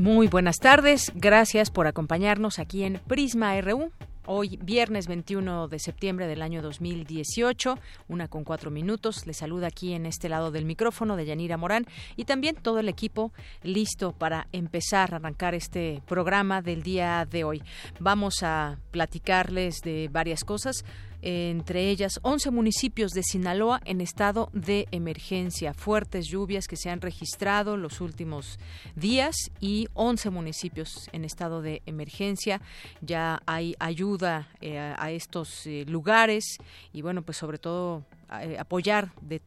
Muy buenas tardes, gracias por acompañarnos aquí en Prisma RU. Hoy, viernes 21 de septiembre del año 2018, una con cuatro minutos. Les saluda aquí en este lado del micrófono de Yanira Morán y también todo el equipo listo para empezar a arrancar este programa del día de hoy. Vamos a platicarles de varias cosas entre ellas 11 municipios de Sinaloa en estado de emergencia. Fuertes lluvias que se han registrado los últimos días y 11 municipios en estado de emergencia. Ya hay ayuda eh, a estos eh, lugares y bueno, pues sobre todo eh, apoyar de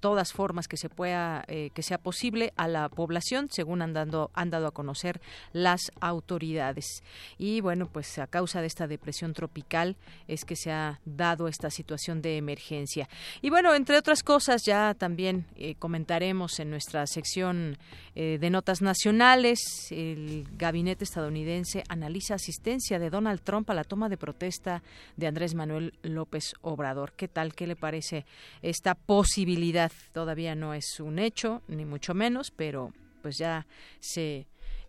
todas formas que se pueda eh, que sea posible a la población según han dado, han dado a conocer las autoridades. Y bueno pues a causa de esta depresión tropical es que se ha dado esta situación de emergencia. Y bueno entre otras cosas ya también eh, comentaremos en nuestra sección eh, de notas nacionales el gabinete estadounidense analiza asistencia de Donald Trump a la toma de protesta de Andrés Manuel López Obrador. Qué tal qué le parece esta posibilidad todavía no es un hecho, ni mucho menos, pero pues ya se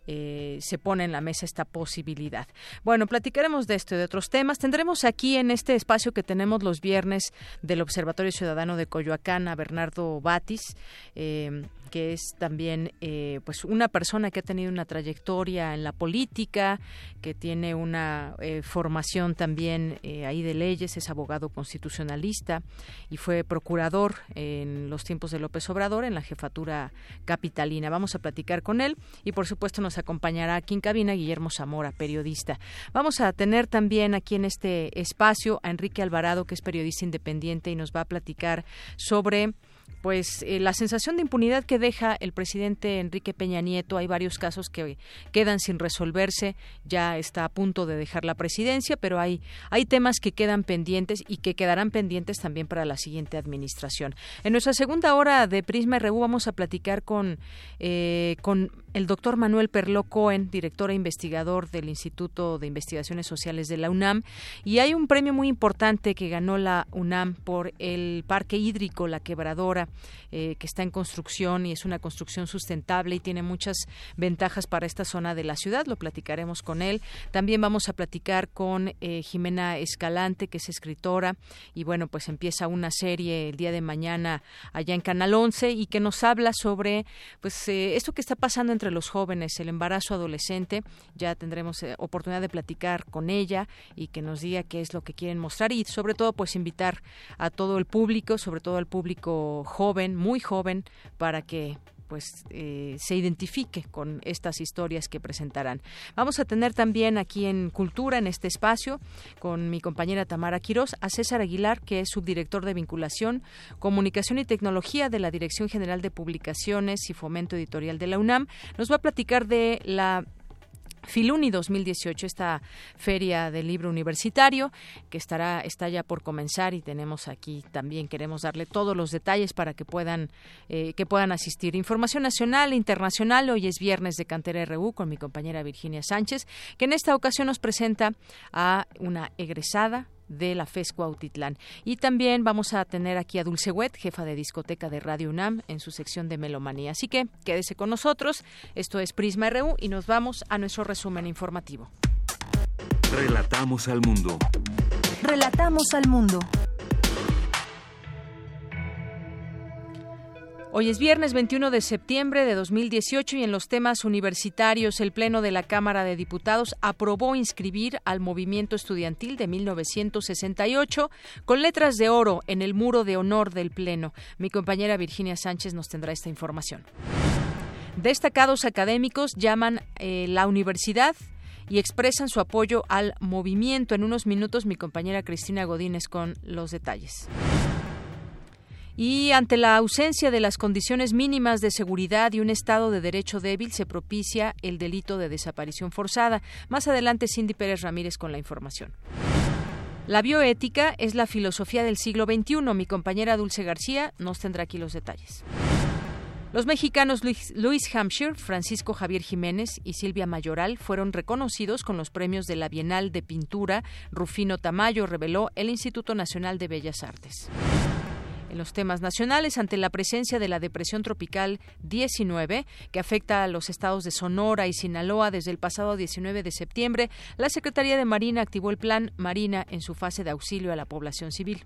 eh, se pone en la mesa esta posibilidad. Bueno, platicaremos de esto y de otros temas. Tendremos aquí en este espacio que tenemos los viernes del Observatorio Ciudadano de Coyoacán a Bernardo Batis. Eh, que es también eh, pues una persona que ha tenido una trayectoria en la política, que tiene una eh, formación también eh, ahí de leyes, es abogado constitucionalista y fue procurador en los tiempos de López Obrador en la jefatura capitalina. Vamos a platicar con él y por supuesto nos acompañará aquí en cabina Guillermo Zamora, periodista. Vamos a tener también aquí en este espacio a Enrique Alvarado, que es periodista independiente y nos va a platicar sobre pues eh, la sensación de impunidad que deja el presidente Enrique Peña Nieto, hay varios casos que quedan sin resolverse, ya está a punto de dejar la presidencia, pero hay, hay temas que quedan pendientes y que quedarán pendientes también para la siguiente administración. En nuestra segunda hora de Prisma RU vamos a platicar con, eh, con el doctor Manuel Perló Cohen, director e investigador del Instituto de Investigaciones Sociales de la UNAM, y hay un premio muy importante que ganó la UNAM por el Parque Hídrico La Quebradora, eh, que está en construcción y es una construcción sustentable y tiene muchas ventajas para esta zona de la ciudad. Lo platicaremos con él. También vamos a platicar con eh, Jimena Escalante, que es escritora, y bueno, pues empieza una serie el día de mañana allá en Canal 11 y que nos habla sobre pues eh, esto que está pasando los jóvenes, el embarazo adolescente. Ya tendremos eh, oportunidad de platicar con ella y que nos diga qué es lo que quieren mostrar y sobre todo pues invitar a todo el público, sobre todo al público joven, muy joven, para que pues eh, se identifique con estas historias que presentarán. Vamos a tener también aquí en Cultura, en este espacio, con mi compañera Tamara Quirós, a César Aguilar, que es subdirector de vinculación, comunicación y tecnología de la Dirección General de Publicaciones y Fomento Editorial de la UNAM. Nos va a platicar de la Filuni 2018, esta feria del libro universitario que estará está ya por comenzar y tenemos aquí también queremos darle todos los detalles para que puedan eh, que puedan asistir. Información nacional e internacional. Hoy es viernes de Cantera RU con mi compañera Virginia Sánchez, que en esta ocasión nos presenta a una egresada de la FES Cuautitlán. Y también vamos a tener aquí a Dulce Wet, jefa de discoteca de Radio UNAM, en su sección de Melomanía. Así que quédese con nosotros. Esto es Prisma RU y nos vamos a nuestro resumen informativo. Relatamos al mundo. Relatamos al mundo. Hoy es viernes 21 de septiembre de 2018 y en los temas universitarios el Pleno de la Cámara de Diputados aprobó inscribir al movimiento estudiantil de 1968 con letras de oro en el muro de honor del Pleno. Mi compañera Virginia Sánchez nos tendrá esta información. Destacados académicos llaman eh, la universidad y expresan su apoyo al movimiento. En unos minutos mi compañera Cristina Godínez con los detalles. Y ante la ausencia de las condiciones mínimas de seguridad y un Estado de Derecho débil, se propicia el delito de desaparición forzada. Más adelante, Cindy Pérez Ramírez con la información. La bioética es la filosofía del siglo XXI. Mi compañera Dulce García nos tendrá aquí los detalles. Los mexicanos Luis Hampshire, Francisco Javier Jiménez y Silvia Mayoral fueron reconocidos con los premios de la Bienal de Pintura Rufino Tamayo, reveló el Instituto Nacional de Bellas Artes. En los temas nacionales, ante la presencia de la depresión tropical 19, que afecta a los estados de Sonora y Sinaloa desde el pasado 19 de septiembre, la Secretaría de Marina activó el Plan Marina en su fase de auxilio a la población civil.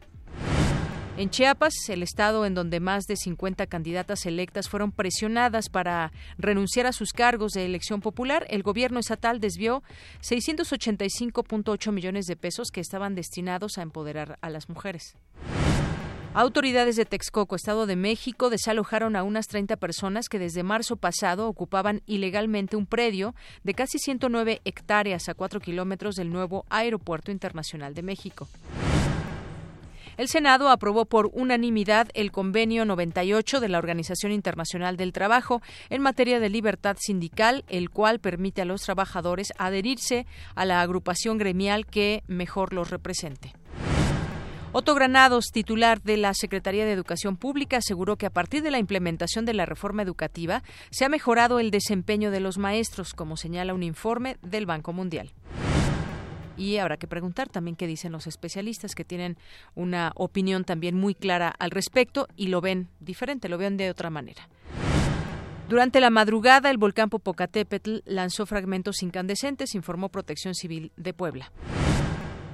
En Chiapas, el estado en donde más de 50 candidatas electas fueron presionadas para renunciar a sus cargos de elección popular, el gobierno estatal desvió 685.8 millones de pesos que estaban destinados a empoderar a las mujeres. Autoridades de Texcoco, Estado de México, desalojaron a unas 30 personas que desde marzo pasado ocupaban ilegalmente un predio de casi 109 hectáreas a 4 kilómetros del nuevo Aeropuerto Internacional de México. El Senado aprobó por unanimidad el convenio 98 de la Organización Internacional del Trabajo en materia de libertad sindical, el cual permite a los trabajadores adherirse a la agrupación gremial que mejor los represente. Otto Granados, titular de la Secretaría de Educación Pública, aseguró que a partir de la implementación de la reforma educativa se ha mejorado el desempeño de los maestros, como señala un informe del Banco Mundial. Y habrá que preguntar también qué dicen los especialistas que tienen una opinión también muy clara al respecto y lo ven diferente, lo ven de otra manera. Durante la madrugada, el volcán Popocatépetl lanzó fragmentos incandescentes, informó Protección Civil de Puebla.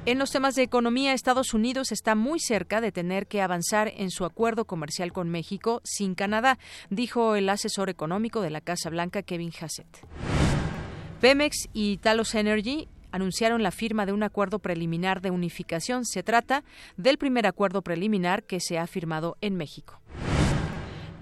En los temas de economía, Estados Unidos está muy cerca de tener que avanzar en su acuerdo comercial con México sin Canadá, dijo el asesor económico de la Casa Blanca, Kevin Hassett. Pemex y Talos Energy anunciaron la firma de un acuerdo preliminar de unificación. Se trata del primer acuerdo preliminar que se ha firmado en México.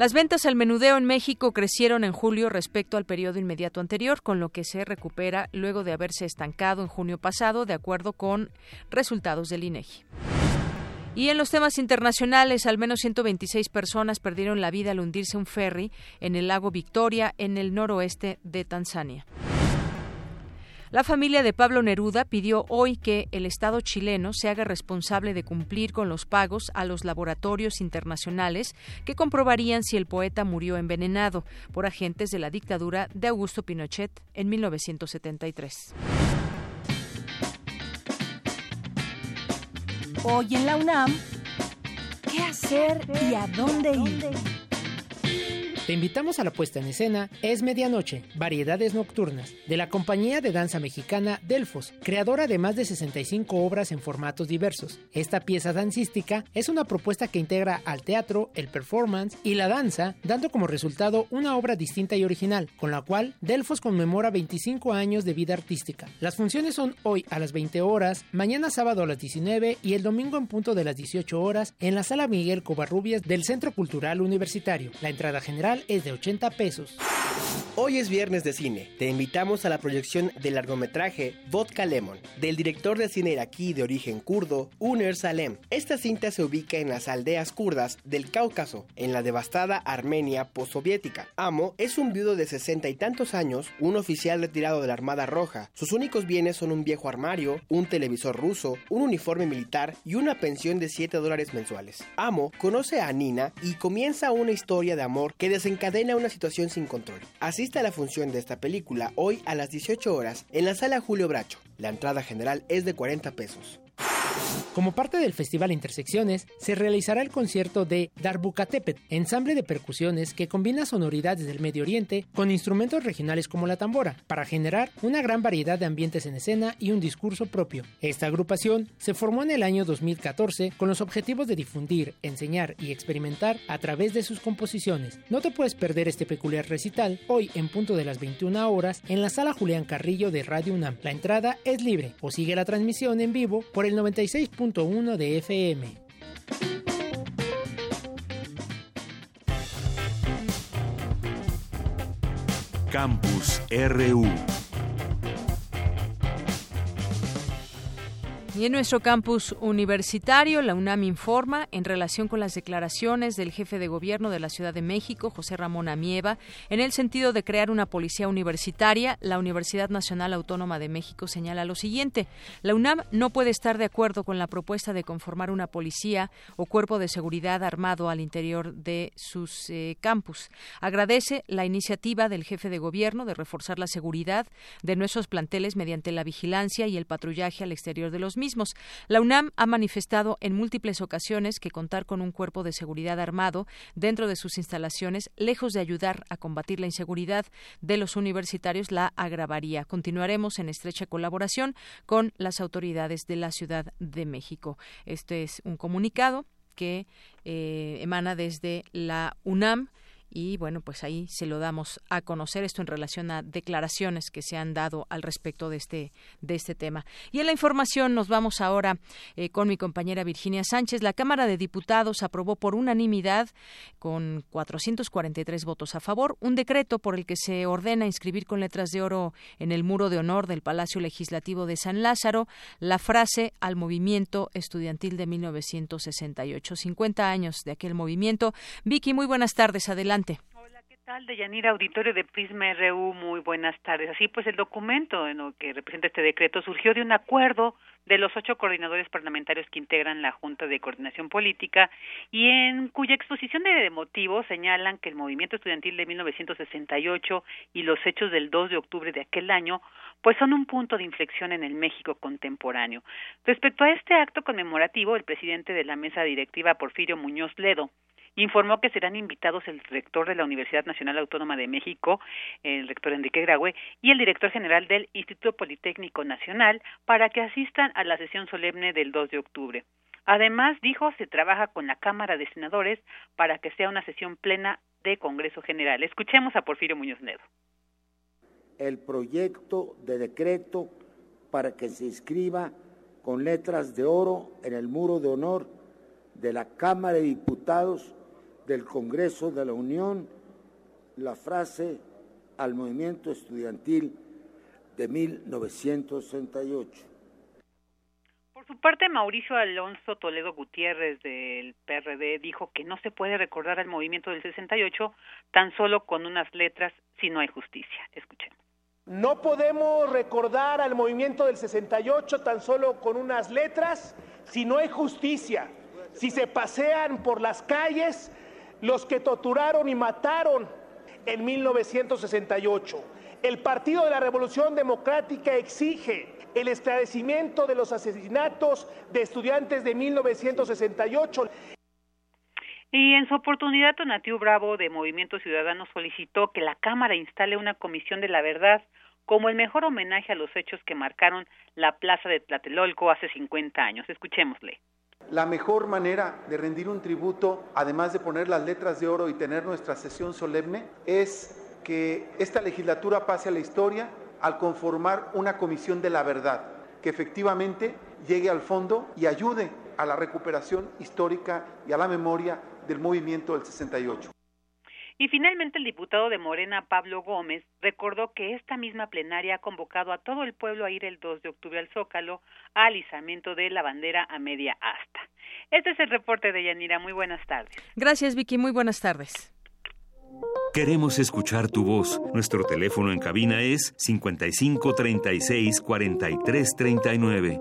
Las ventas al menudeo en México crecieron en julio respecto al periodo inmediato anterior, con lo que se recupera luego de haberse estancado en junio pasado, de acuerdo con resultados del INEGI. Y en los temas internacionales, al menos 126 personas perdieron la vida al hundirse un ferry en el lago Victoria, en el noroeste de Tanzania. La familia de Pablo Neruda pidió hoy que el Estado chileno se haga responsable de cumplir con los pagos a los laboratorios internacionales que comprobarían si el poeta murió envenenado por agentes de la dictadura de Augusto Pinochet en 1973. Hoy en la UNAM, ¿qué hacer y a dónde ir? Te invitamos a la puesta en escena Es Medianoche, Variedades Nocturnas, de la compañía de danza mexicana Delfos, creadora de más de 65 obras en formatos diversos. Esta pieza dancística es una propuesta que integra al teatro, el performance y la danza, dando como resultado una obra distinta y original, con la cual Delfos conmemora 25 años de vida artística. Las funciones son hoy a las 20 horas, mañana sábado a las 19 y el domingo en punto de las 18 horas en la sala Miguel Covarrubias del Centro Cultural Universitario. La entrada general es de 80 pesos. Hoy es viernes de cine. Te invitamos a la proyección del largometraje Vodka Lemon, del director de cine iraquí de origen kurdo, Uner Salem. Esta cinta se ubica en las aldeas kurdas del Cáucaso, en la devastada Armenia postsoviética. Amo es un viudo de sesenta y tantos años, un oficial retirado de la Armada Roja. Sus únicos bienes son un viejo armario, un televisor ruso, un uniforme militar y una pensión de 7 dólares mensuales. Amo conoce a Nina y comienza una historia de amor que desencadena una situación sin control. Asiste a la función de esta película hoy a las 18 horas en la sala Julio Bracho. La entrada general es de 40 pesos. Como parte del Festival Intersecciones, se realizará el concierto de Darbucatepet, ensamble de percusiones que combina sonoridades del Medio Oriente con instrumentos regionales como la tambora, para generar una gran variedad de ambientes en escena y un discurso propio. Esta agrupación se formó en el año 2014 con los objetivos de difundir, enseñar y experimentar a través de sus composiciones. No te puedes perder este peculiar recital hoy en punto de las 21 horas en la sala Julián Carrillo de Radio UNAM. La entrada es libre o sigue la transmisión en vivo por el 95 96.1 de FM. Campus RU Y en nuestro campus universitario, la UNAM informa en relación con las declaraciones del jefe de gobierno de la Ciudad de México, José Ramón Amieva, en el sentido de crear una policía universitaria. La Universidad Nacional Autónoma de México señala lo siguiente: la UNAM no puede estar de acuerdo con la propuesta de conformar una policía o cuerpo de seguridad armado al interior de sus eh, campus. Agradece la iniciativa del jefe de gobierno de reforzar la seguridad de nuestros planteles mediante la vigilancia y el patrullaje al exterior de los mismos la UNAM ha manifestado en múltiples ocasiones que contar con un cuerpo de seguridad armado dentro de sus instalaciones, lejos de ayudar a combatir la inseguridad de los universitarios, la agravaría. Continuaremos en estrecha colaboración con las autoridades de la Ciudad de México. Este es un comunicado que eh, emana desde la UNAM y bueno, pues ahí se lo damos a conocer esto en relación a declaraciones que se han dado al respecto de este de este tema. Y en la información nos vamos ahora eh, con mi compañera Virginia Sánchez. La Cámara de Diputados aprobó por unanimidad con 443 votos a favor un decreto por el que se ordena inscribir con letras de oro en el muro de honor del Palacio Legislativo de San Lázaro la frase al movimiento estudiantil de 1968, 50 años de aquel movimiento. Vicky, muy buenas tardes. Adelante. Hola, ¿qué tal? De Yanira Auditorio de Prisma RU, muy buenas tardes. Así pues, el documento en lo que representa este decreto surgió de un acuerdo de los ocho coordinadores parlamentarios que integran la Junta de Coordinación Política y en cuya exposición de motivos señalan que el movimiento estudiantil de 1968 y los hechos del 2 de octubre de aquel año pues son un punto de inflexión en el México contemporáneo. Respecto a este acto conmemorativo, el presidente de la mesa directiva Porfirio Muñoz Ledo informó que serán invitados el rector de la Universidad Nacional Autónoma de México, el rector Enrique Graue, y el director general del Instituto Politécnico Nacional para que asistan a la sesión solemne del 2 de octubre. Además, dijo, se trabaja con la Cámara de Senadores para que sea una sesión plena de Congreso General. Escuchemos a Porfirio Muñoz Ledo. El proyecto de decreto para que se inscriba con letras de oro en el muro de honor de la Cámara de Diputados del Congreso de la Unión la frase al movimiento estudiantil de 1968. Por su parte, Mauricio Alonso Toledo Gutiérrez del PRD dijo que no se puede recordar al movimiento del 68 tan solo con unas letras si no hay justicia. Escuchemos. No podemos recordar al movimiento del 68 tan solo con unas letras si no hay justicia. Si se pasean por las calles los que torturaron y mataron en 1968. El Partido de la Revolución Democrática exige el esclarecimiento de los asesinatos de estudiantes de 1968. Y en su oportunidad, Tonatiu Bravo de Movimiento Ciudadano solicitó que la Cámara instale una comisión de la verdad como el mejor homenaje a los hechos que marcaron la plaza de Tlatelolco hace 50 años. Escuchémosle. La mejor manera de rendir un tributo, además de poner las letras de oro y tener nuestra sesión solemne, es que esta legislatura pase a la historia al conformar una comisión de la verdad, que efectivamente llegue al fondo y ayude a la recuperación histórica y a la memoria del movimiento del 68. Y finalmente el diputado de Morena, Pablo Gómez, recordó que esta misma plenaria ha convocado a todo el pueblo a ir el 2 de octubre al Zócalo al izamiento de la bandera a media asta. Este es el reporte de Yanira. Muy buenas tardes. Gracias, Vicky. Muy buenas tardes. Queremos escuchar tu voz. Nuestro teléfono en cabina es 55 36 43 39.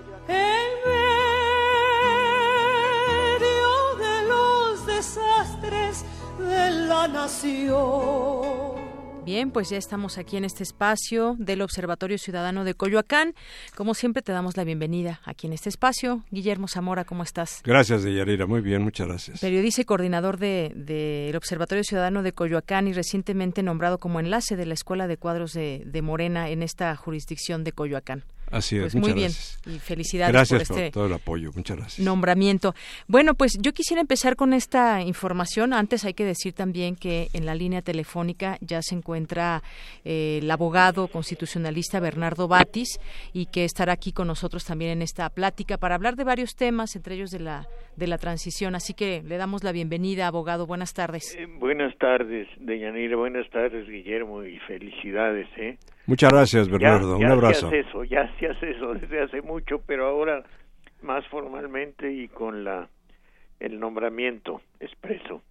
De la nación. Bien, pues ya estamos aquí en este espacio del Observatorio Ciudadano de Coyoacán. Como siempre, te damos la bienvenida aquí en este espacio. Guillermo Zamora, ¿cómo estás? Gracias, Deyanira. Muy bien, muchas gracias. Periodista y coordinador del de, Observatorio Ciudadano de Coyoacán y recientemente nombrado como enlace de la Escuela de Cuadros de, de Morena en esta jurisdicción de Coyoacán. Así es, pues muchas muy bien gracias. y felicidades Gracias por este todo el apoyo, muchas gracias. nombramiento. Bueno, pues yo quisiera empezar con esta información. Antes hay que decir también que en la línea telefónica ya se encuentra eh, el abogado constitucionalista Bernardo Batis y que estará aquí con nosotros también en esta plática para hablar de varios temas, entre ellos de la de la transición. Así que le damos la bienvenida, abogado. Buenas tardes. Eh, buenas tardes, Deyanira. Buenas tardes, Guillermo, y felicidades, ¿eh? Muchas gracias, Bernardo. Ya, Un abrazo. Se hace eso, ya se hace eso desde hace mucho, pero ahora más formalmente y con la el nombramiento expreso.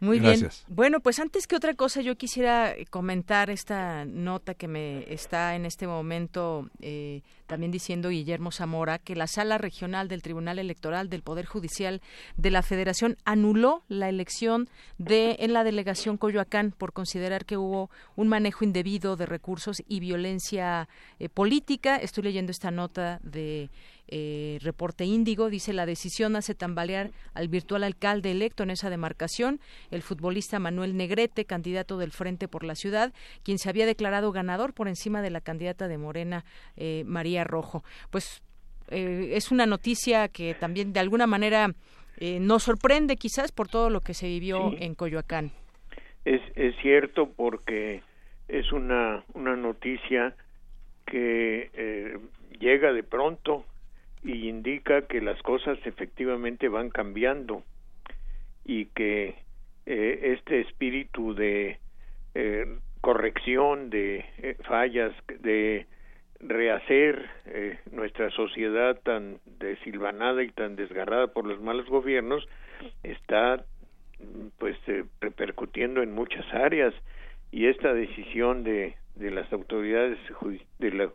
Muy Gracias. bien. Bueno, pues antes que otra cosa, yo quisiera comentar esta nota que me está en este momento eh, también diciendo Guillermo Zamora que la Sala Regional del Tribunal Electoral del Poder Judicial de la Federación anuló la elección de en la delegación Coyoacán por considerar que hubo un manejo indebido de recursos y violencia eh, política. Estoy leyendo esta nota de eh, reporte Índigo dice la decisión hace tambalear al virtual alcalde electo en esa demarcación, el futbolista Manuel Negrete, candidato del Frente por la Ciudad, quien se había declarado ganador por encima de la candidata de Morena, eh, María Rojo. Pues eh, es una noticia que también de alguna manera eh, nos sorprende quizás por todo lo que se vivió Sí. en Coyoacán. Es, es cierto porque es una, una noticia que eh, llega de pronto y indica que las cosas efectivamente van cambiando y que eh, este espíritu de eh, corrección de eh, fallas, de rehacer eh, nuestra sociedad tan desilvanada y tan desgarrada por los malos gobiernos está pues repercutiendo en muchas áreas. Y esta decisión de, de las autoridades de la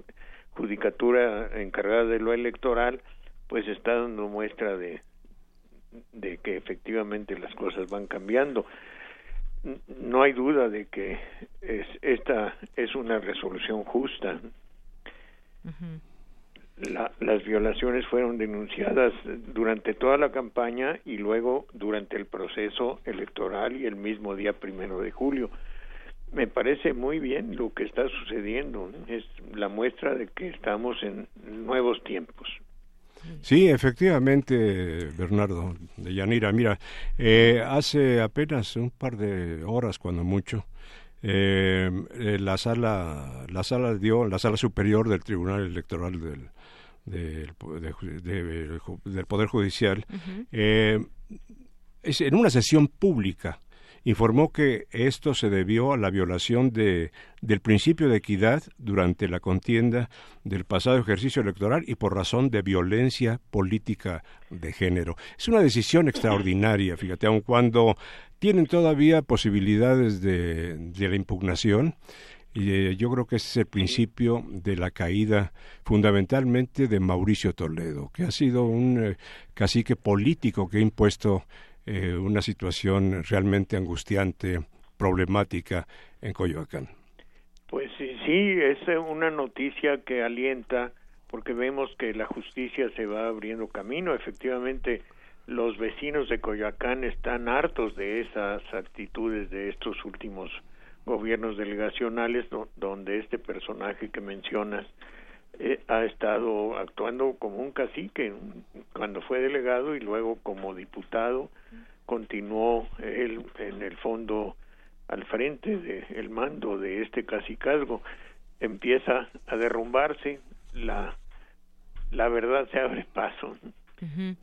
judicatura encargada de lo electoral pues está dando muestra de de que efectivamente las cosas van cambiando. No hay duda de que es, esta es una resolución justa. La- las violaciones fueron denunciadas durante toda la campaña y luego durante el proceso electoral y el mismo día primero de julio. Me parece muy bien lo que está sucediendo. ¿no? Es la muestra de que estamos en nuevos tiempos. Sí, efectivamente, Bernardo de Yanira. Mira, eh, hace apenas un par de horas, cuando mucho, eh, eh, la sala, la sala dio, la sala superior del Tribunal Electoral del, del, de de- del Poder Judicial, eh, es- en una sesión pública informó que esto se debió a la violación de, del principio de equidad durante la contienda del pasado ejercicio electoral y por razón de violencia política de género. Es una decisión extraordinaria, fíjate, aun cuando tienen todavía posibilidades de, la impugnación, y eh, yo creo que ese es el principio de la caída fundamentalmente de Mauricio Toledo, que ha sido un eh, cacique político que ha impuesto eh, una situación realmente angustiante, problemática en Coyoacán. Pues sí, sí, es una noticia que alienta porque vemos que la justicia se va abriendo camino. Efectivamente, los vecinos de Coyoacán están hartos de esas actitudes de estos últimos gobiernos delegacionales do- donde este personaje que mencionas eh, ha estado actuando como un cacique cuando fue delegado y luego como diputado continuó él en el fondo al frente del mando de este cacicazgo. Empieza a derrumbarse la la verdad se abre paso.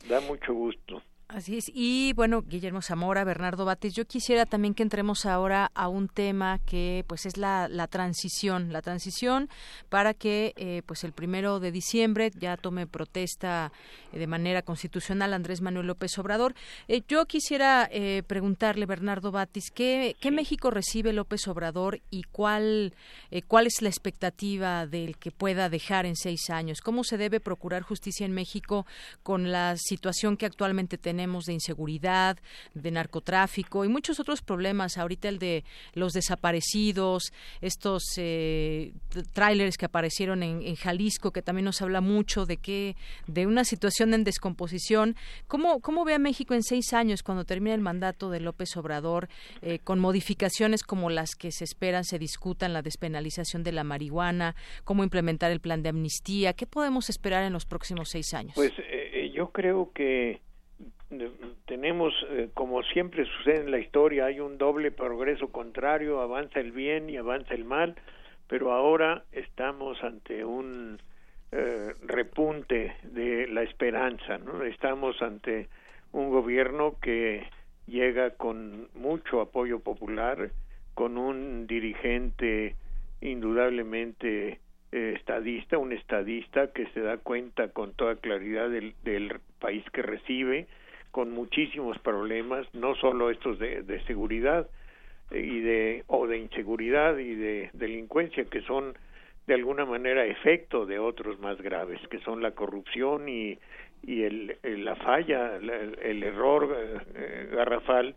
Da mucho gusto Así es. Y bueno, Guillermo Zamora, Bernardo Batis, yo quisiera también que entremos ahora a un tema que pues es la, la transición, la transición para que eh, pues el primero de diciembre ya tome protesta eh, de manera constitucional Andrés Manuel López Obrador. Eh, yo quisiera eh, preguntarle, Bernardo Batis, ¿qué, ¿qué México recibe López Obrador y cuál, eh, cuál es la expectativa del que pueda dejar en seis años? ¿Cómo se debe procurar justicia en México con la situación que actualmente tenemos? Tenemos de inseguridad, de narcotráfico y muchos otros problemas. Ahorita el de los desaparecidos, estos eh, trailers que aparecieron en, Jalisco, que también nos habla mucho de que de una situación en descomposición. ¿Cómo, cómo ve a México en seis años cuando termine el mandato de López Obrador, eh, con modificaciones como las que se esperan, se discutan la despenalización de la marihuana, cómo implementar el plan de amnistía? ¿Qué podemos esperar en los próximos seis años? Pues eh, yo creo que tenemos, eh, como siempre sucede en la historia, hay un doble progreso contrario, avanza el bien y avanza el mal, pero ahora estamos ante un eh, repunte de la esperanza, ¿no? Estamos ante un gobierno que llega con mucho apoyo popular, con un dirigente indudablemente eh, estadista, un estadista que se da cuenta con toda claridad del, del país que recibe, con muchísimos problemas, no solo estos de, seguridad eh, y de o de inseguridad y de delincuencia que son de alguna manera efecto de otros más graves, que son la corrupción y, y el, la falla, el, error eh, garrafal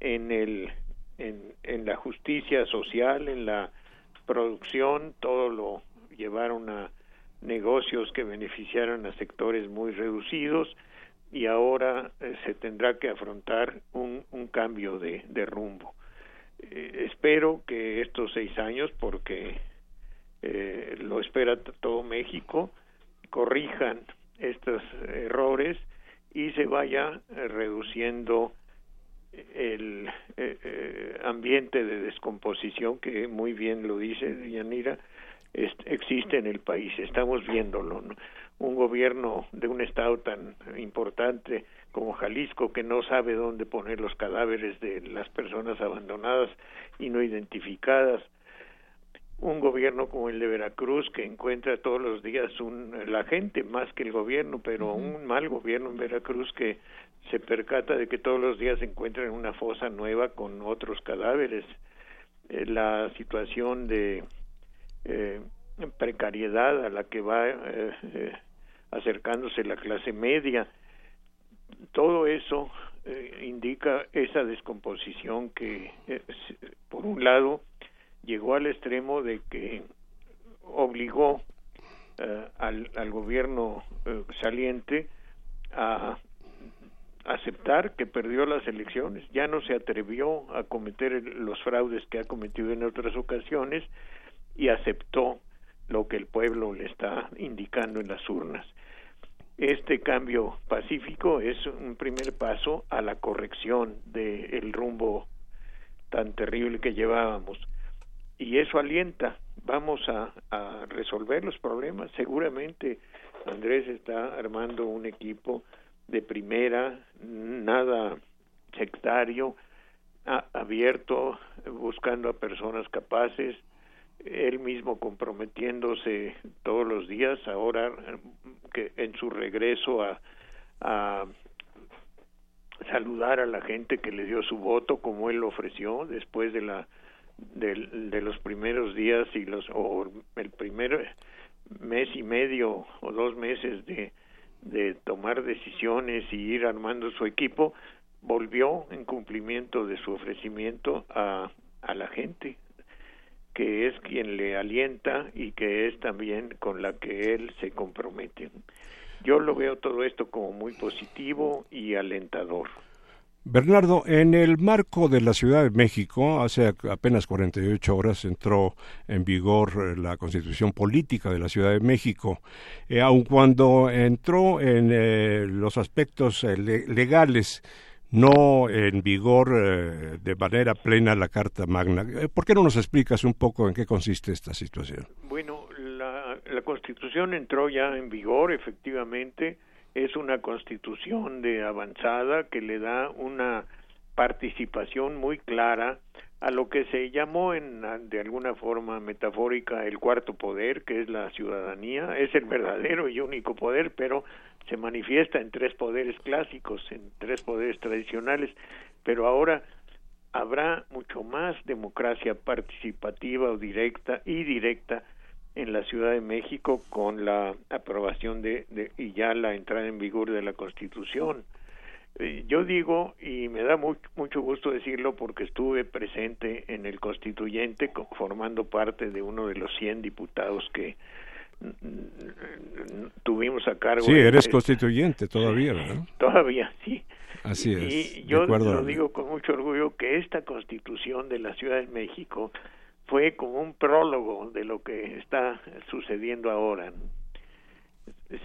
en el en, en la justicia social, en la producción, todo lo llevaron a negocios que beneficiaron a sectores muy reducidos y ahora eh, se tendrá que afrontar un, cambio de, rumbo. Eh, espero que estos seis años, porque eh, lo espera todo México, corrijan estos errores y se vaya reduciendo el ambiente de descomposición que muy bien lo dice Yanira existe en el país estamos viéndolo ¿no? Un gobierno de un estado tan importante como Jalisco que no sabe dónde poner los cadáveres de las personas abandonadas y no identificadas, un gobierno como el de Veracruz que encuentra todos los días un, la gente más que el gobierno, pero un mal gobierno en Veracruz que se percata de que todos los días se encuentran una fosa nueva con otros cadáveres. Eh, la situación de eh, precariedad a la que va eh, eh, acercándose la clase media. Todo eso eh, indica esa descomposición que, por un lado, llegó al extremo de que obligó al, al, gobierno saliente a aceptar que perdió las elecciones, ya no se atrevió a cometer los fraudes que ha cometido en otras ocasiones y aceptó lo que el pueblo le está indicando en las urnas. Este cambio pacífico es un primer paso a la corrección del rumbo tan terrible que llevábamos. Y eso alienta, vamos a, a resolver los problemas. Seguramente Andrés está armando un equipo de primera, nada sectario, abierto, buscando a personas capaces, él mismo comprometiéndose todos los días ahora que en su regreso a, a saludar a la gente que le dio su voto como él lo ofreció después de la de, de los primeros días y los o el primer mes y medio o dos meses de de tomar decisiones y ir armando su equipo volvió en cumplimiento de su ofrecimiento a a la gente que es quien le alienta y que es también con la que él se compromete. Yo lo veo todo esto como muy positivo y alentador. Bernardo, en el marco de la Ciudad de México, hace apenas 48 horas entró en vigor eh, la constitución política de la Ciudad de México. Eh, aun cuando entró en eh, los aspectos legales, no en vigor eh, de manera plena la Carta Magna. Eh, ¿Por qué no nos explicas un poco en qué consiste esta situación? Bueno, la, la Constitución entró ya en vigor, efectivamente, es una constitución de avanzada que le da una participación muy clara a lo que se llamó en de alguna forma metafórica el cuarto poder, que es la ciudadanía, es el verdadero y único poder, pero se manifiesta en tres poderes clásicos, en tres poderes tradicionales, pero ahora habrá mucho más democracia participativa o directa y directa en la Ciudad de México con la aprobación de, y ya la entrada en vigor de la Constitución. Eh, yo digo, y me da mucho gusto decirlo porque estuve presente en el constituyente formando parte de uno de los 100 diputados que tuvimos a cargo. Sí, eres constituyente todavía, ¿verdad? Todavía, sí. Así es. Y yo lo digo con mucho orgullo que esta constitución de la Ciudad de México fue como un prólogo de lo que está sucediendo ahora.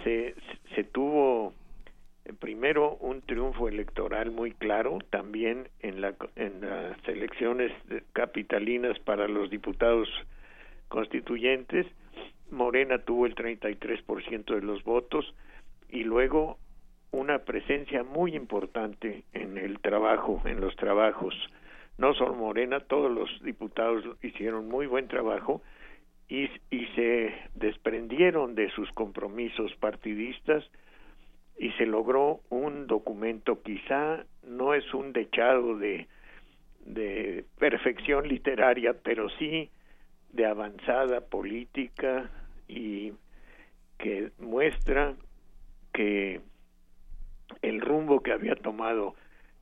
Se, se tuvo primero un triunfo electoral muy claro también en, la, en las elecciones capitalinas para los diputados constituyentes. Morena tuvo el 33% de los votos y luego una presencia muy importante en el trabajo, en los trabajos. No solo Morena, todos los diputados hicieron muy buen trabajo y, y se desprendieron de sus compromisos partidistas y se logró un documento quizá no es un dechado de, de perfección literaria, pero sí de avanzada política y que muestra que el rumbo que había tomado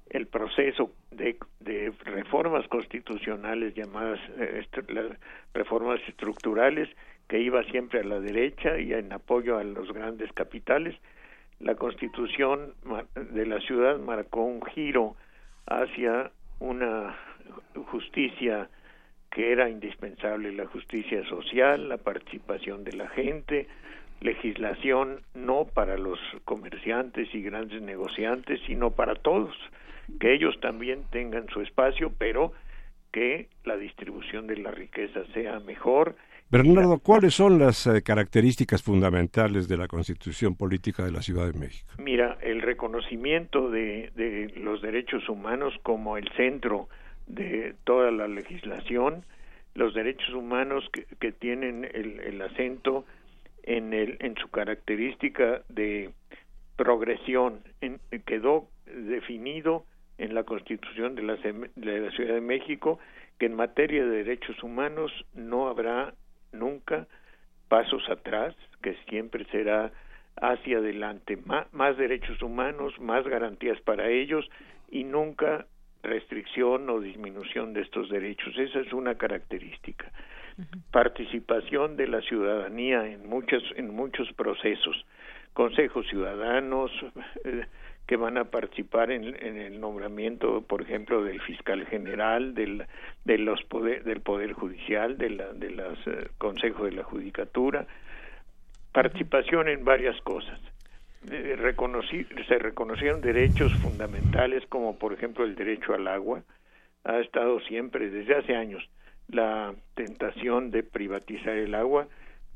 el proceso de, de reformas constitucionales llamadas eh, reformas estructurales que iba siempre a la derecha y en apoyo a los grandes capitales la constitución de la ciudad marcó un giro hacia una justicia que era indispensable, la justicia social, la participación de la gente, legislación no para los comerciantes y grandes negociantes, sino para todos, que ellos también tengan su espacio, pero que la distribución de la riqueza sea mejor Bernardo, ¿cuáles son las eh, características fundamentales de la Constitución Política de la Ciudad de México? Mira, el reconocimiento de, los derechos humanos como el centro de toda la legislación, los derechos humanos que, tienen el, acento en, el, en su característica de progresión, quedó definido en la Constitución de la, de la Ciudad de México que en materia de derechos humanos no habrá nunca pasos atrás, que siempre será hacia adelante, más, derechos humanos, más garantías para ellos y nunca restricción o disminución de estos derechos. Esa es una característica. Participación de la ciudadanía en muchos en muchos procesos, consejos ciudadanos, eh, que van a participar en, el nombramiento, por ejemplo, del fiscal general, del, de los poder, del Poder Judicial, de, la, de eh, consejos de la Judicatura, participación en varias cosas. Eh, se reconocieron derechos fundamentales como, por ejemplo, el derecho al agua. Ha estado siempre, desde hace años, la tentación de privatizar el agua.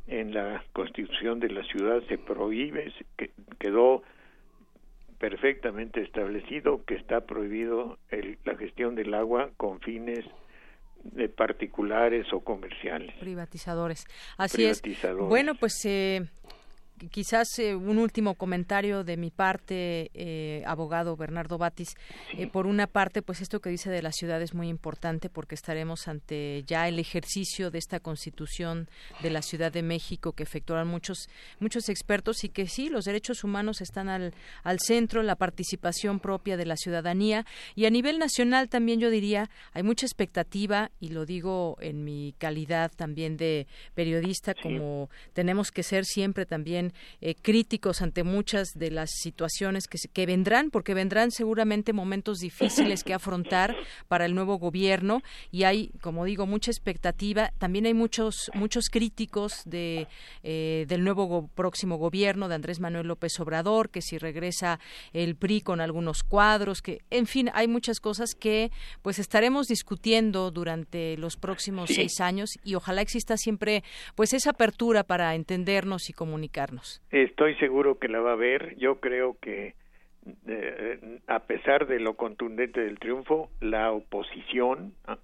En la constitución de la ciudad se prohíbe, que quedó perfectamente establecido que está prohibido la gestión del agua con fines de particulares o comerciales. Privatizadores. Así es. Bueno, pues eh, quizás eh, un último comentario de mi parte, eh, abogado Bernardo Batis. Eh, por una parte, pues esto que dice de la ciudad es muy importante porque estaremos ante ya el ejercicio de esta constitución de la Ciudad de México que efectuaron muchos, muchos expertos y que sí, los derechos humanos están al, al centro, la participación propia de la ciudadanía. Y a nivel nacional también yo diría hay mucha expectativa y lo digo en mi calidad también de periodista como tenemos que ser siempre también eh, críticos ante muchas de las situaciones que, que vendrán, porque vendrán seguramente momentos difíciles que afrontar para el nuevo gobierno y hay, como digo, mucha expectativa. También hay muchos muchos críticos de eh, del nuevo próximo gobierno de Andrés Manuel López Obrador, que si regresa el PRI con algunos cuadros, que en fin hay muchas cosas que pues estaremos discutiendo durante los próximos seis años y ojalá exista siempre pues esa apertura para entendernos y comunicarnos. Estoy seguro que la va a ver. Yo creo que eh, a pesar de lo contundente del triunfo, la oposición, ah,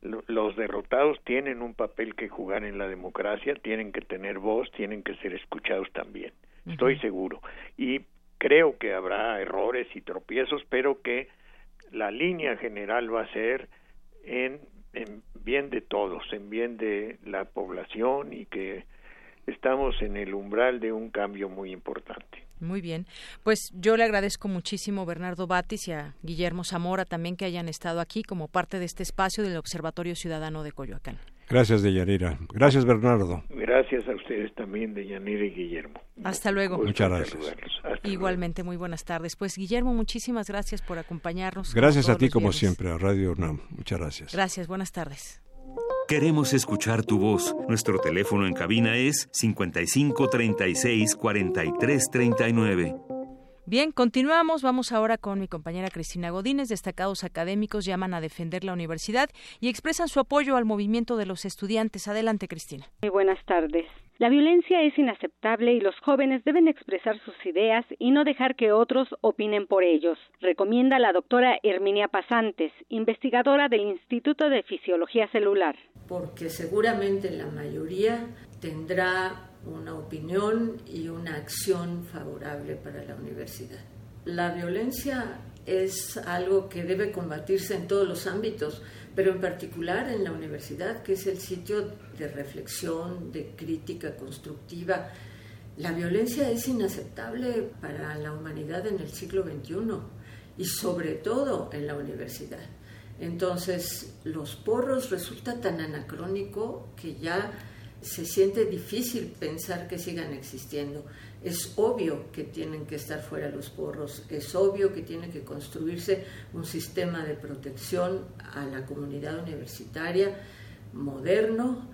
los derrotados tienen un papel que jugar en la democracia, tienen que tener voz, tienen que ser escuchados también. Estoy seguro. Y creo que habrá errores y tropiezos, pero que la línea general va a ser en, en bien de todos, en bien de la población y que estamos en el umbral de un cambio muy importante. Muy bien. Pues yo le agradezco muchísimo Bernardo Batis y a Guillermo Zamora también que hayan estado aquí como parte de este espacio del Observatorio Ciudadano de Coyoacán. Gracias, Deyanira. Gracias, Bernardo. Gracias a ustedes también, Deyanira y Guillermo. Hasta luego. Muchas gracias. Igualmente, muy buenas tardes. Pues, Guillermo, muchísimas gracias por acompañarnos. Gracias a ti, como siempre, a Radio UNAM. Muchas gracias. Gracias, buenas tardes. Queremos escuchar tu voz. Nuestro teléfono en cabina es 55 36 43 39. Bien, continuamos. Vamos ahora con mi compañera Cristina Godínez. Destacados académicos llaman a defender la universidad y expresan su apoyo al movimiento de los estudiantes. Adelante, Cristina. Muy buenas tardes. La violencia es inaceptable y los jóvenes deben expresar sus ideas y no dejar que otros opinen por ellos, recomienda la doctora Herminia Pasantes, investigadora del Instituto de Fisiología Celular. Porque seguramente la mayoría tendrá una opinión y una acción favorable para la universidad. La violencia es algo que debe combatirse en todos los ámbitos, pero en particular en la universidad, que es el sitio de reflexión, de crítica constructiva. La violencia es inaceptable para la humanidad en el siglo XXI y sobre todo en la universidad. Entonces, los porros resulta tan anacrónico que ya se siente difícil pensar que sigan existiendo. Es obvio que tienen que estar fuera los porros, es obvio que tiene que construirse un sistema de protección a la comunidad universitaria moderno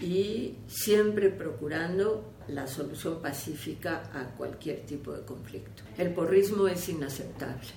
y siempre procurando la solución pacífica a cualquier tipo de conflicto. El porrismo es inaceptable.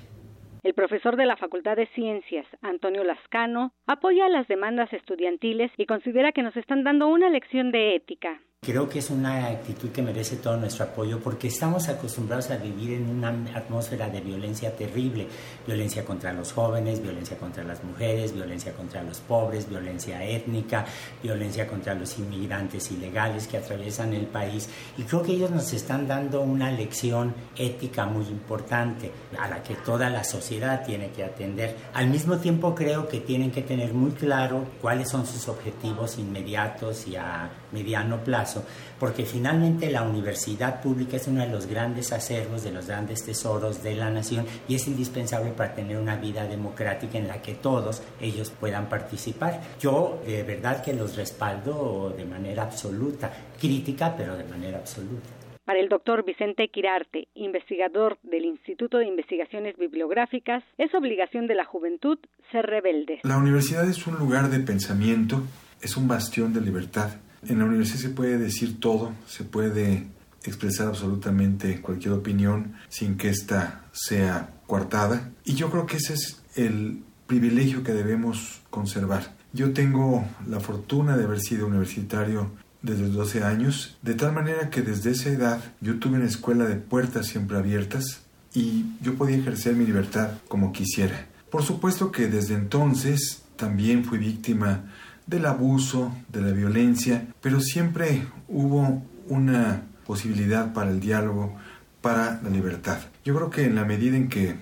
El profesor de la Facultad de Ciencias, Antonio Lascano, apoya las demandas estudiantiles y considera que nos están dando una lección de ética. Creo que es una actitud que merece todo nuestro apoyo porque estamos acostumbrados a vivir en una atmósfera de violencia terrible, violencia contra los jóvenes, violencia contra las mujeres, violencia contra los pobres, violencia étnica, violencia contra los inmigrantes ilegales que atraviesan el país y creo que ellos nos están dando una lección ética muy importante a la que toda la sociedad tiene que atender. Al mismo tiempo creo que tienen que tener muy claro cuáles son sus objetivos inmediatos y a mediano plazo, porque finalmente la universidad pública es uno de los grandes acervos, de los grandes tesoros de la nación y es indispensable para tener una vida democrática en la que todos ellos puedan participar. Yo de verdad que los respaldo de manera absoluta, crítica, pero de manera absoluta. Para el doctor Vicente Quirarte, investigador del Instituto de Investigaciones Bibliográficas, es obligación de la juventud ser rebelde. La universidad es un lugar de pensamiento, es un bastión de libertad en la universidad se puede decir todo, se puede expresar absolutamente cualquier opinión sin que ésta sea coartada. Y yo creo que ese es el privilegio que debemos conservar. Yo tengo la fortuna de haber sido universitario desde los 12 años, de tal manera que desde esa edad yo tuve una escuela de puertas siempre abiertas y yo podía ejercer mi libertad como quisiera. Por supuesto que desde entonces también fui víctima del abuso, de la violencia, pero siempre hubo una posibilidad para el diálogo, para la libertad. Yo creo que en la medida en que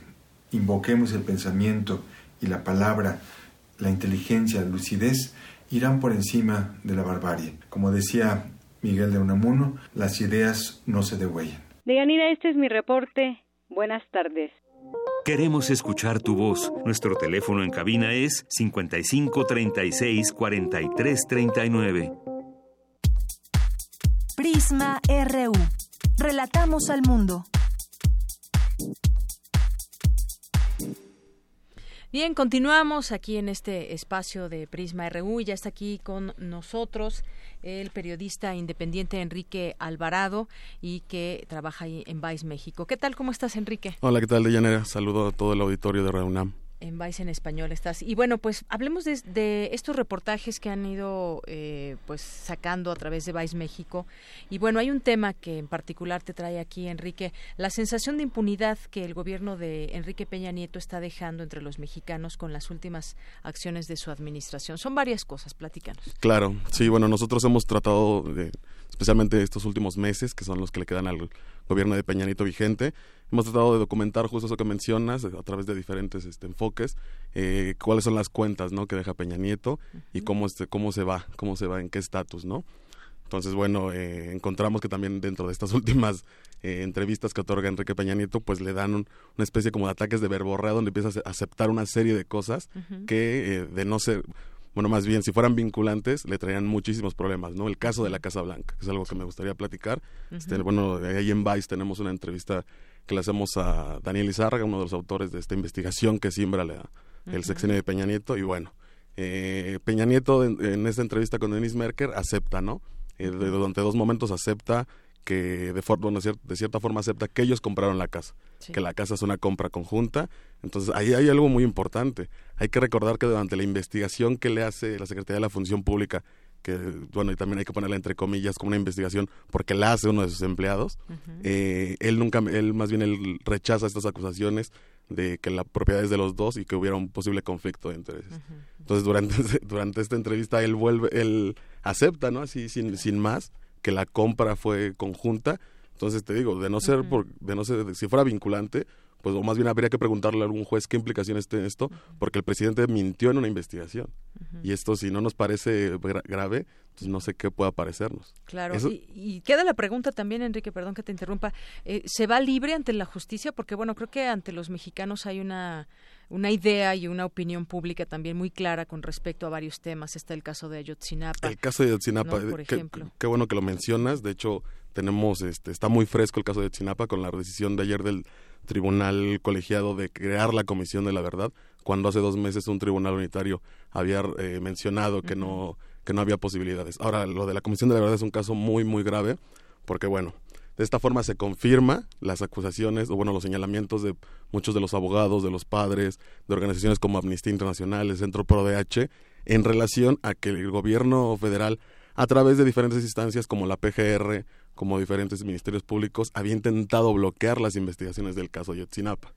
invoquemos el pensamiento y la palabra, la inteligencia, la lucidez, irán por encima de la barbarie. Como decía Miguel de Unamuno, las ideas no se degüellan. Deyanira, este es mi reporte. Buenas tardes. Queremos escuchar tu voz. Nuestro teléfono en cabina es 55 36 43 39. Prisma RU. Relatamos al mundo. Bien, continuamos aquí en este espacio de Prisma RU ya está aquí con nosotros el periodista independiente Enrique Alvarado y que trabaja ahí en Vice México. ¿Qué tal? ¿Cómo estás, Enrique? Hola, ¿qué tal, Deyanira? Saludo a todo el auditorio de Reunam en Vice en español estás. Y bueno, pues hablemos de, estos reportajes que han ido eh, pues sacando a través de Vice México. Y bueno, hay un tema que en particular te trae aquí, Enrique, la sensación de impunidad que el gobierno de Enrique Peña Nieto está dejando entre los mexicanos con las últimas acciones de su administración. Son varias cosas, platícanos. Claro, sí, bueno, nosotros hemos tratado de especialmente estos últimos meses, que son los que le quedan al gobierno de Peña Nieto vigente. Hemos tratado de documentar justo eso que mencionas a través de diferentes este, enfoques, eh, cuáles son las cuentas ¿no? que deja Peña Nieto y cómo, este, cómo se va, cómo se va, en qué estatus, ¿no? Entonces, bueno, eh, encontramos que también dentro de estas últimas eh, entrevistas que otorga Enrique Peña Nieto, pues le dan una especie como de ataques de verborrea donde empieza a aceptar una serie de cosas que eh, de no ser, bueno, más bien, si fueran vinculantes, le traían muchísimos problemas, ¿no? El caso de la Casa Blanca, que es algo que me gustaría platicar. este, bueno, ahí en Vice tenemos una entrevista que le hacemos a Daniel Izárraga, uno de los autores de esta investigación que siembra la, el sexenio de Peña Nieto, y bueno, eh, Peña Nieto en, esta entrevista con Denis Merker acepta, ¿no? Eh, durante dos momentos acepta que de, de cierta forma acepta que ellos compraron la casa, que la casa es una compra conjunta. Entonces ahí hay algo muy importante. Hay que recordar que durante la investigación que le hace la Secretaría de la Función Pública, que bueno, y también hay que ponerla entre comillas como una investigación porque la hace uno de sus empleados, eh, él nunca, él más bien él rechaza estas acusaciones de que la propiedad es de los dos y que hubiera un posible conflicto de intereses. Entonces durante, durante esta entrevista él vuelve, él acepta, ¿no? Así sin, sin más, que la compra fue conjunta. Entonces te digo, de no ser por, de no ser, si fuera vinculante, pues o más bien habría que preguntarle a algún juez qué implicaciones tiene esto, porque el presidente mintió en una investigación. Y esto si no nos parece grave, pues no sé qué pueda parecernos. Claro, y, queda la pregunta también, Enrique, perdón que te interrumpa, eh, ¿se va libre ante la justicia? Porque bueno, creo que ante los mexicanos hay una una idea y una opinión pública también muy clara con respecto a varios temas. Está el caso de Ayotzinapa. El caso de Ayotzinapa, por ejemplo. Qué, bueno que lo mencionas. De hecho, tenemos, este, está muy fresco el caso de Ayotzinapa con la decisión de ayer del Tribunal Colegiado de crear la Comisión de la Verdad, cuando hace dos meses un tribunal unitario había eh, mencionado que no que no había posibilidades. Ahora, lo de la Comisión de la Verdad es un caso muy, muy grave, porque bueno, de esta forma se confirma las acusaciones o bueno los señalamientos de muchos de los abogados, de los padres, de organizaciones como Amnistía Internacional, el Centro ProDH, en relación a que el gobierno federal, a través de diferentes instancias como la PGR, como diferentes ministerios públicos, había intentado bloquear las investigaciones del caso Yotzinapa.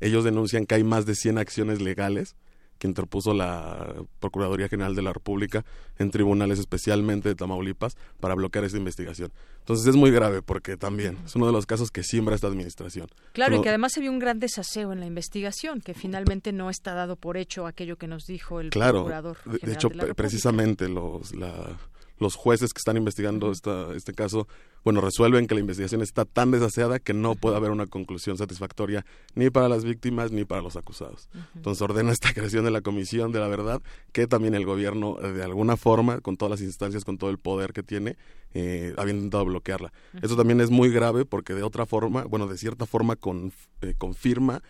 Ellos denuncian que hay más de 100 acciones legales que interpuso la Procuraduría General de la República en tribunales especialmente de Tamaulipas para bloquear esta investigación. Entonces es muy grave porque también es uno de los casos que siembra esta administración. Claro, y que además se vio un gran desaseo en la investigación, que finalmente no está dado por hecho aquello que nos dijo el Procurador. General de, de hecho, precisamente los, la, los jueces que están investigando esta, este caso, bueno, resuelven que la investigación está tan desaseada que no puede haber una conclusión satisfactoria ni para las víctimas ni para los acusados. Entonces ordena esta creación de la Comisión de la Verdad, que también el gobierno, eh, de alguna forma, con todas las instancias, con todo el poder que tiene, eh, había intentado bloquearla. Eso también es muy grave porque de otra forma, bueno, de cierta forma con, eh, confirma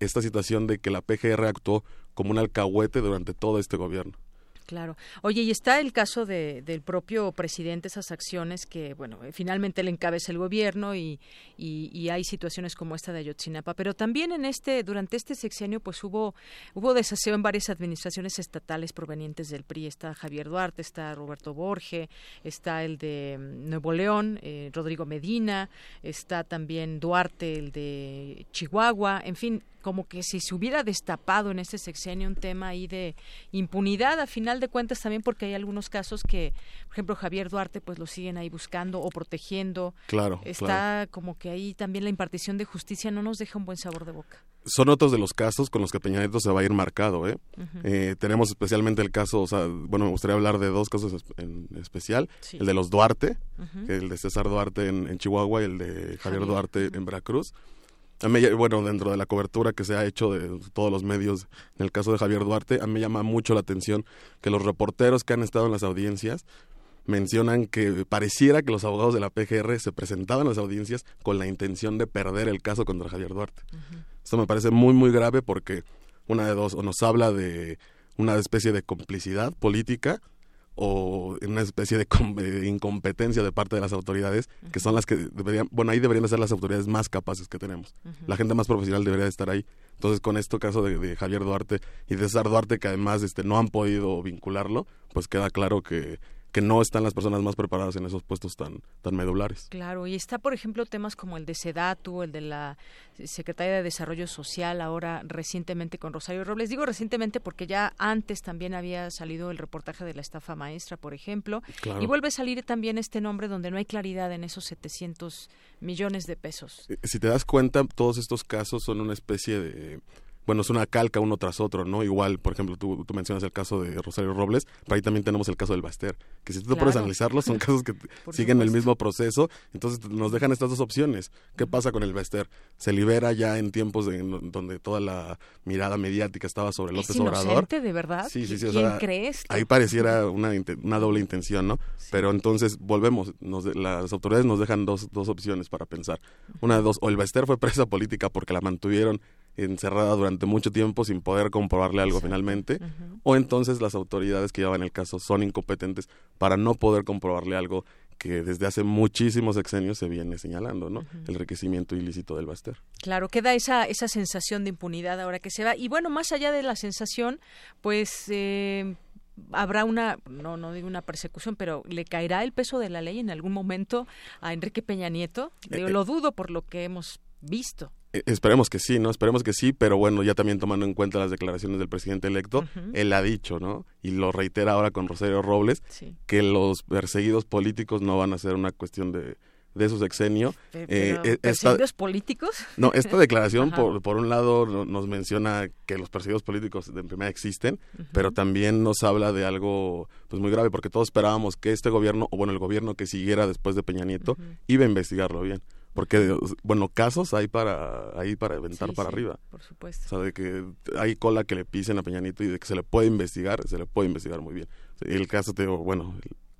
esta situación de que la PGR actuó como un alcahuete durante todo este gobierno. Claro. Oye, y está el caso de, del propio presidente, esas acciones que, bueno, eh, finalmente le encabeza el gobierno y, hay situaciones como esta de Ayotzinapa. Pero también en este, durante este sexenio, pues hubo, hubo desaseo en varias administraciones estatales provenientes del PRI. Está Javier Duarte, está Roberto Borge, está el de mm, Nuevo León, eh, Rodrigo Medina, está también Duarte, el de Chihuahua, en fin, como que si se hubiera destapado en este sexenio un tema ahí de impunidad, a final de cuentas también porque hay algunos casos que, por ejemplo, Javier Duarte, pues lo siguen ahí buscando o protegiendo. Claro. Está como que ahí también la impartición de justicia no nos deja un buen sabor de boca. Son otros de los casos con los que Peña Nieto se va a ir marcado, ¿eh? eh tenemos especialmente el caso, o sea, bueno, me gustaría hablar de dos casos en especial, el de los Duarte, el de César Duarte en, Chihuahua y el de Javier. Duarte en Veracruz a mí, bueno, dentro de la cobertura que se ha hecho de todos los medios, en el caso de Javier Duarte, a mí me llama mucho la atención que los reporteros que han estado en las audiencias mencionan que pareciera que los abogados de la PGR se presentaban a las audiencias con la intención de perder el caso contra Javier Duarte. Esto me parece muy, muy grave porque una de dos, o nos habla de una especie de complicidad política o en una especie de, incompetencia de parte de las autoridades, que son las que deberían, bueno, ahí deberían ser las autoridades más capaces que tenemos. La gente más profesional debería estar ahí. Entonces, con este caso de, Javier Duarte y de César Duarte, que además este, no han podido vincularlo, pues queda claro que que no están las personas más preparadas en esos puestos tan, tan medulares. Claro, y está, por ejemplo, temas como el de SEDATU, el de la Secretaría de Desarrollo Social, ahora recientemente con Rosario Robles. Digo recientemente porque ya antes también había salido el reportaje de la estafa maestra, por ejemplo, y vuelve a salir también este nombre donde no hay claridad en esos 700 millones de pesos. Eh, si te das cuenta, todos estos casos son una especie de bueno, es una calca uno tras otro, ¿no? Igual, por ejemplo, tú, tú mencionas el caso de Rosario Robles, pero ahí también tenemos el caso del Baster, que si tú te pones a analizarlo, son casos que siguen el mismo proceso, entonces nos dejan estas dos opciones. ¿Qué pasa con el Baster? Se libera ya en tiempos de, donde toda la mirada mediática estaba sobre López ¿Es Obrador. de verdad? Sí, sí, sí. ¿Quién crees? Ahí pareciera una, una doble intención, ¿no? Pero entonces volvemos, nos, las autoridades nos dejan dos, dos opciones para pensar. Una de dos, o el Baster fue presa política porque la mantuvieron encerrada durante mucho tiempo sin poder comprobarle algo finalmente, o entonces las autoridades que llevan el caso son incompetentes para no poder comprobarle algo que desde hace muchísimos sexenios se viene señalando, ¿no? El enriquecimiento ilícito del Baster. Claro, queda esa, esa sensación de impunidad ahora que se va. Y bueno, más allá de la sensación, pues eh, habrá una, no, no digo una persecución, pero ¿le caerá el peso de la ley en algún momento a Enrique Peña Nieto? Yo eh, lo dudo por lo que hemos visto. Eh, esperemos que sí, ¿no? Esperemos que sí, pero bueno, ya también tomando en cuenta las declaraciones del presidente electo, él ha dicho, ¿no? Y lo reitera ahora con Rosario Robles, que los perseguidos políticos no van a ser una cuestión de, de su sexenio. Eh, eh ¿Perseguidos políticos? No, esta declaración, por, por un lado, nos menciona que los perseguidos políticos de primera existen, pero también nos habla de algo pues muy grave, porque todos esperábamos que este gobierno, o bueno, el gobierno que siguiera después de Peña Nieto, iba a investigarlo bien porque bueno casos hay para ahí para aventar para arriba. por supuesto. o sea de que hay cola que le pisen a Peñanito y de que se le puede investigar se le puede investigar muy bien. El caso te bueno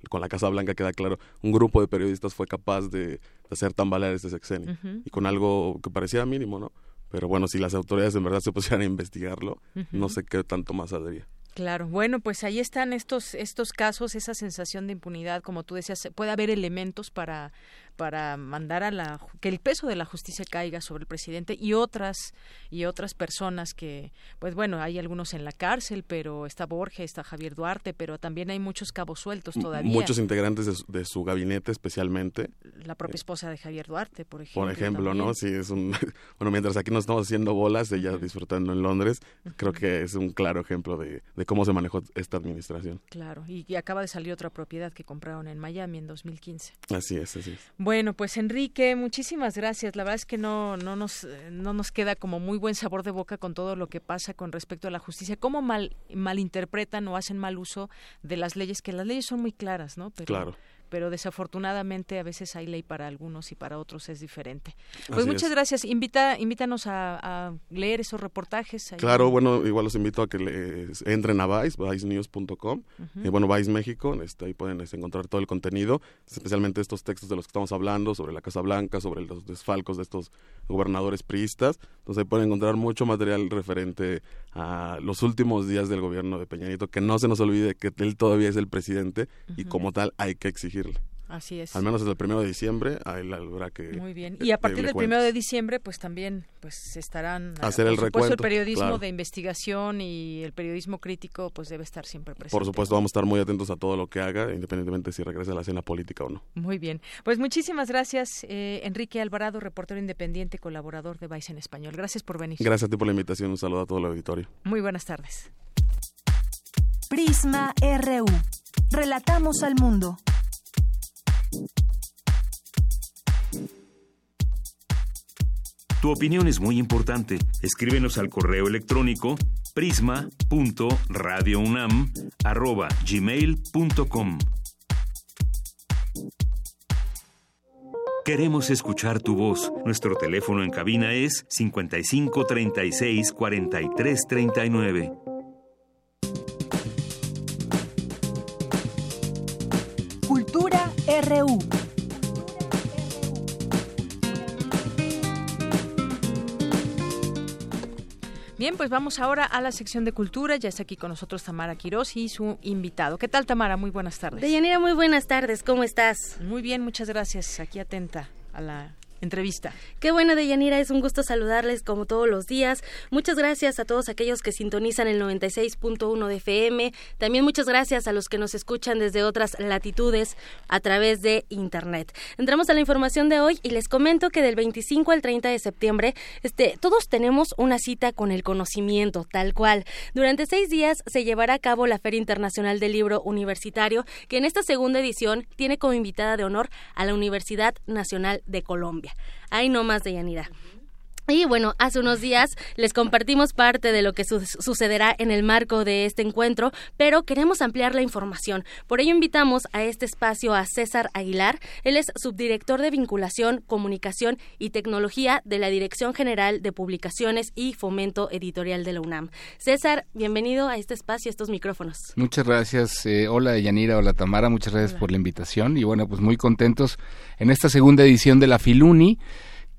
con la Casa Blanca queda claro un grupo de periodistas fue capaz de, hacer tambalear este sexenio y con algo que pareciera mínimo no pero bueno si las autoridades en verdad se pusieran a investigarlo no sé qué tanto más saldría. Claro, bueno, pues ahí están estos estos casos, esa sensación de impunidad, como tú decías, puede haber elementos para para mandar a la que el peso de la justicia caiga sobre el presidente y otras y otras personas que pues bueno hay algunos en la cárcel pero está Borges está Javier Duarte pero también hay muchos cabos sueltos todavía. muchos integrantes de su, gabinete especialmente. La propia esposa de Javier Duarte por ejemplo por ejemplo no sí es un bueno mientras aquí nos estamos haciendo bolas ella disfrutando en Londres creo que es un claro ejemplo de, cómo se manejó esta administración. Claro y, y acaba de salir otra propiedad que compraron en Miami en 2015 así es así es bueno, pues Enrique, muchísimas gracias. La verdad es que no, no, nos, no nos queda como muy buen sabor de boca con todo lo que pasa con respecto a la justicia. ¿Cómo mal, malinterpretan o hacen mal uso de las leyes? Que las leyes son muy claras, ¿no? Pero, claro pero desafortunadamente a veces hay ley para algunos y para otros es diferente. Pues muchas gracias. Invita, invítanos a, leer esos reportajes. Claro, bueno, igual los invito a que les entren a Vice, vicenews.com, y bueno, Vice México, este, ahí pueden este, encontrar todo el contenido, especialmente estos textos de los que estamos hablando, sobre la Casa Blanca, sobre los desfalcos de estos gobernadores priistas. Entonces ahí pueden encontrar mucho material referente a los últimos días del gobierno de Peña Nieto, que no se nos olvide que él todavía es el presidente y como tal hay que exigirle. Así es. Al menos desde el primero de diciembre, ahí habrá que. Muy bien. Y a partir del primero de diciembre, pues también pues estarán. Hacer el recuento. el periodismo de investigación y el periodismo crítico, pues debe estar siempre presente. Por supuesto, vamos a estar muy atentos a todo lo que haga, independientemente si regresa a la escena política o no. Muy bien. Pues muchísimas gracias, eh, Enrique Alvarado, reportero independiente, colaborador de Vice en Español. Gracias por venir. Gracias a ti por la invitación. Un saludo a todo el auditorio. Muy buenas tardes. Prisma RU. Relatamos al mundo. Tu opinión es muy importante. Escríbenos al correo electrónico prisma.radiounam@gmail.com. Queremos escuchar tu voz. Nuestro teléfono en cabina es 55 36 43 39. RU. Bien, pues vamos ahora a la sección de cultura. Ya está aquí con nosotros Tamara Quiroz y su invitado. ¿Qué tal, Tamara? Muy buenas tardes. Deyanira, muy buenas tardes. ¿Cómo estás? Muy bien, muchas gracias. Aquí atenta a la entrevista. Qué bueno, Deyanira, es un gusto saludarles como todos los días. Muchas gracias a todos aquellos que sintonizan el 96.1 de FM. También muchas gracias a los que nos escuchan desde otras latitudes a través de Internet. Entramos a la información de hoy y les comento que del 25 al 30 de septiembre, este, todos tenemos una cita con el conocimiento, tal cual. Durante seis días se llevará a cabo la Feria Internacional del Libro Universitario, que en esta segunda edición tiene como invitada de honor a la Universidad Nacional de Colombia. Ahí no más de Yanira. Y bueno, hace unos días les compartimos parte de lo que sucederá en el marco de este encuentro, pero queremos ampliar la información. Por ello invitamos a este espacio a César Aguilar. Él es subdirector de vinculación, comunicación y tecnología de la Dirección General de Publicaciones y Fomento Editorial de la UNAM. César, bienvenido a este espacio, a estos micrófonos. Muchas gracias. Eh, hola Yanira, hola Tamara, muchas gracias por la invitación y bueno, pues muy contentos en esta segunda edición de la Filuni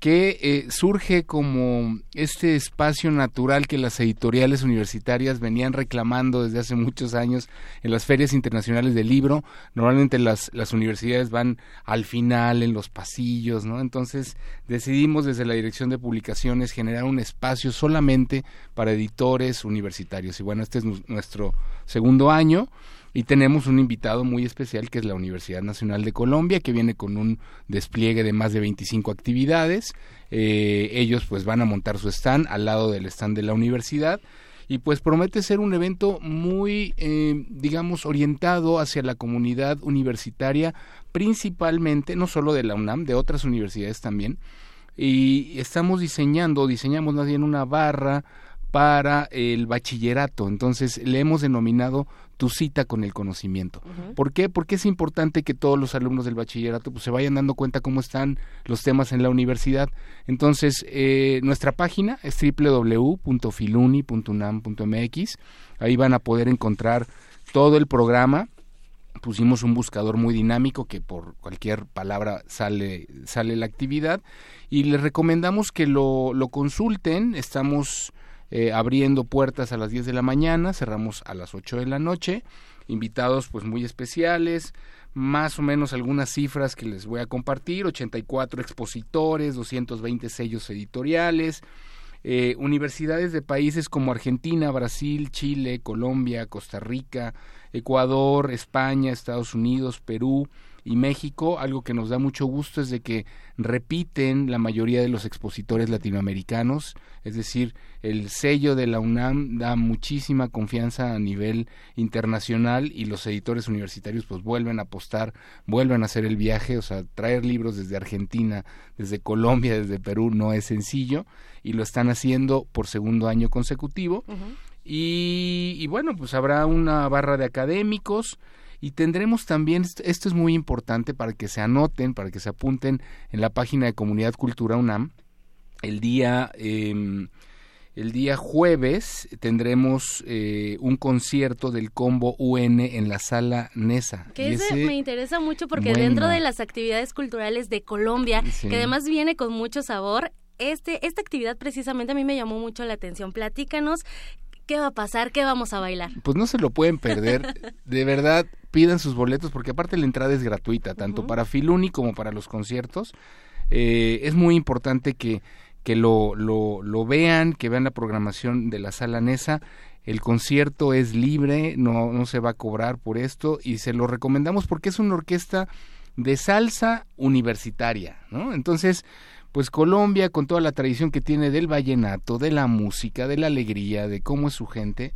que eh, surge como este espacio natural que las editoriales universitarias venían reclamando desde hace muchos años en las ferias internacionales del libro. Normalmente las, las universidades van al final, en los pasillos, ¿no? Entonces decidimos desde la Dirección de Publicaciones generar un espacio solamente para editores universitarios. Y bueno, este es nuestro segundo año y tenemos un invitado muy especial que es la Universidad Nacional de Colombia, que viene con un despliegue de más de 25 actividades. Eh, ellos pues van a montar su stand al lado del stand de la universidad y pues promete ser un evento muy, eh, digamos, orientado hacia la comunidad universitaria, principalmente, no solo de la UNAM, de otras universidades también. Y estamos diseñando, diseñamos más bien una barra para el bachillerato. Entonces le hemos denominado tu cita con el conocimiento. ¿Por qué? Porque es importante que todos los alumnos del bachillerato pues, se vayan dando cuenta cómo están los temas en la universidad. Entonces, eh, nuestra página es www.filuni.unam.mx. Ahí van a poder encontrar todo el programa. Pusimos un buscador muy dinámico que por cualquier palabra sale, sale la actividad. Y les recomendamos que lo, lo consulten. Estamos eh, abriendo puertas a las 10 de la mañana, cerramos a las 8 de la noche, invitados pues muy especiales, más o menos algunas cifras que les voy a compartir, 84 expositores, 220 sellos editoriales, eh, universidades de países como Argentina, Brasil, Chile, Colombia, Costa Rica, Ecuador, España, Estados Unidos, Perú, y México, algo que nos da mucho gusto es de que repiten la mayoría de los expositores latinoamericanos, es decir, el sello de la UNAM da muchísima confianza a nivel internacional y los editores universitarios pues vuelven a apostar, vuelven a hacer el viaje, o sea, traer libros desde Argentina, desde Colombia, desde Perú no es sencillo y lo están haciendo por segundo año consecutivo. y, y bueno, pues habrá una barra de académicos, y tendremos también, esto es muy importante para que se anoten, para que se apunten en la página de Comunidad Cultura UNAM, el día... Em, el día jueves tendremos eh, un concierto del combo UN en la sala NESA. Que ese, me interesa mucho porque dentro de las actividades culturales de Colombia, que además viene con mucho sabor, este, esta actividad precisamente a mí me llamó mucho la atención. Platícanos ¿Qué va a pasar? ¿Qué vamos a bailar? Pues no se lo pueden perder. De verdad, pidan sus boletos porque aparte la entrada es gratuita, tanto para Filuni como para los conciertos. Eh, es muy importante que, que lo, lo, lo, vean, que vean la programación de la sala Nesa. El concierto es libre, no, no se va a cobrar por esto y se lo recomendamos porque es una orquesta de salsa universitaria, ¿no? Entonces, pues Colombia, con toda la tradición que tiene del vallenato, de la música, de la alegría, de cómo es su gente,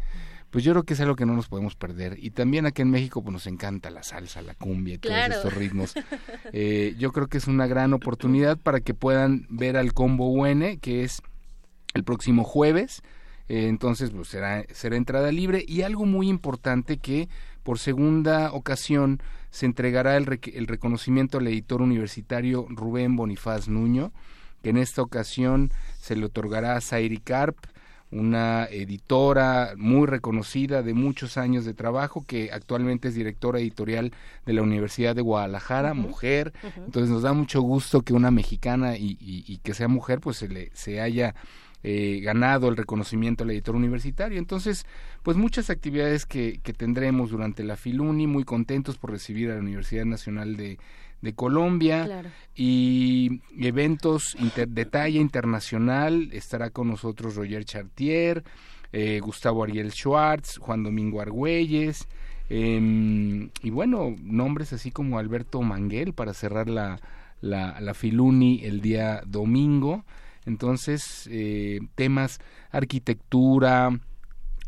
pues yo creo que es algo que no nos podemos perder. Y también aquí en México pues nos encanta la salsa, la cumbia y todos estos ritmos. Eh, yo creo que es una gran oportunidad para que puedan ver al Combo UN, que es el próximo jueves. Eh, entonces pues será, será entrada libre. Y algo muy importante que por segunda ocasión se entregará el, el reconocimiento al editor universitario Rubén Bonifaz Nuño, que en esta ocasión se le otorgará a Sairi Karp, una editora muy reconocida de muchos años de trabajo, que actualmente es directora editorial de la Universidad de Guadalajara, mujer. Entonces nos da mucho gusto que una mexicana y, y que sea mujer, pues se, le, se haya eh, ganado el reconocimiento al editor universitario. Entonces, pues muchas actividades que, que tendremos durante la Filuni, muy contentos por recibir a la Universidad Nacional de, de Colombia y eventos de talla internacional. Estará con nosotros Roger Chartier, eh, Gustavo Ariel Schwartz, Juan Domingo Argüelles. Em, y bueno, nombres así como Alberto Manguel para cerrar la, la, la Filuni el día domingo. Entonces, eh, temas arquitectura,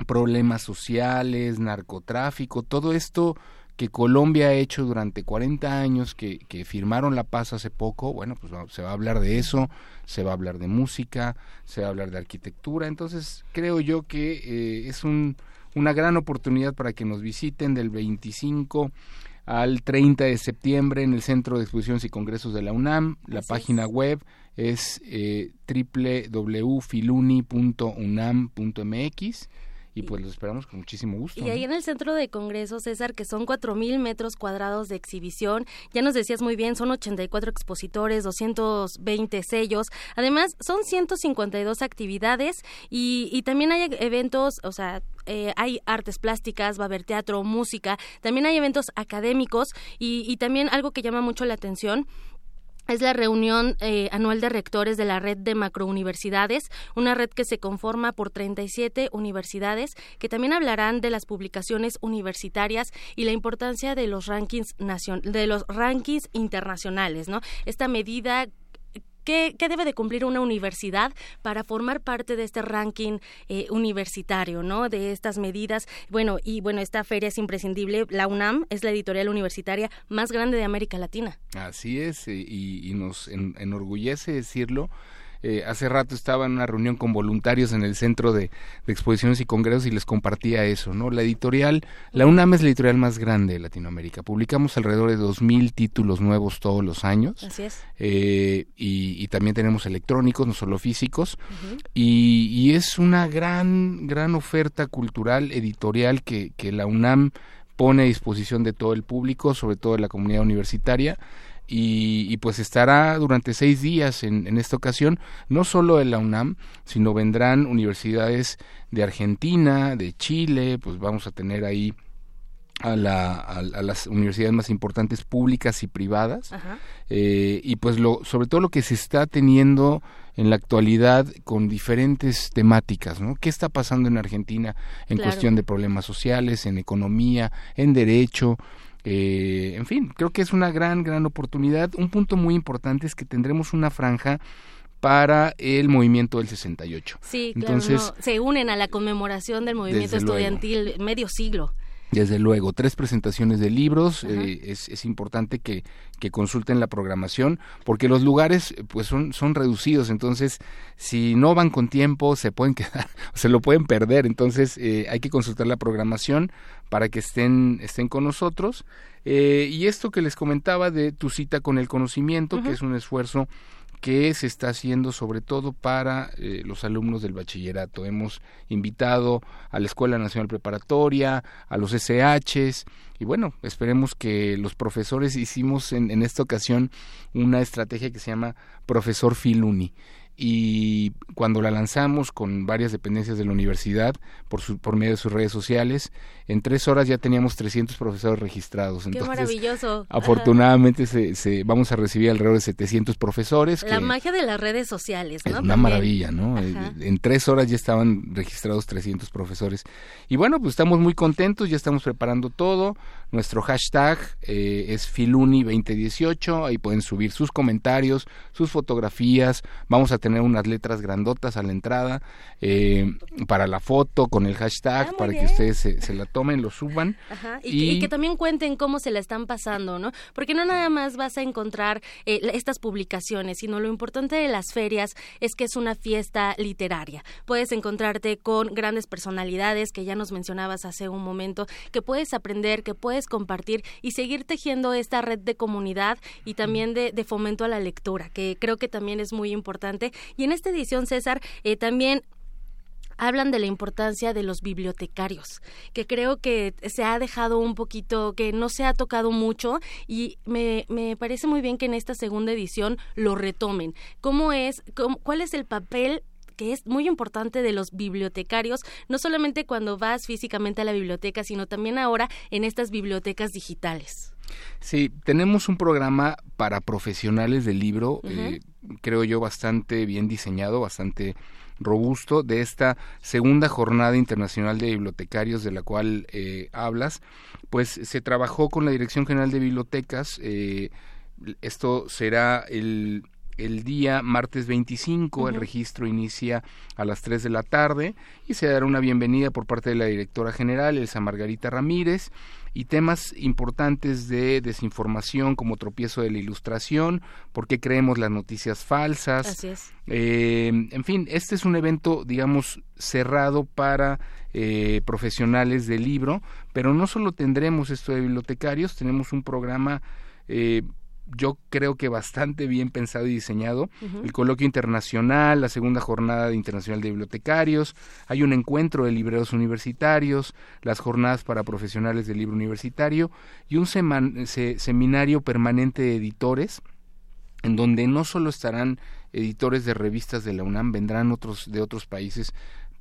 problemas sociales, narcotráfico, todo esto que Colombia ha hecho durante 40 años, que, que firmaron la paz hace poco, bueno, pues se va a hablar de eso, se va a hablar de música, se va a hablar de arquitectura, entonces creo yo que eh, es un, una gran oportunidad para que nos visiten del 25 al 30 de septiembre en el Centro de Exposiciones y Congresos de la UNAM. La página web es eh, www.filuni.unam.mx y pues los esperamos con muchísimo gusto. Y ahí en el centro de congresos, César, que son cuatro mil metros cuadrados de exhibición, ya nos decías muy bien, son 84 expositores, 220 sellos, además son 152 actividades y, y también hay eventos, o sea, eh, hay artes plásticas, va a haber teatro, música, también hay eventos académicos y, y también algo que llama mucho la atención es la reunión eh, anual de rectores de la red de macrouniversidades, una red que se conforma por 37 universidades que también hablarán de las publicaciones universitarias y la importancia de los rankings de los rankings internacionales, ¿no? Esta medida ¿Qué, debe de cumplir una universidad para formar parte de este ranking eh, universitario, ¿no? De estas medidas. Bueno, y bueno, esta feria es imprescindible. La UNAM es la editorial universitaria más grande de América Latina. Así es, eh, y, nos enorgullece decirlo eh, hace rato estaba en una reunión con voluntarios en el Centro de, Exposiciones y Congresos y les compartía eso, ¿no? La editorial, la UNAM es la editorial más grande de Latinoamérica. Publicamos alrededor de 2.000 títulos nuevos todos los años. Así es. Eh, y, también tenemos electrónicos, no solo físicos. y, es una gran, gran oferta cultural, editorial que, que la UNAM pone a disposición de todo el público, sobre todo de la comunidad universitaria y, pues estará durante seis días en, en, esta ocasión, no solo en la UNAM, sino vendrán universidades de Argentina, de Chile, pues vamos a tener ahí a, la, a, las universidades más importantes públicas y privadas eh, y pues lo sobre todo lo que se está teniendo en la actualidad con diferentes temáticas, ¿no? ¿Qué está pasando en Argentina en cuestión de problemas sociales, en economía, en derecho? Eh, en fin, creo que es una gran, gran oportunidad. Un punto muy importante es que tendremos una franja para el movimiento del 68. Sí, Entonces, se unen a la conmemoración del movimiento estudiantil medio siglo. Desde luego, tres presentaciones de libros. Eh, es, es, importante que, que, consulten la programación porque los lugares pues son, son reducidos. Entonces, si no van con tiempo, se pueden quedar, se lo pueden perder. Entonces, eh, hay que consultar la programación para que estén, estén con nosotros. Eh, y esto que les comentaba de tu cita con el conocimiento, que es un esfuerzo que se está haciendo sobre todo para eh, los alumnos del bachillerato. Hemos invitado a la Escuela Nacional Preparatoria, a los SHs, y bueno, esperemos que los profesores hicimos en, en esta ocasión una estrategia que se llama Profesor Filuni y cuando la lanzamos con varias dependencias de la universidad por, su, por medio de sus redes sociales, en tres horas ya teníamos 300 profesores registrados. ¡Qué maravilloso! Afortunadamente se, se, vamos a recibir alrededor de 700 profesores. La magia de las redes sociales, ¿no? Es una maravilla, ¿no? Eh, en tres horas ya estaban registrados 300 profesores. Y bueno, pues estamos muy contentos, ya estamos preparando todo. Nuestro hashtag eh, es Filuni2018, ahí pueden subir sus comentarios, sus fotografías, vamos a tener unas letras grandotas a la entrada eh, para la foto con el hashtag, ah, para que ustedes se, la tomen, lo suban. Y, que también cuenten cómo se la están pasando, ¿no? Porque no nada más vas a encontrar eh, estas publicaciones, sino lo importante de las ferias es que es una fiesta literaria. Puedes encontrarte con grandes personalidades que ya nos mencionabas hace un momento, que puedes aprender, que puedes compartir y seguir tejiendo esta red de comunidad y también de, de fomento a la lectura, que creo que también es muy importante y en esta edición, César, eh, también hablan de la importancia de los bibliotecarios, que creo que se ha dejado un poquito, que no se ha tocado mucho y me, me parece muy bien que en esta segunda edición lo retomen. ¿Cómo es, cuál es el papel que es muy importante de los bibliotecarios, no solamente cuando vas físicamente a la biblioteca, sino también ahora en estas bibliotecas digitales? Sí, tenemos un programa para profesionales del libro, eh, creo yo, bastante bien diseñado, bastante robusto de esta segunda jornada internacional de bibliotecarios de la cual eh, hablas, pues se trabajó con la Dirección General de Bibliotecas. Eh, esto será el el día martes 25 el registro inicia a las 3 de la tarde y se dará una bienvenida por parte de la directora general, Elsa Margarita Ramírez, y temas importantes de desinformación como tropiezo de la ilustración, por qué creemos las noticias falsas. Así es. Eh, en fin, este es un evento, digamos, cerrado para eh, profesionales del libro, pero no solo tendremos esto de bibliotecarios, tenemos un programa eh, yo creo que bastante bien pensado y diseñado. El coloquio internacional, la segunda jornada internacional de bibliotecarios, hay un encuentro de libreros universitarios, las jornadas para profesionales del libro universitario y un seminario permanente de editores en donde no solo estarán editores de revistas de la UNAM, vendrán otros de otros países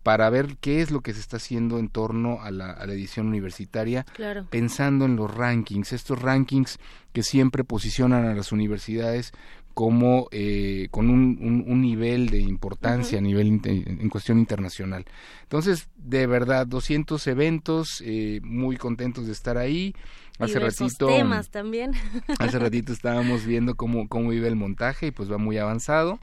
para ver qué es lo que se está haciendo en torno a la, edición universitaria, pensando en los rankings, estos rankings que siempre posicionan a las universidades como eh, con un, un, nivel de importancia a nivel en cuestión internacional. Entonces, de verdad, 200 eventos, eh, muy contentos de estar ahí. Hace ratito temas también. hace ratito estábamos viendo cómo cómo vive el montaje y pues va muy avanzado.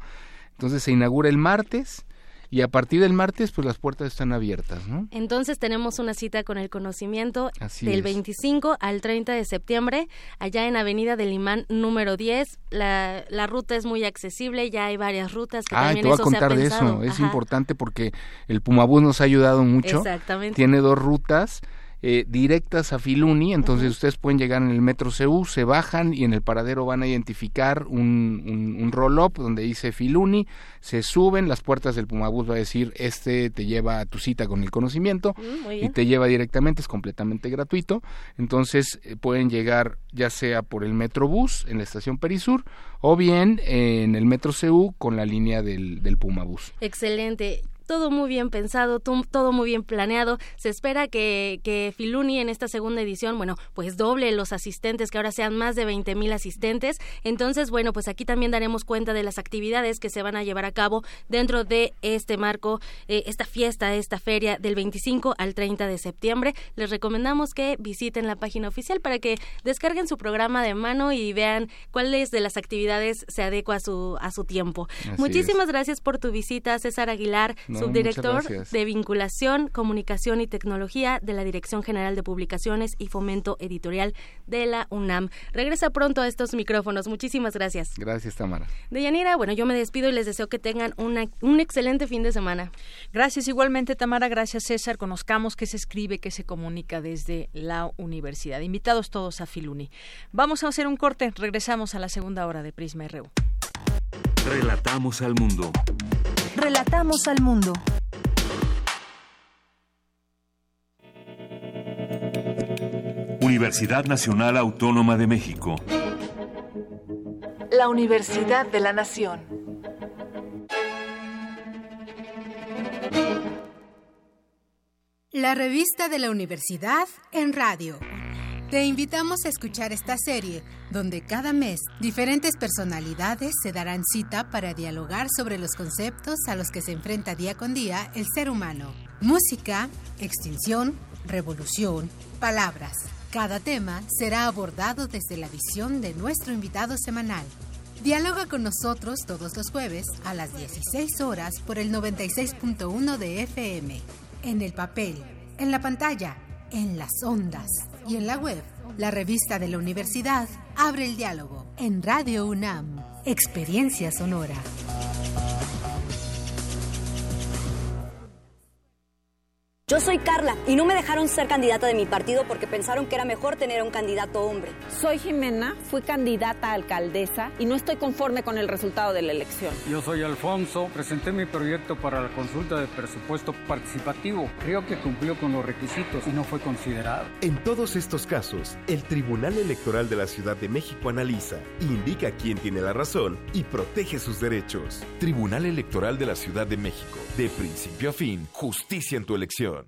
Entonces se inaugura el martes y a partir del martes pues las puertas están abiertas, ¿no? Entonces tenemos una cita con el conocimiento del 25 al 30 de septiembre allá en Avenida del Imán número 10. La, la ruta es muy accesible, ya hay varias rutas que ah, también te voy a contar de eso, es importante porque el Pumabús nos ha ayudado mucho. Exactamente. Tiene dos rutas eh, directas a Filuni, entonces ustedes pueden llegar en el metro CU, se bajan y en el paradero van a identificar un, un, roll-up donde dice Filuni, se suben, las puertas del Pumabús va a decir, este te lleva a tu cita con el conocimiento mm, y te lleva directamente, es completamente gratuito, entonces eh, pueden llegar ya sea por el Metrobús en la estación Perisur o bien en el metro CU con la línea del, del Pumabús. Excelente todo muy bien pensado, todo muy bien planeado. Se espera que, que Filuni en esta segunda edición, bueno, pues doble los asistentes, que ahora sean más de 20 mil asistentes. Entonces, bueno, pues aquí también daremos cuenta de las actividades que se van a llevar a cabo dentro de este marco, eh, esta fiesta, esta feria del 25 al 30 de septiembre. Les recomendamos que visiten la página oficial para que descarguen su programa de mano y vean cuáles de las actividades se adecua a su, a su tiempo. Muchísimas gracias por tu visita, César Aguilar subdirector de Vinculación, Comunicación y Tecnología de la Dirección General de Publicaciones y Fomento Editorial de la UNAM. Regresa pronto a estos micrófonos. Muchísimas gracias. Gracias, Tamara. Deyanira, bueno, yo me despido y les deseo que tengan un excelente fin de semana. Gracias igualmente, Tamara. Gracias, César. Conozcamos qué se escribe, qué se comunica desde la universidad. Invitados todos a Filuni. Vamos a hacer un corte. Regresamos a la segunda hora de Prisma RU. Relatamos al mundo. Relatamos al mundo. Universidad Nacional Autónoma de México. La Universidad de la Nación. La revista de la universidad en radio. Te invitamos a escuchar esta serie, donde cada mes diferentes personalidades se darán cita para dialogar sobre los conceptos a los que se enfrenta día con día el ser humano. Música, extinción, revolución, palabras. Cada tema será abordado desde la visión de nuestro invitado semanal. Dialoga con nosotros todos los jueves a las 16 horas por el 96.1 de FM, en el papel, en la pantalla, en las ondas y en la web. La revista de la universidad abre el diálogo en Radio UNAM. Experiencia Sonora. Yo soy Carla y no me dejaron ser candidata de mi partido porque pensaron que era mejor tener un candidato hombre. Soy Jimena, fui candidata a alcaldesa y no estoy conforme con el resultado de la elección. Yo soy Alfonso, presenté mi proyecto para la consulta de presupuesto participativo. Creo que cumplió con los requisitos y no fue considerado. En todos estos casos, el Tribunal Electoral de la Ciudad de México analiza, indica quién tiene la razón y protege sus derechos. Tribunal Electoral de la Ciudad de México. De principio a fin, justicia en tu elección.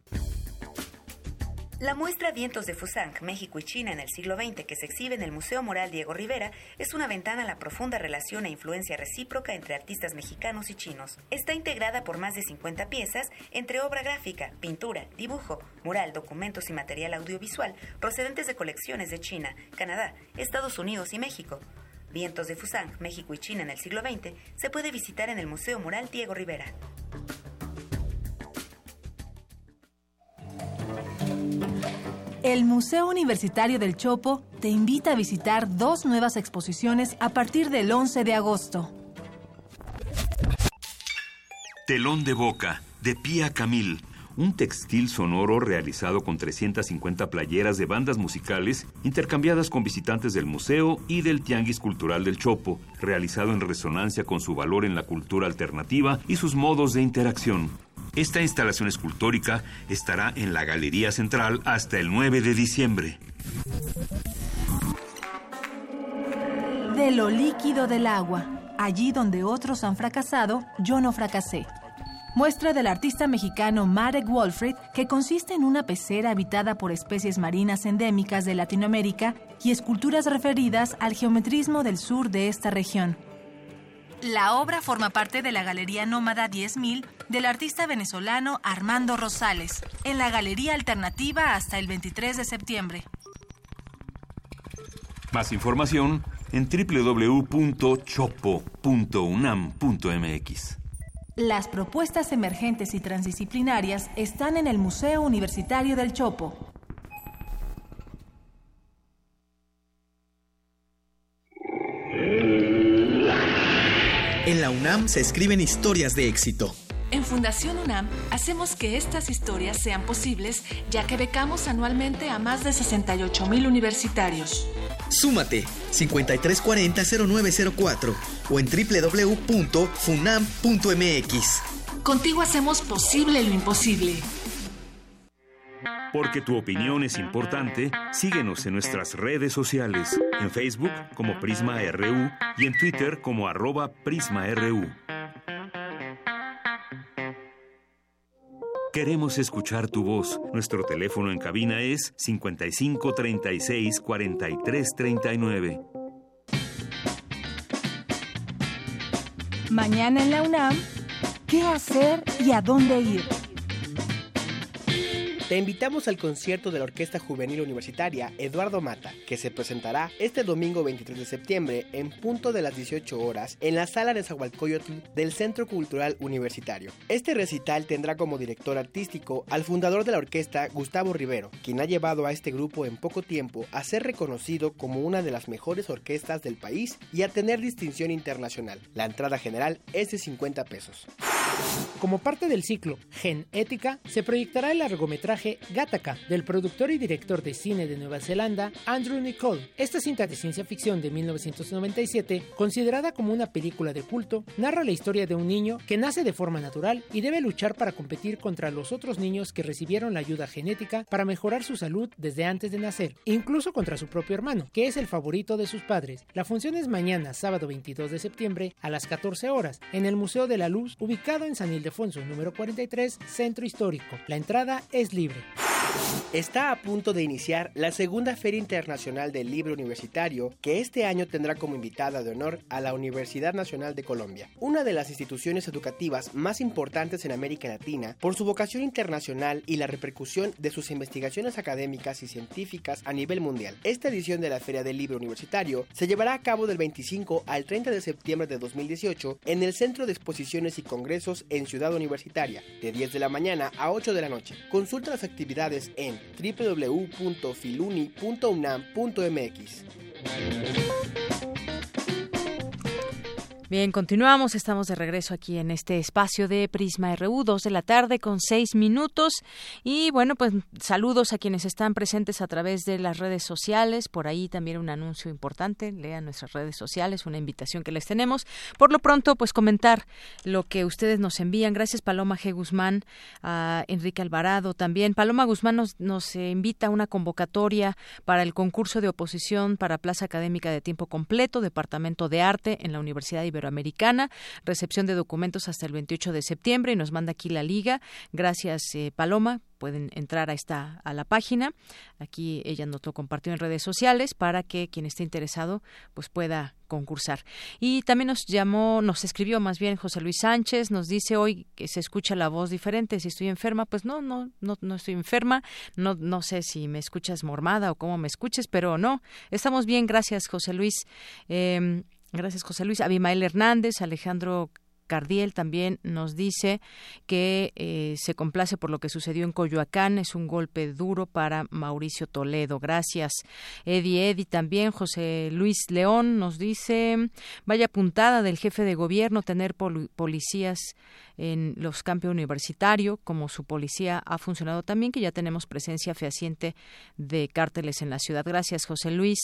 La muestra Vientos de Fusang, México y China en el siglo XX que se exhibe en el Museo Moral Diego Rivera es una ventana a la profunda relación e influencia recíproca entre artistas mexicanos y chinos. Está integrada por más de 50 piezas entre obra gráfica, pintura, dibujo, mural, documentos y material audiovisual procedentes de colecciones de China, Canadá, Estados Unidos y México. Vientos de Fusang, México y China en el siglo XX, se puede visitar en el Museo Mural Diego Rivera. El Museo Universitario del Chopo te invita a visitar dos nuevas exposiciones a partir del 11 de agosto. Telón de Boca, de Pía Camil. Un textil sonoro realizado con 350 playeras de bandas musicales intercambiadas con visitantes del museo y del Tianguis Cultural del Chopo, realizado en resonancia con su valor en la cultura alternativa y sus modos de interacción. Esta instalación escultórica estará en la Galería Central hasta el 9 de diciembre. De lo líquido del agua. Allí donde otros han fracasado, yo no fracasé. Muestra del artista mexicano Marek Wolfrid, que consiste en una pecera habitada por especies marinas endémicas de Latinoamérica y esculturas referidas al geometrismo del sur de esta región. La obra forma parte de la Galería Nómada 10.000 del artista venezolano Armando Rosales, en la Galería Alternativa hasta el 23 de septiembre. Más información en www.chopo.unam.mx. Las propuestas emergentes y transdisciplinarias están en el Museo Universitario del Chopo. La UNAM se escriben historias de éxito. En Fundación UNAM hacemos que estas historias sean posibles ya que becamos anualmente a más de 68 mil universitarios. Súmate 5340-0904 o en www.funam.mx. Contigo hacemos posible lo imposible. Porque tu opinión es importante, síguenos en nuestras redes sociales, en Facebook como Prisma RU y en Twitter como arroba PrismaRU. Queremos escuchar tu voz. Nuestro teléfono en cabina es 55 36 43 39. Mañana en la UNAM, ¿qué hacer y a dónde ir? Te invitamos al concierto de la Orquesta Juvenil Universitaria Eduardo Mata, que se presentará este domingo 23 de septiembre en punto de las 18 horas en la sala de Zahualcoyotl del Centro Cultural Universitario. Este recital tendrá como director artístico al fundador de la orquesta, Gustavo Rivero, quien ha llevado a este grupo en poco tiempo a ser reconocido como una de las mejores orquestas del país y a tener distinción internacional. La entrada general es de 50 pesos. Como parte del ciclo Gen Ética, se proyectará el largometraje Gattaca del productor y director de cine de Nueva Zelanda, Andrew Nicole. Esta cinta de ciencia ficción de 1997, considerada como una película de culto, narra la historia de un niño que nace de forma natural y debe luchar para competir contra los otros niños que recibieron la ayuda genética para mejorar su salud desde antes de nacer, incluso contra su propio hermano, que es el favorito de sus padres. La función es mañana, sábado 22 de septiembre, a las 14 horas, en el Museo de la Luz, ubicado en San Ildefonso, número 43, Centro Histórico. La entrada es libre. libre. Está a punto de iniciar la segunda Feria Internacional del Libro Universitario, que este año tendrá como invitada de honor a la Universidad Nacional de Colombia, una de las instituciones educativas más importantes en América Latina por su vocación internacional y la repercusión de sus investigaciones académicas y científicas a nivel mundial. Esta edición de la Feria del Libro Universitario se llevará a cabo del 25 al 30 de septiembre de 2018 en el Centro de Exposiciones y Congresos en Ciudad Universitaria, de 10 de la mañana a 8 de la noche. Consulta las actividades en www.filuni.unam.mx. Bien, continuamos. Estamos de regreso aquí en este espacio de Prisma RU, dos de la tarde con seis minutos. Y bueno, pues saludos a quienes están presentes a través de las redes sociales. Por ahí también un anuncio importante. Lean nuestras redes sociales, una invitación que les tenemos. Por lo pronto, pues comentar lo que ustedes nos envían. Gracias, Paloma G. Guzmán, a Enrique Alvarado también. Paloma Guzmán nos, nos invita a una convocatoria para el concurso de oposición para Plaza Académica de Tiempo Completo, Departamento de Arte en la Universidad Iberoamericana Iberoamericana, recepción de documentos hasta el 28 de septiembre y nos manda aquí la liga. Gracias, eh, Paloma, pueden entrar a esta a la página. Aquí ella nos lo compartió en redes sociales para que quien esté interesado pues pueda concursar. Y también nos llamó, nos escribió más bien José Luis Sánchez, nos dice hoy que se escucha la voz diferente, si estoy enferma, pues no, no, no, no estoy enferma, no, no sé si me escuchas mormada o cómo me escuches, pero no, estamos bien, gracias José Luis. Eh, Gracias, José Luis. Abimael Hernández, Alejandro Cardiel también nos dice que eh, se complace por lo que sucedió en Coyoacán. Es un golpe duro para Mauricio Toledo. Gracias. Eddie Eddie también. José Luis León nos dice, vaya puntada del jefe de gobierno tener policías en los campos universitarios, como su policía ha funcionado también, que ya tenemos presencia fehaciente de cárteles en la ciudad. Gracias, José Luis.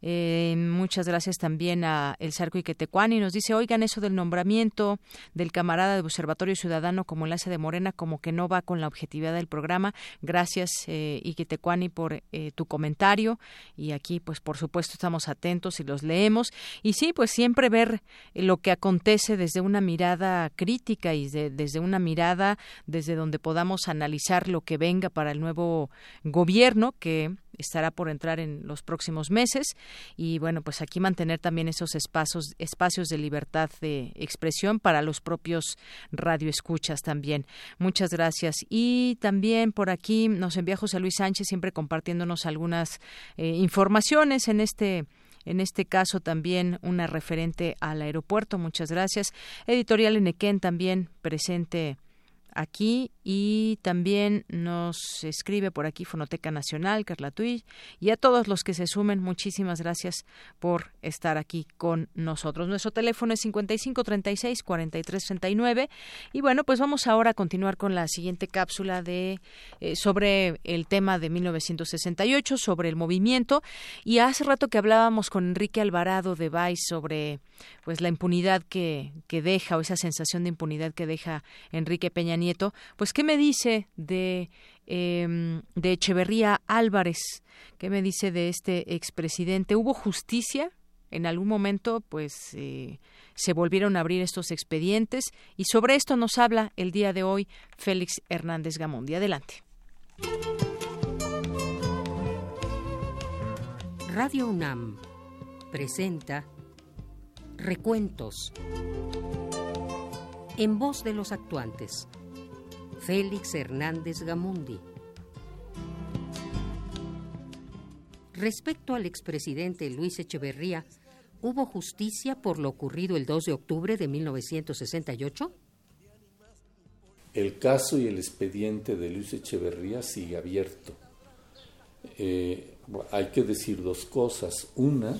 Eh, muchas gracias también a El Sarco Iquetecuani. Nos dice, oigan, eso del nombramiento del camarada de Observatorio Ciudadano como enlace de Morena, como que no va con la objetividad del programa. Gracias, eh, Iquetecuani, por eh, tu comentario. Y aquí, pues, por supuesto, estamos atentos y los leemos. Y sí, pues siempre ver lo que acontece desde una mirada crítica y desde una mirada desde donde podamos analizar lo que venga para el nuevo gobierno que estará por entrar en los próximos meses y bueno pues aquí mantener también esos espacios espacios de libertad de expresión para los propios radioescuchas también muchas gracias y también por aquí nos envía José Luis Sánchez siempre compartiéndonos algunas eh, informaciones en este en este caso también una referente al aeropuerto. Muchas gracias. Editorial Enequén también presente aquí y también nos escribe por aquí Fonoteca Nacional, Carla Tuy, y a todos los que se sumen, muchísimas gracias por estar aquí con nosotros. Nuestro teléfono es 5536-4339 y bueno, pues vamos ahora a continuar con la siguiente cápsula de eh, sobre el tema de 1968, sobre el movimiento y hace rato que hablábamos con Enrique Alvarado de Vice sobre pues la impunidad que, que deja o esa sensación de impunidad que deja Enrique Peña Nieto, pues ¿qué me dice de, em, de Echeverría Álvarez? ¿Qué me dice de este expresidente? ¿Hubo justicia? En algún momento, pues, eh, se volvieron a abrir estos expedientes y sobre esto nos habla el día de hoy Félix Hernández Gamondi. Adelante. Radio UNAM presenta Recuentos en voz de los actuantes. Félix Hernández Gamundi. Respecto al expresidente Luis Echeverría, ¿hubo justicia por lo ocurrido el 2 de octubre de 1968? El caso y el expediente de Luis Echeverría sigue abierto. Eh, hay que decir dos cosas. Una,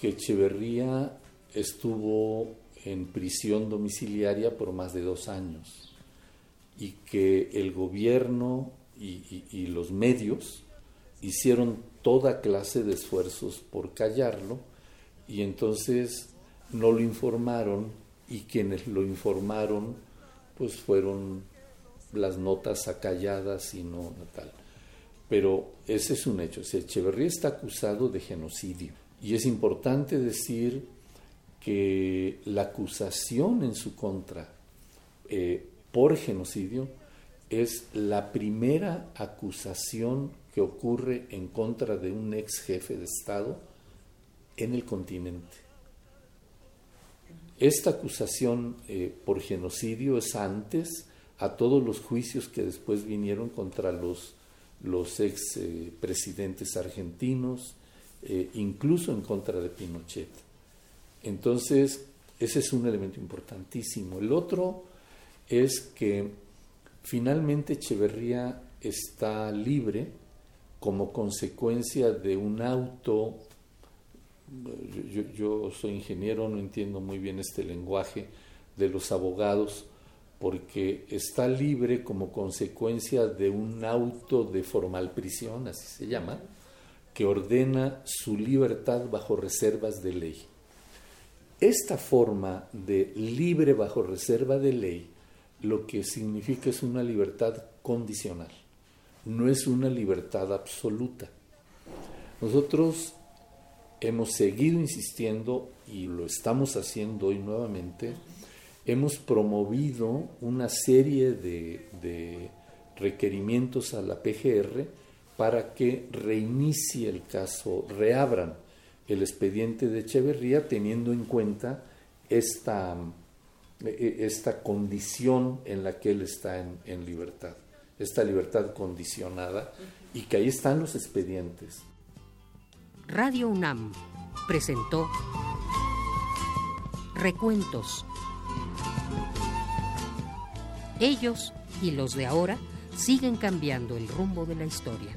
que Echeverría estuvo en prisión domiciliaria por más de dos años y que el gobierno y, los medios hicieron toda clase de esfuerzos por callarlo y entonces no lo informaron y quienes lo informaron pues fueron las notas acalladas y no tal. Pero ese es un hecho. O Echeverría está acusado de genocidio. Y es importante decir que la acusación en su contra eh, por genocidio es la primera acusación que ocurre en contra de un ex jefe de Estado en el continente. Esta acusación eh, por genocidio es antes a todos los juicios que después vinieron contra los, los ex eh, presidentes argentinos, incluso en contra de Pinochet. Entonces, ese es un elemento importantísimo. El otro es que finalmente Echeverría está libre como consecuencia de un auto. Yo, soy ingeniero, no entiendo muy bien este lenguaje de los abogados, porque está libre como consecuencia de un auto de formal prisión, así se llama, que ordena su libertad bajo reservas de ley. Esta forma de libre bajo reserva de ley lo que significa es una libertad condicional, no es una libertad absoluta. Nosotros hemos seguido insistiendo y lo estamos haciendo hoy nuevamente, hemos promovido una serie de, requerimientos a la PGR para que reinicie el caso, reabran el expediente de Echeverría teniendo en cuenta esta, esta condición en la que él está en, en libertad, esta libertad condicionada y que ahí están los expedientes. Radio UNAM presentó Recuentos. Ellos y los de ahora siguen cambiando el rumbo de la historia.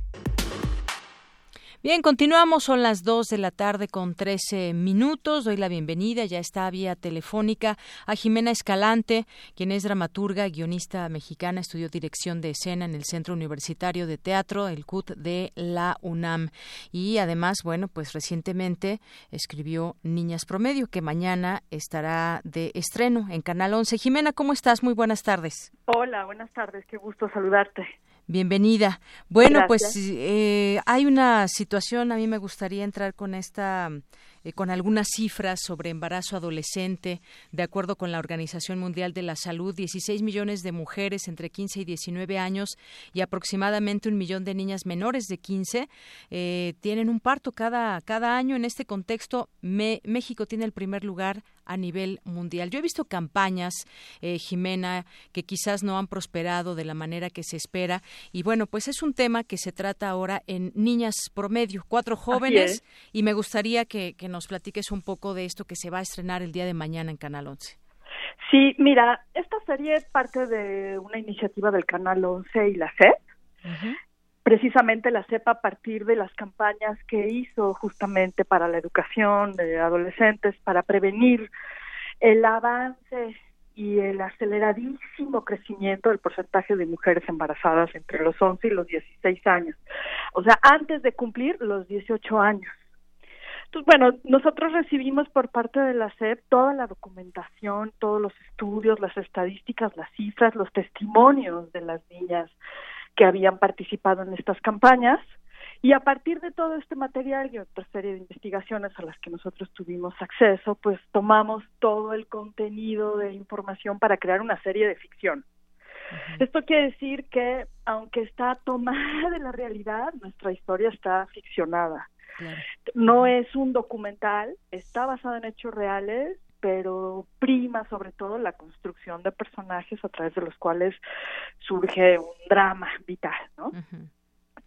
Bien, continuamos, son las 2 de la tarde con 13 minutos. Doy la bienvenida, ya está vía telefónica, a Jimena Escalante, quien es dramaturga, guionista mexicana, estudió dirección de escena en el Centro Universitario de Teatro, el CUT de la UNAM. Y además, bueno, pues recientemente escribió Niñas Promedio, que mañana estará de estreno en Canal 11. Jimena, ¿cómo estás? Muy buenas tardes. Hola, buenas tardes, qué gusto saludarte. Bienvenida. Bueno, pues eh, hay una situación, a mí me gustaría entrar con esta eh, con algunas cifras sobre embarazo adolescente. De acuerdo con la Organización Mundial de la Salud, 16 millones de mujeres entre 15 y 19 años y aproximadamente un millón de niñas menores de 15 eh, tienen un parto cada, cada año. En este contexto, México tiene el primer lugar a nivel mundial. Yo he visto campañas, eh, Jimena, que quizás no han prosperado de la manera que se espera. Y bueno, pues es un tema que se trata ahora en Niñas Promedio, cuatro jóvenes, y me gustaría que, que nos platiques un poco de esto que se va a estrenar el día de mañana en Canal 11. Sí, mira, esta serie es parte de una iniciativa del Canal 11 y la CEP. Precisamente la CEP a partir de las campañas que hizo justamente para la educación de adolescentes, para prevenir el avance y el aceleradísimo crecimiento del porcentaje de mujeres embarazadas entre los 11 y los 16 años. O sea, antes de cumplir los 18 años. Entonces, bueno, nosotros recibimos por parte de la SEP toda la documentación, todos los estudios, las estadísticas, las cifras, los testimonios de las niñas que habían participado en estas campañas. Y a partir de todo este material y otra serie de investigaciones a las que nosotros tuvimos acceso, pues tomamos todo el contenido de información para crear una serie de ficción. Esto quiere decir que, aunque está tomada de la realidad, nuestra historia está ficcionada. No es un documental, está basado en hechos reales, pero prima sobre todo la construcción de personajes a través de los cuales surge un drama vital, ¿no?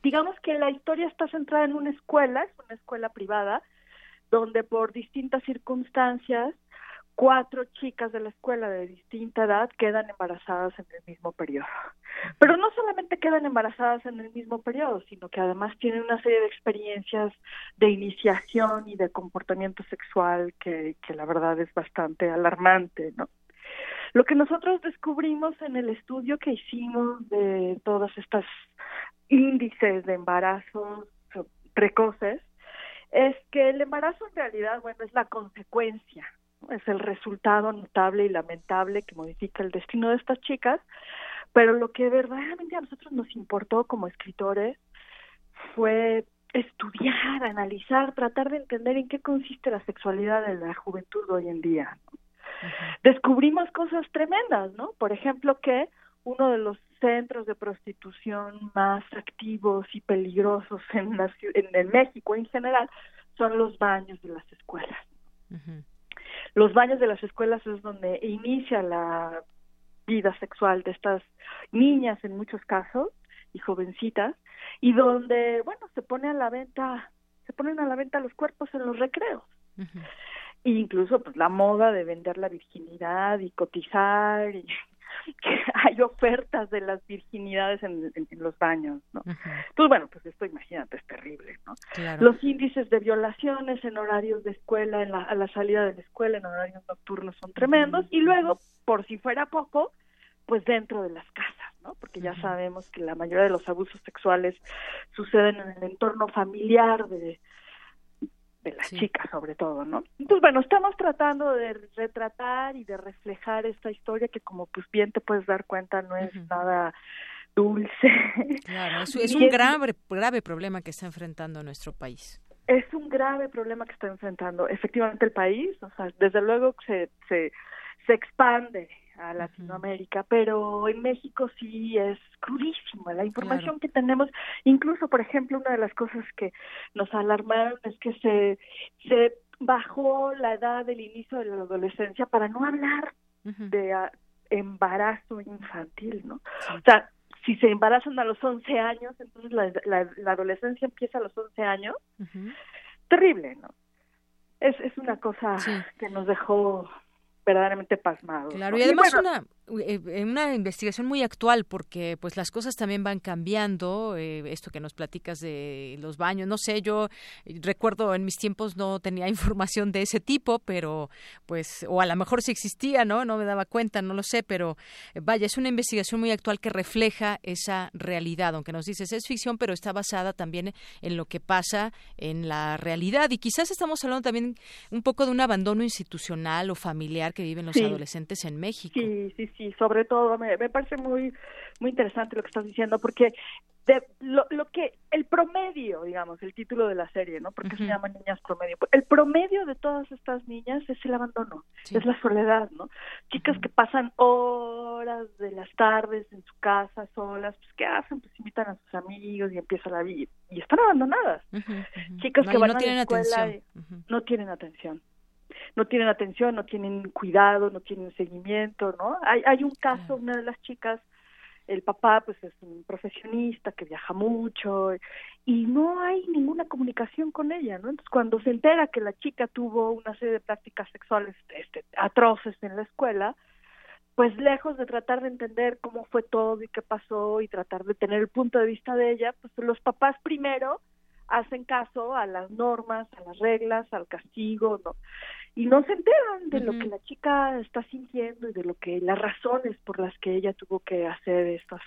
Digamos que la historia está centrada en una escuela, es una escuela privada, donde por distintas circunstancias cuatro chicas de la escuela de distinta edad quedan embarazadas en el mismo periodo. Pero no solamente quedan embarazadas en el mismo periodo, sino que además tienen una serie de experiencias de iniciación y de comportamiento sexual que, que la verdad es bastante alarmante, ¿no? Lo que nosotros descubrimos en el estudio que hicimos de todas estas índices de embarazos precoces es que el embarazo en realidad, bueno, es la consecuencia es el resultado notable y lamentable que modifica el destino de estas chicas, pero lo que verdaderamente a nosotros nos importó como escritores fue estudiar, analizar, tratar de entender en qué consiste la sexualidad de la juventud hoy en día. Descubrimos cosas tremendas, ¿no? Por ejemplo, que uno de los centros de prostitución más activos y peligrosos en, la, en, México en general son los baños de las escuelas. Los baños de las escuelas es donde inicia la vida sexual de estas niñas en muchos casos y jovencitas y donde bueno se pone a la venta se ponen a la venta los cuerpos en los recreos e incluso pues la moda de vender la virginidad y cotizar y que hay ofertas de las virginidades en, los baños, ¿no? Entonces, bueno, pues esto imagínate, es terrible, ¿no? Los índices de violaciones en horarios de escuela, en la, a la salida de la escuela, en horarios nocturnos son tremendos, y luego, por si fuera poco, pues dentro de las casas, ¿no? Porque ya sabemos que la mayoría de los abusos sexuales suceden en el entorno familiar de, de las chicas sobre todo, ¿no? Entonces, bueno, estamos tratando de retratar y de reflejar esta historia que como pues bien te puedes dar cuenta no es nada dulce. Claro, es, un grave, grave problema que está enfrentando nuestro país. Es un grave problema que está enfrentando efectivamente el país, o sea, desde luego se, se, se expande a Latinoamérica, pero en México sí es crudísimo la información que tenemos. Incluso, por ejemplo, una de las cosas que nos alarmaron es que se, se bajó la edad del inicio de la adolescencia para no hablar de embarazo infantil, ¿no? O sea, si se embarazan a los 11 años, entonces la, la, adolescencia empieza a los 11 años. Terrible, ¿no? Es, es una cosa que nos dejó verdaderamente pasmado. Claro, y además una investigación muy actual porque pues las cosas también van cambiando eh, esto que nos platicas de los baños no sé yo recuerdo en mis tiempos no tenía información de ese tipo pero pues o a lo mejor sí existía no no me daba cuenta no lo sé pero eh, vaya es una investigación muy actual que refleja esa realidad aunque nos dices es ficción pero está basada también en lo que pasa en la realidad. Y quizás estamos hablando también un poco de un abandono institucional o familiar que viven los adolescentes en México. Sí sí sí, sobre todo me, me parece muy muy interesante lo que estás diciendo porque de, lo, lo que el promedio, digamos, el título de la serie, ¿no? Porque se llama Niñas Promedio. El promedio de todas estas niñas es el abandono, es la soledad, ¿no? Chicas que pasan horas de las tardes en su casa solas, pues ¿qué hacen? Pues invitan a sus amigos y empieza la vida y están abandonadas. Chicas que van a la escuela y no tienen atención no tienen atención, no tienen cuidado, no tienen seguimiento, ¿no? Hay, hay un caso, una de las chicas, el papá pues es un profesionista que viaja mucho y no hay ninguna comunicación con ella, ¿no? Entonces cuando se entera que la chica tuvo una serie de prácticas sexuales este, atroces en la escuela, pues lejos de tratar de entender cómo fue todo y qué pasó y tratar de tener el punto de vista de ella, pues los papás primero hacen caso a las normas, a las reglas, al castigo, ¿no? y no se enteran de lo que la chica está sintiendo y de lo que las razones por las que ella tuvo que hacer estas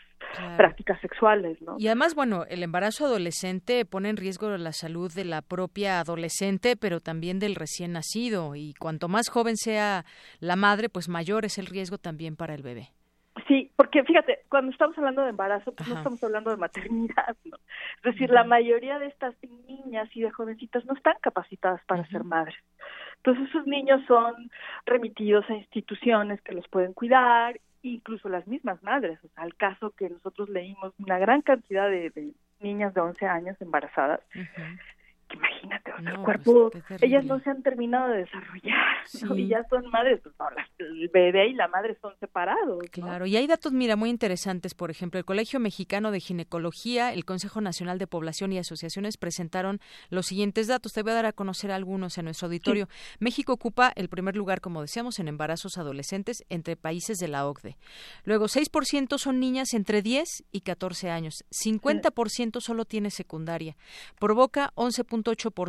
prácticas sexuales, ¿no? Y además, bueno, el embarazo adolescente pone en riesgo la salud de la propia adolescente, pero también del recién nacido y cuanto más joven sea la madre, pues mayor es el riesgo también para el bebé. Sí, porque fíjate, cuando estamos hablando de embarazo, pues no estamos hablando de maternidad, ¿no? Es decir, la mayoría de estas niñas y de jovencitas no están capacitadas para ser madres. Entonces esos niños son remitidos a instituciones que los pueden cuidar, incluso las mismas madres. O sea, al caso que nosotros leímos, una gran cantidad de, niñas de 11 años embarazadas imagínate, el pues, cuerpo, ellas no se han terminado de desarrollar, y ya son madres, pues no, el bebé y la madre son separados. Claro, y hay datos, mira, muy interesantes, por ejemplo, el Colegio Mexicano de Ginecología, el Consejo Nacional de Población y Asociaciones presentaron los siguientes datos, te voy a dar a conocer algunos en nuestro auditorio. México ocupa el primer lugar, como decíamos, en embarazos adolescentes entre países de la OCDE. Luego, 6% son niñas entre 10 y 14 años, 50% solo tiene secundaria, provoca 11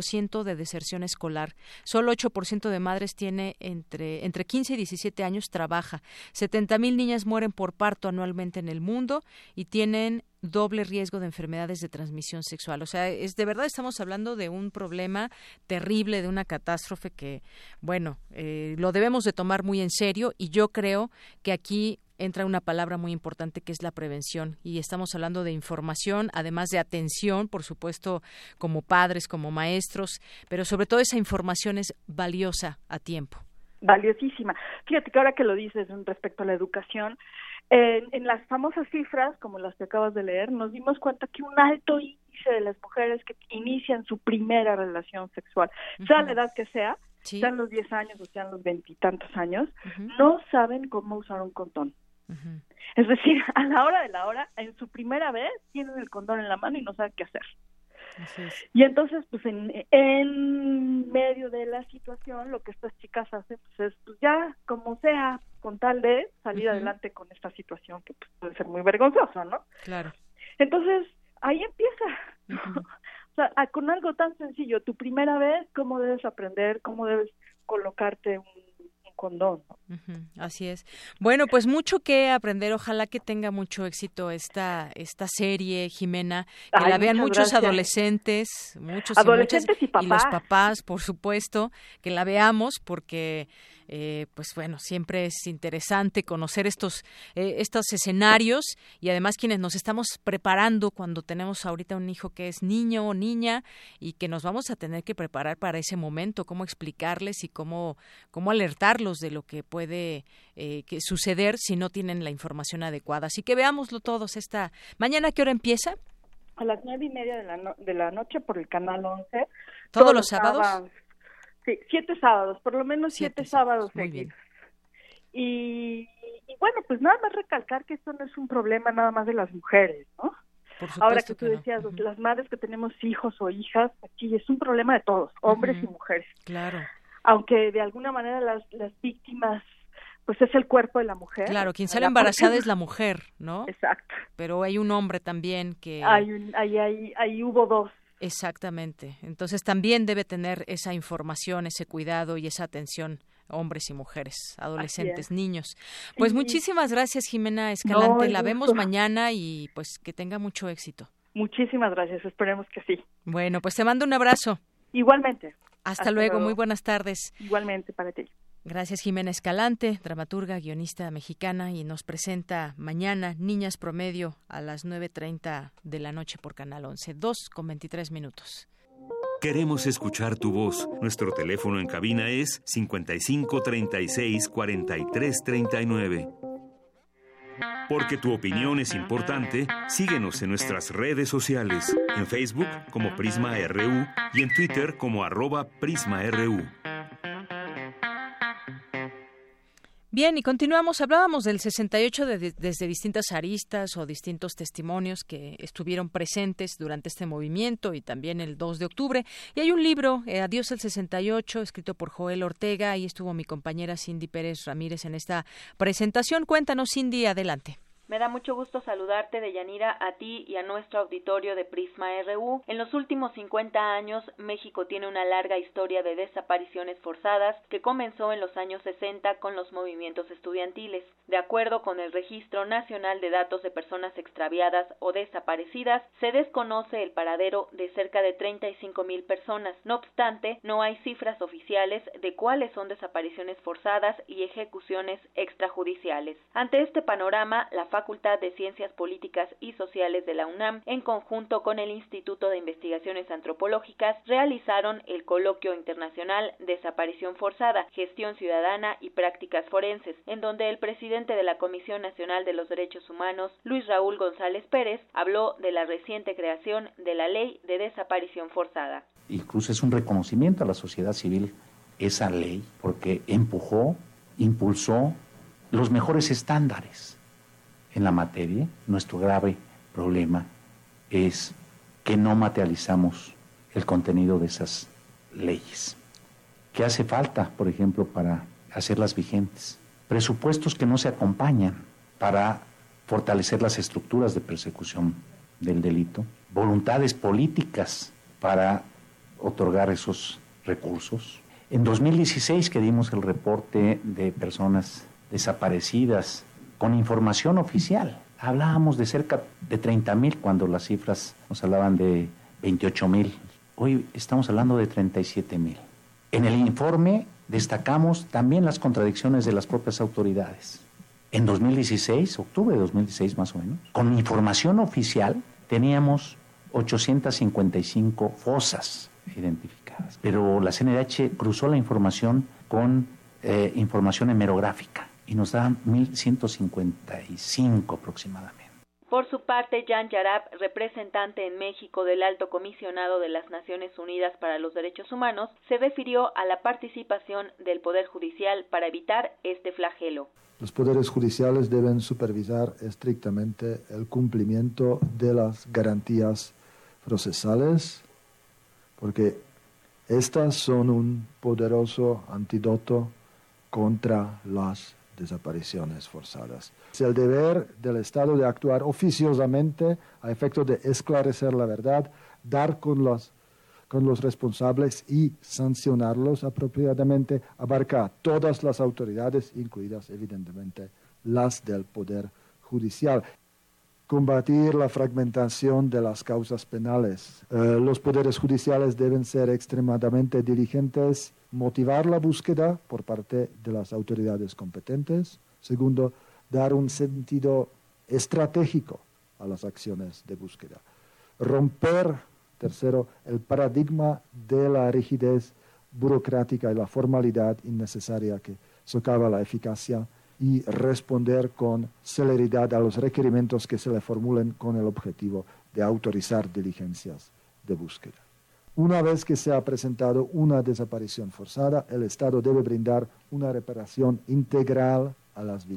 ciento de deserción escolar. Solo 8% de madres tiene entre, entre 15 y 17 años trabaja. 70.000 niñas mueren por parto anualmente en el mundo y tienen doble riesgo de enfermedades de transmisión sexual. O sea, es de verdad estamos hablando de un problema terrible, de una catástrofe que, bueno, eh, lo debemos de tomar muy en serio y yo creo que aquí entra una palabra muy importante que es la prevención y estamos hablando de información, además de atención, por supuesto, como padres, como maestros, pero sobre todo esa información es valiosa a tiempo. Valiosísima. Fíjate que ahora que lo dices respecto a la educación, en, las famosas cifras, como las que acabas de leer, nos dimos cuenta que un alto índice de las mujeres que inician su primera relación sexual, sea la edad que sea, sean los 10 años o sean los veintitantos años, no saben cómo usar un condón. Es decir, a la hora de la hora, en su primera vez, tienen el condón en la mano y no saben qué hacer. Y entonces, pues en, en medio de la situación, lo que estas chicas hacen, pues es, pues ya, como sea, con tal de salir adelante con esta situación que pues, puede ser muy vergonzosa, ¿no? Claro. Entonces, ahí empieza. o sea, con algo tan sencillo, tu primera vez, cómo debes aprender, cómo debes colocarte un condón. así es. Bueno, pues mucho que aprender. Ojalá que tenga mucho éxito esta esta serie, Jimena. Que la vean muchos adolescentes, muchos adolescentes y, y, los papás, por supuesto, que la veamos porque eh, pues bueno, siempre es interesante conocer estos, eh, estos escenarios y además quienes nos estamos preparando cuando tenemos ahorita un hijo que es niño o niña y que nos vamos a tener que preparar para ese momento, cómo explicarles y cómo, cómo alertarlos de lo que puede eh, que suceder si no tienen la información adecuada. Así que veámoslo todos esta mañana, ¿qué hora empieza? A las nueve y media de la, de la noche por el canal 11. ¿Todos, los sábados? Sí, siete sábados, por lo menos siete, sábados. Muy bien. Y, bueno, pues nada más recalcar que esto no es un problema nada más de las mujeres, ¿no? Ahora que tú decías, las madres que tenemos hijos o hijas, aquí es un problema de todos, hombres y mujeres. Claro. Aunque de alguna manera las, las víctimas pues es el cuerpo de la mujer. Claro, quien sale embarazada es la mujer, ¿no? Exacto. Pero hay un hombre también que... Hay, un, hay, hay, hay hubo dos Exactamente. Entonces también debe tener esa información, ese cuidado y esa atención hombres y mujeres, adolescentes, niños. Pues muchísimas gracias, Jimena Escalante. la vemos mañana y pues que tenga mucho éxito. Muchísimas gracias, esperemos que sí. Bueno, pues te mando un abrazo. Igualmente. Hasta, luego. muy buenas tardes. Igualmente para ti. Gracias Jimena Escalante, dramaturga, guionista mexicana y nos presenta mañana Niñas Promedio a las 9.30 de la noche por Canal 11, 2 con 23 minutos. Queremos escuchar tu voz. Nuestro teléfono en cabina es 55 36 43 39. Porque tu opinión es importante, síguenos en nuestras redes sociales, en Facebook como Prisma RU y en Twitter como arroba PrismaRU. Bien, y continuamos. Hablábamos del 68 desde distintas aristas o distintos testimonios que estuvieron presentes durante este movimiento y también el 2 de octubre. Y hay un libro, eh, Adiós el 68, escrito por Joel Ortega. Ahí estuvo mi compañera Cindy Pérez Ramírez en esta presentación. Cuéntanos, Cindy, adelante. Me da mucho gusto saludarte, Deyanira, a ti y a nuestro auditorio de Prisma RU. En los últimos 50 años, México tiene una larga historia de desapariciones forzadas que comenzó en los años 60 con los movimientos estudiantiles. De acuerdo con el Registro Nacional de Datos de Personas Extraviadas o Desaparecidas, se desconoce el paradero de cerca de 35 mil personas. No obstante, no hay cifras oficiales de cuáles son desapariciones forzadas y ejecuciones extrajudiciales. Ante este panorama, la Facultad de Ciencias Políticas y Sociales de la UNAM, en conjunto con el Instituto de Investigaciones Antropológicas, realizaron el Coloquio Internacional Desaparición Forzada, Gestión Ciudadana y Prácticas Forenses, en donde el presidente de la Comisión Nacional de los Derechos Humanos, Luis Raúl González Pérez, habló de la reciente creación de la Ley de Desaparición Forzada. Incluso es un reconocimiento a la sociedad civil esa ley, porque empujó, impulsó los mejores estándares en la materia. Nuestro grave problema es que no materializamos el contenido de esas leyes. ¿Qué hace falta, por ejemplo, para hacerlas vigentes? Presupuestos que no se acompañan para fortalecer las estructuras de persecución del delito, voluntades políticas para otorgar esos recursos. En 2016 que dimos el reporte de personas desaparecidas con información oficial. Hablábamos de cerca de 30 mil cuando las cifras nos hablaban de 28 mil. Hoy estamos hablando de 37 mil. En el informe destacamos también las contradicciones de las propias autoridades. En 2016, octubre de 2016 más o menos, con información oficial teníamos 855 fosas identificadas, pero la CNDH cruzó la información con eh, información hemerográfica y nos dan 1.155 aproximadamente. Por su parte, Jan Yarab, representante en México del Alto Comisionado de las Naciones Unidas para los Derechos Humanos, se refirió a la participación del Poder Judicial para evitar este flagelo. Los poderes judiciales deben supervisar estrictamente el cumplimiento de las garantías procesales, porque estas son un poderoso antídoto contra las desapariciones forzadas. Es el deber del Estado de actuar oficiosamente a efecto de esclarecer la verdad, dar con los, con los responsables y sancionarlos apropiadamente, abarca todas las autoridades, incluidas evidentemente las del Poder Judicial combatir la fragmentación de las causas penales. Eh, los poderes judiciales deben ser extremadamente diligentes, motivar la búsqueda por parte de las autoridades competentes. Segundo, dar un sentido estratégico a las acciones de búsqueda. Romper, tercero, el paradigma de la rigidez burocrática y la formalidad innecesaria que socava la eficacia y responder con celeridad a los requerimientos que se le formulen con el objetivo de autorizar diligencias de búsqueda. Una vez que se ha presentado una desaparición forzada, el Estado debe brindar una reparación integral a las.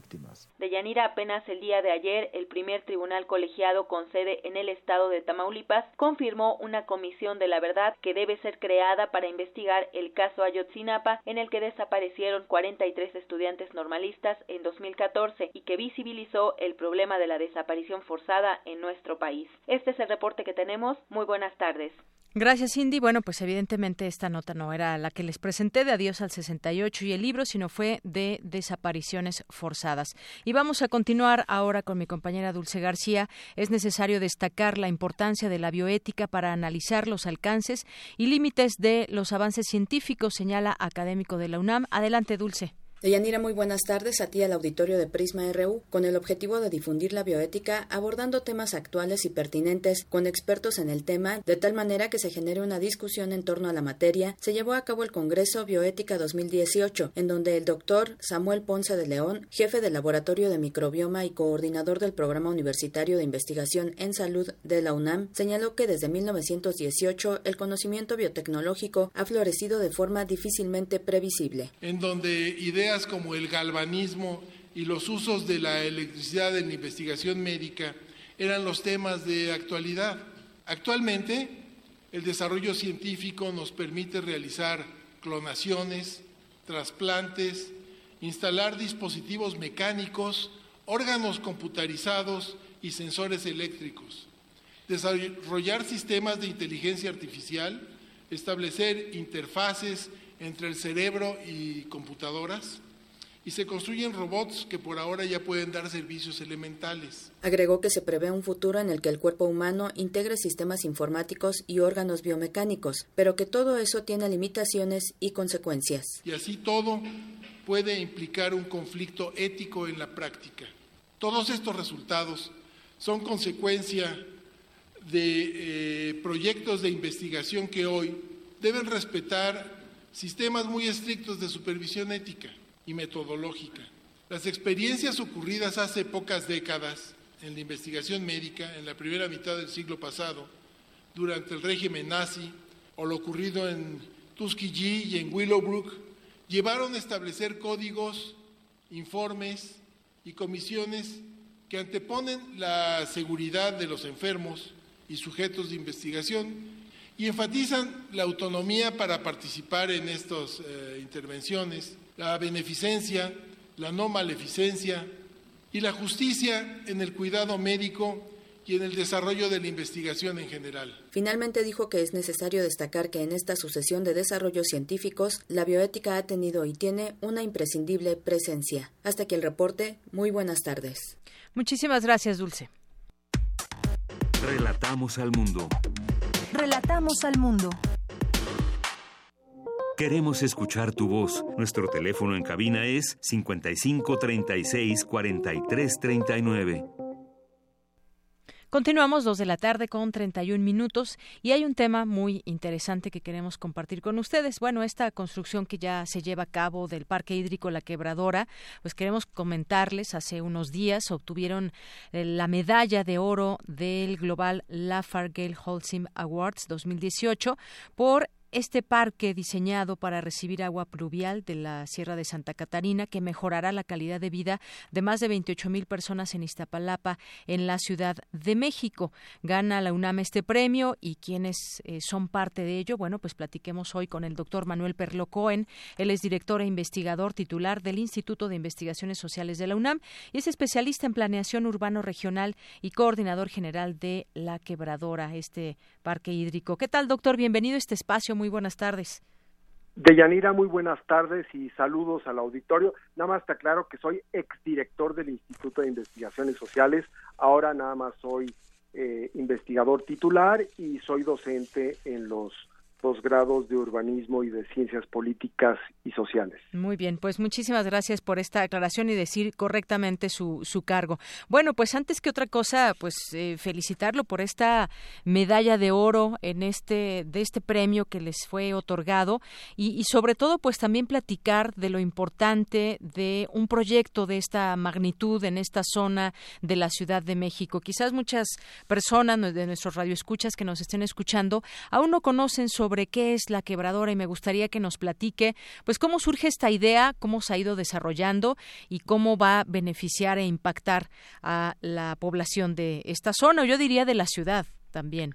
De Yanira, apenas el día de ayer, el primer tribunal colegiado con sede en el estado de Tamaulipas confirmó una comisión de la verdad que debe ser creada para investigar el caso Ayotzinapa en el que desaparecieron 43 estudiantes normalistas en 2014 y que visibilizó el problema de la desaparición forzada en nuestro país. Este es el reporte que tenemos. Muy buenas tardes. Gracias, Cindy. Bueno, pues evidentemente esta nota no era la que les presenté de Adiós al 68 y el libro, sino fue de desapariciones forzadas. Y vamos a continuar ahora con mi compañera Dulce García. Es necesario destacar la importancia de la bioética para analizar los alcances y límites de los avances científicos, señala académico de la UNAM. Adelante, Dulce. Deyanira, muy buenas tardes a ti al auditorio de Prisma RU, con el objetivo de difundir la bioética abordando temas actuales y pertinentes con expertos en el tema, de tal manera que se genere una discusión en torno a la materia, se llevó a cabo el Congreso Bioética 2018, en donde el doctor Samuel Ponce de León, jefe del Laboratorio de Microbioma y coordinador del Programa Universitario de Investigación en Salud de la UNAM, señaló que desde 1918 el conocimiento biotecnológico ha florecido de forma difícilmente previsible. En donde ideas como el galvanismo y los usos de la electricidad en investigación médica eran los temas de actualidad. Actualmente, el desarrollo científico nos permite realizar clonaciones, trasplantes, instalar dispositivos mecánicos, órganos computarizados y sensores eléctricos, desarrollar sistemas de inteligencia artificial, establecer interfaces entre el cerebro y computadoras y se construyen robots que por ahora ya pueden dar servicios elementales. Agregó que se prevé un futuro en el que el cuerpo humano integre sistemas informáticos y órganos biomecánicos, pero que todo eso tiene limitaciones y consecuencias. Y así todo puede implicar un conflicto ético en la práctica. Todos estos resultados son consecuencia de eh, proyectos de investigación que hoy deben respetar sistemas muy estrictos de supervisión ética y metodológica. Las experiencias ocurridas hace pocas décadas en la investigación médica, en la primera mitad del siglo pasado, durante el régimen nazi, o lo ocurrido en Tuskegee y en Willowbrook, llevaron a establecer códigos, informes y comisiones que anteponen la seguridad de los enfermos y sujetos de investigación y enfatizan la autonomía para participar en estas eh, intervenciones, la beneficencia, la no maleficencia y la justicia en el cuidado médico y en el desarrollo de la investigación en general. Finalmente dijo que es necesario destacar que en esta sucesión de desarrollos científicos, la bioética ha tenido y tiene una imprescindible presencia. Hasta aquí el reporte. Muy buenas tardes. Muchísimas gracias, Dulce. Relatamos al mundo. Relatamos al mundo. Queremos escuchar tu voz. Nuestro teléfono en cabina es 55 36 43 39. Continuamos dos de la tarde con 31 minutos y hay un tema muy interesante que queremos compartir con ustedes. Bueno, esta construcción que ya se lleva a cabo del Parque Hídrico La Quebradora, pues queremos comentarles, hace unos días obtuvieron eh, la medalla de oro del Global Lafargue Holcim Awards 2018 por este parque diseñado para recibir agua pluvial de la Sierra de Santa Catarina que mejorará la calidad de vida de más de 28 mil personas en Iztapalapa, en la Ciudad de México. Gana la UNAM este premio y quienes eh, son parte de ello, bueno, pues platiquemos hoy con el doctor Manuel Perlo Cohen. Él es director e investigador titular del Instituto de Investigaciones Sociales de la UNAM y es especialista en planeación urbano regional y coordinador general de La Quebradora, este parque hídrico. ¿Qué tal, doctor? Bienvenido a este espacio. Buenas tardes. Deyanira, muy buenas tardes y saludos al auditorio. Nada más está claro que soy exdirector del Instituto de Investigaciones Sociales. Ahora nada más soy eh, investigador titular y soy docente en los posgrados de urbanismo y de ciencias políticas y sociales. Muy bien, pues muchísimas gracias por esta aclaración y decir correctamente su, su cargo. Bueno, pues antes que otra cosa, pues eh, felicitarlo por esta medalla de oro en este de este premio que les fue otorgado y, y sobre todo pues también platicar de lo importante de un proyecto de esta magnitud en esta zona de la Ciudad de México. Quizás muchas personas de nuestros radioescuchas que nos estén escuchando aún no conocen sobre sobre qué es la quebradora y me gustaría que nos platique pues cómo surge esta idea, cómo se ha ido desarrollando y cómo va a beneficiar e impactar a la población de esta zona, o yo diría de la ciudad también.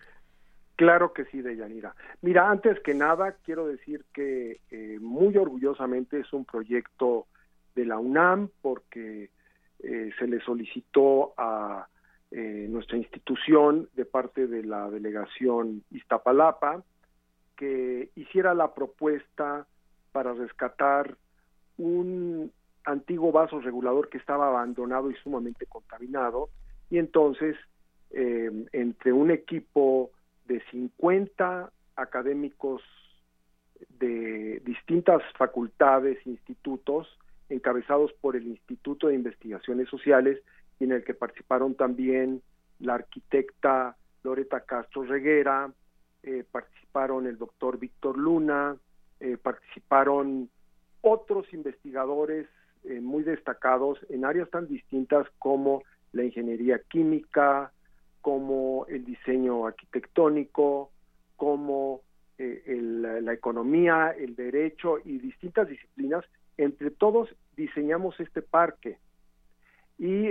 Claro que sí, Deyanira. Mira, antes que nada, quiero decir que eh, muy orgullosamente es un proyecto de la UNAM porque eh, se le solicitó a eh, nuestra institución de parte de la delegación Iztapalapa que hiciera la propuesta para rescatar un antiguo vaso regulador que estaba abandonado y sumamente contaminado. Y entonces eh, entre un equipo de 50 académicos de distintas facultades, institutos, encabezados por el Instituto de Investigaciones Sociales y en el que participaron también la arquitecta Loreta Castro Reguera, eh, participaron el doctor Víctor Luna, eh, participaron otros investigadores eh, muy destacados en áreas tan distintas como la ingeniería química, como el diseño arquitectónico, como la economía, el derecho y distintas disciplinas. Entre todos diseñamos este parque y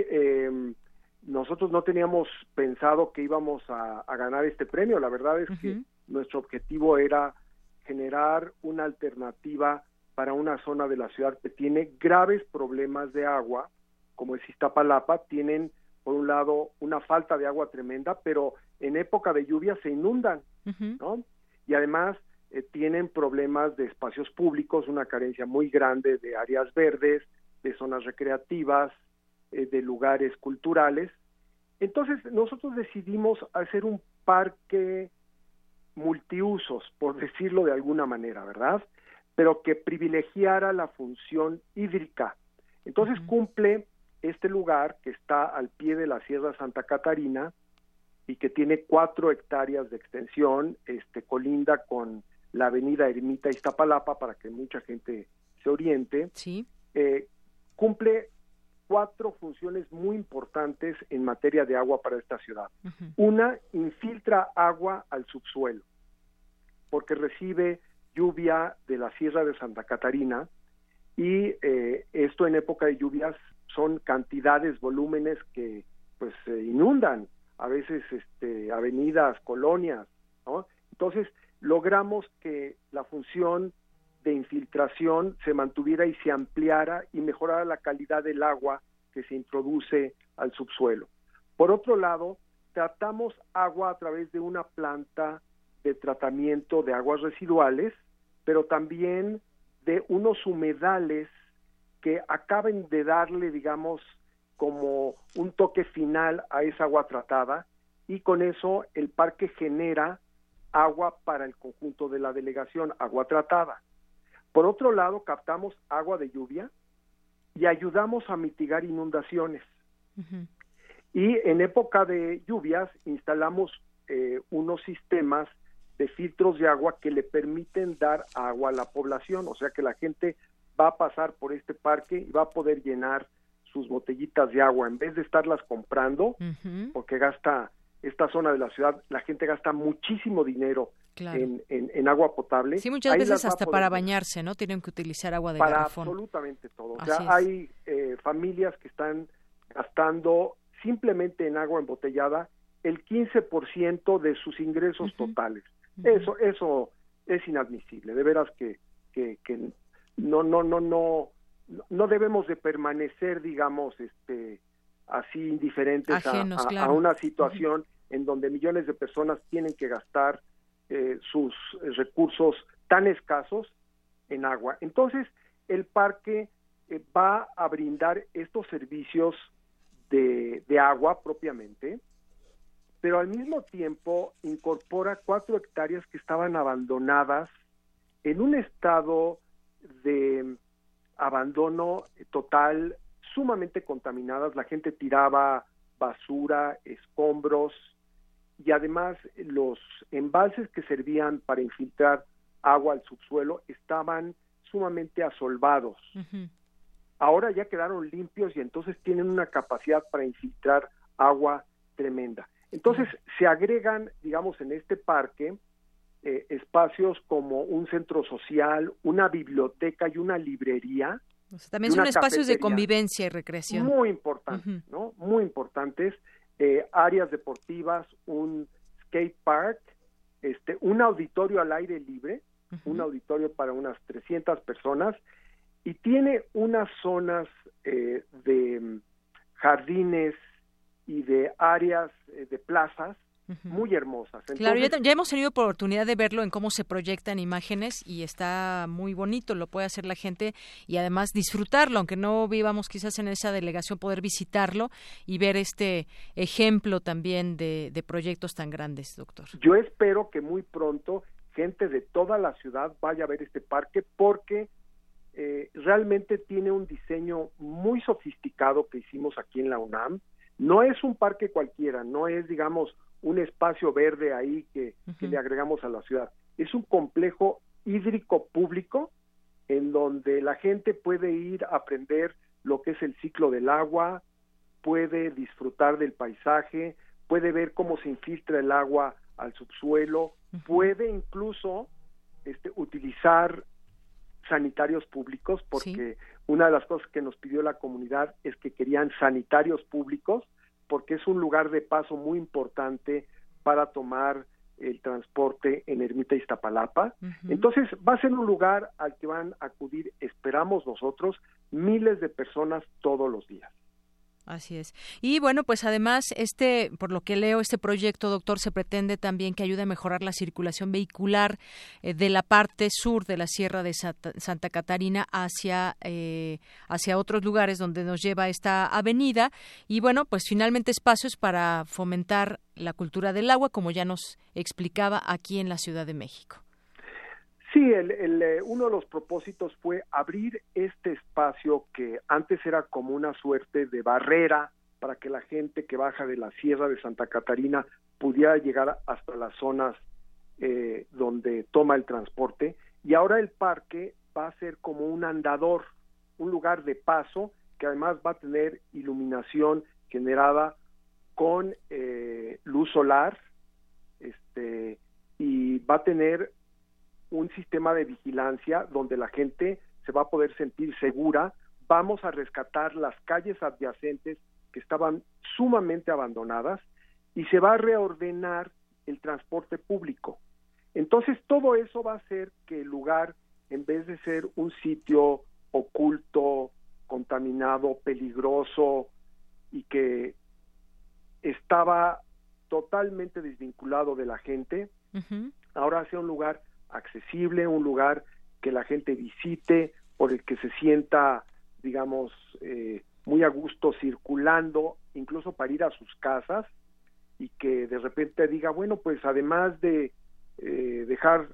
nosotros no teníamos pensado que íbamos a, ganar este premio. La verdad es que nuestro objetivo era generar una alternativa para una zona de la ciudad que tiene graves problemas de agua, como es Iztapalapa, tienen por un lado una falta de agua tremenda, pero en época de lluvia se inundan, ¿no? Y además eh, tienen problemas de espacios públicos, una carencia muy grande de áreas verdes, de zonas recreativas, eh, de lugares culturales. Entonces nosotros decidimos hacer un parque multiusos, por decirlo de alguna manera, ¿verdad? Pero que privilegiara la función hídrica. Entonces cumple este lugar que está al pie de la Sierra Santa Catarina y que tiene cuatro hectáreas de extensión, este colinda con la avenida Ermita Iztapalapa para que mucha gente se oriente. Sí. Eh, cumple cuatro funciones muy importantes en materia de agua para esta ciudad. Una, infiltra agua al subsuelo, porque recibe lluvia de la Sierra de Santa Catarina y eh, esto en época de lluvias son cantidades, volúmenes que pues se inundan, a veces este, avenidas, colonias, ¿no? Entonces logramos que la función de infiltración se mantuviera y se ampliara y mejorara la calidad del agua que se introduce al subsuelo. Por otro lado, tratamos agua a través de una planta de tratamiento de aguas residuales, pero también de unos humedales que acaben de darle, digamos, como un toque final a esa agua tratada y con eso el parque genera agua para el conjunto de la delegación, agua tratada. Por otro lado, captamos agua de lluvia y ayudamos a mitigar inundaciones. Y en época de lluvias instalamos eh, unos sistemas de filtros de agua que le permiten dar agua a la población, o sea que la gente va a pasar por este parque y va a poder llenar sus botellitas de agua. En vez de estarlas comprando, porque gasta esta zona de la ciudad, la gente gasta muchísimo dinero en, agua potable. Sí, muchas veces hasta para bañarse, ¿no? Tienen que utilizar agua de para absolutamente todo. o sea, hay eh, familias que están gastando simplemente en agua embotellada el 15% de sus ingresos totales. Eso eso es inadmisible. De veras que, que, no no no no no debemos de permanecer, digamos, este así indiferentes a, una situación en donde millones de personas tienen que gastar eh, sus recursos tan escasos en agua. Entonces, el parque eh, va a brindar estos servicios de, de, agua propiamente, pero al mismo tiempo incorpora cuatro hectáreas que estaban abandonadas en un estado de abandono total, sumamente contaminadas. La gente tiraba basura, escombros, y además los embalses que servían para infiltrar agua al subsuelo estaban sumamente asolvados. Ahora ya quedaron limpios y entonces tienen una capacidad para infiltrar agua tremenda. Entonces se agregan, digamos, en este parque eh, espacios como un centro social, una biblioteca y una librería. también son espacios de convivencia y recreación. Muy importantes, ¿no? Muy importantes eh, áreas deportivas, un skate park, este, un auditorio al aire libre, un auditorio para unas 300 personas y tiene unas zonas eh, de jardines y de áreas eh, de plazas muy hermosas. claro, ya, hemos tenido oportunidad de verlo en cómo se proyectan imágenes y está muy bonito, lo puede hacer la gente y además disfrutarlo, aunque no vivamos quizás en esa delegación, poder visitarlo y ver este ejemplo también de, proyectos tan grandes, doctor. Yo espero que muy pronto gente de toda la ciudad vaya a ver este parque porque eh, realmente tiene un diseño muy sofisticado que hicimos aquí en la UNAM. No es un parque cualquiera, no es, digamos, un espacio verde ahí que, le agregamos a la ciudad. Es un complejo hídrico público en donde la gente puede ir a aprender lo que es el ciclo del agua, puede disfrutar del paisaje, puede ver cómo se infiltra el agua al subsuelo, puede incluso este, utilizar sanitarios públicos, porque una de las cosas que nos pidió la comunidad es que querían sanitarios públicos porque es un lugar de paso muy importante para tomar el transporte en Ermita Iztapalapa. Entonces, va a ser un lugar al que van a acudir, esperamos nosotros, miles de personas todos los días. Así es. Y bueno, pues además, este, por lo que leo, este proyecto, doctor, se pretende también que ayude a mejorar la circulación vehicular eh, de la parte sur de la Sierra de Santa, Catarina hacia, eh, hacia otros lugares donde nos lleva esta avenida. Y bueno, pues finalmente espacios para fomentar la cultura del agua, como ya nos explicaba aquí en la Ciudad de México. Sí, el, eh, uno de los propósitos fue abrir este espacio que antes era como una suerte de barrera para que la gente que baja de la Sierra de Santa Catarina pudiera llegar hasta las zonas eh, donde toma el transporte. Y ahora el parque va a ser como un andador, un lugar de paso que además va a tener iluminación generada con eh, luz solar este, y va a tener un sistema de vigilancia donde la gente se va a poder sentir segura. Vamos a rescatar las calles adyacentes que estaban sumamente abandonadas y se va a reordenar el transporte público. Entonces todo eso va a hacer que el lugar, en vez de ser un sitio oculto, contaminado, peligroso y que estaba totalmente desvinculado de la gente, ahora sea un lugar accesible, un lugar que la gente visite, por el que se sienta, digamos, eh, muy a gusto circulando, incluso para ir a sus casas y que de repente diga, bueno, pues además de eh, dejar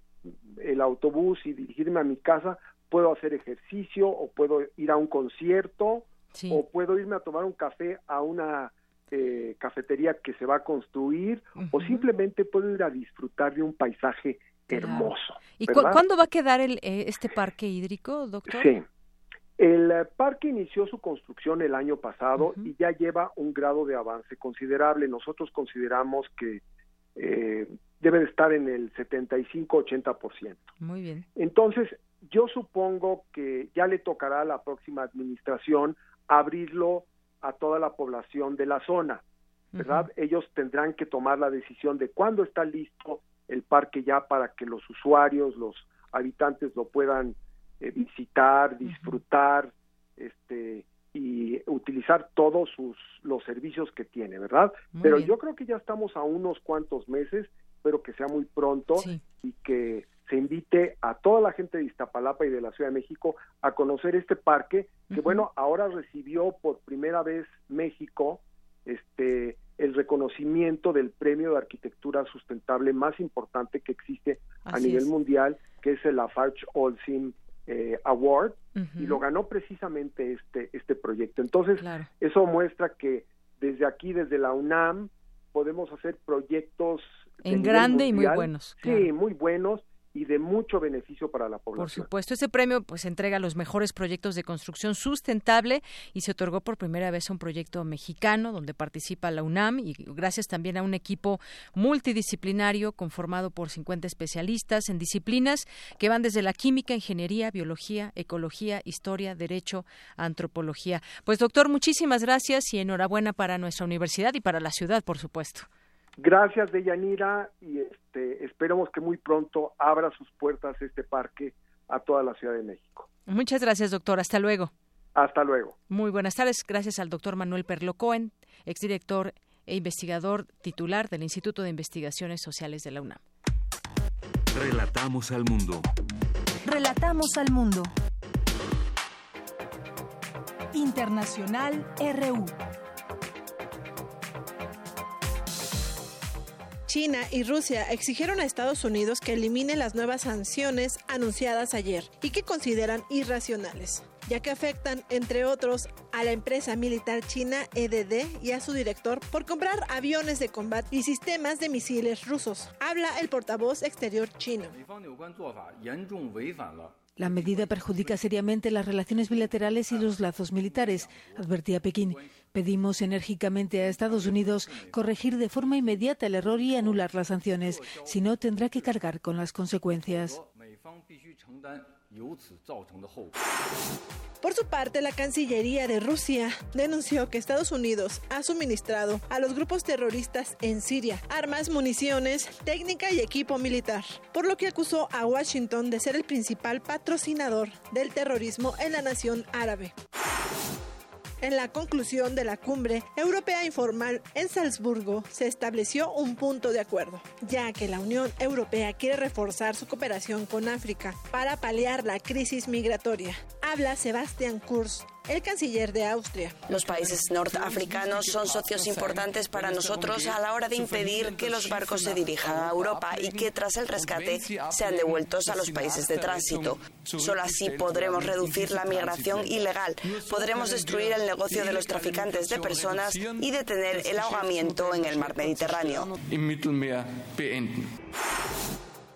el autobús y dirigirme a mi casa, puedo hacer ejercicio o puedo ir a un concierto o puedo irme a tomar un café a una eh, cafetería que se va a construir o simplemente puedo ir a disfrutar de un paisaje hermoso. ¿Y cuándo va a quedar el, eh, este parque hídrico, doctor? Sí. El eh, parque inició su construcción el año pasado y ya lleva un grado de avance considerable. Nosotros consideramos que eh, debe de estar en el 75-80%. Muy bien. Entonces, yo supongo que ya le tocará a la próxima administración abrirlo a toda la población de la zona, ¿verdad? Ellos tendrán que tomar la decisión de cuándo está listo el parque ya para que los usuarios, los habitantes lo puedan eh, visitar, disfrutar, este y utilizar todos sus los servicios que tiene, ¿verdad? Pero yo creo que ya estamos a unos cuantos meses, espero que sea muy pronto y que se invite a toda la gente de Iztapalapa y de la Ciudad de México a conocer este parque que bueno, ahora recibió por primera vez México este el reconocimiento del premio de arquitectura sustentable más importante que existe a nivel mundial, que es el Lafarge Olsen eh, Award, y lo ganó precisamente este, este proyecto. Entonces, eso muestra que desde aquí, desde la UNAM, podemos hacer proyectos en grande y muy buenos. Sí, muy buenos y de mucho beneficio para la población. Por supuesto, ese premio pues entrega los mejores proyectos de construcción sustentable y se otorgó por primera vez a un proyecto mexicano donde participa la UNAM y gracias también a un equipo multidisciplinario conformado por 50 especialistas en disciplinas que van desde la química, ingeniería, biología, ecología, historia, derecho, antropología. Pues doctor, muchísimas gracias y enhorabuena para nuestra universidad y para la ciudad, por supuesto. Gracias, Deyanira, y este, esperemos que muy pronto abra sus puertas este parque a toda la Ciudad de México. Muchas gracias, doctor. Hasta luego. Hasta luego. Muy buenas tardes. Gracias al doctor Manuel Perlo Cohen, exdirector e investigador titular del Instituto de Investigaciones Sociales de la UNAM. Relatamos al mundo. Relatamos al mundo. Internacional RU. China y Rusia exigieron a Estados Unidos que elimine las nuevas sanciones anunciadas ayer y que consideran irracionales, ya que afectan, entre otros, a la empresa militar china EDD y a su director por comprar aviones de combate y sistemas de misiles rusos. Habla el portavoz exterior chino. La medida perjudica seriamente las relaciones bilaterales y los lazos militares, advertía Pekín. Pedimos enérgicamente a Estados Unidos corregir de forma inmediata el error y anular las sanciones, si no tendrá que cargar con las consecuencias. Por su parte, la Cancillería de Rusia denunció que Estados Unidos ha suministrado a los grupos terroristas en Siria armas, municiones, técnica y equipo militar, por lo que acusó a Washington de ser el principal patrocinador del terrorismo en la nación árabe en la conclusión de la cumbre europea informal en Salzburgo se estableció un punto de acuerdo, ya que la Unión Europea quiere reforzar su cooperación con África para paliar la crisis migratoria. Habla Sebastian Kurz, el canciller de Austria. Los países norteafricanos son socios importantes para nosotros a la hora de impedir que los barcos se dirijan a Europa y que tras el rescate sean devueltos a los países de tránsito. Solo así podremos reducir la migración ilegal, podremos destruir el negocio de los traficantes de personas y detener el ahogamiento en el mar Mediterráneo.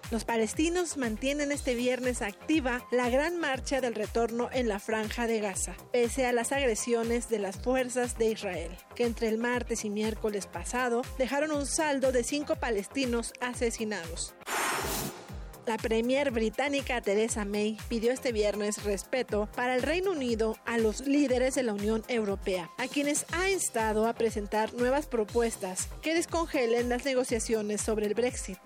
Los palestinos mantienen este viernes activa la gran marcha del retorno en la franja de Gaza, pese a las agresiones de las fuerzas de Israel, que entre el martes y miércoles pasado dejaron un saldo de cinco palestinos asesinados. La premier británica Theresa May pidió este viernes respeto para el Reino Unido a los líderes de la Unión Europea, a quienes ha instado a presentar nuevas propuestas que descongelen las negociaciones sobre el Brexit.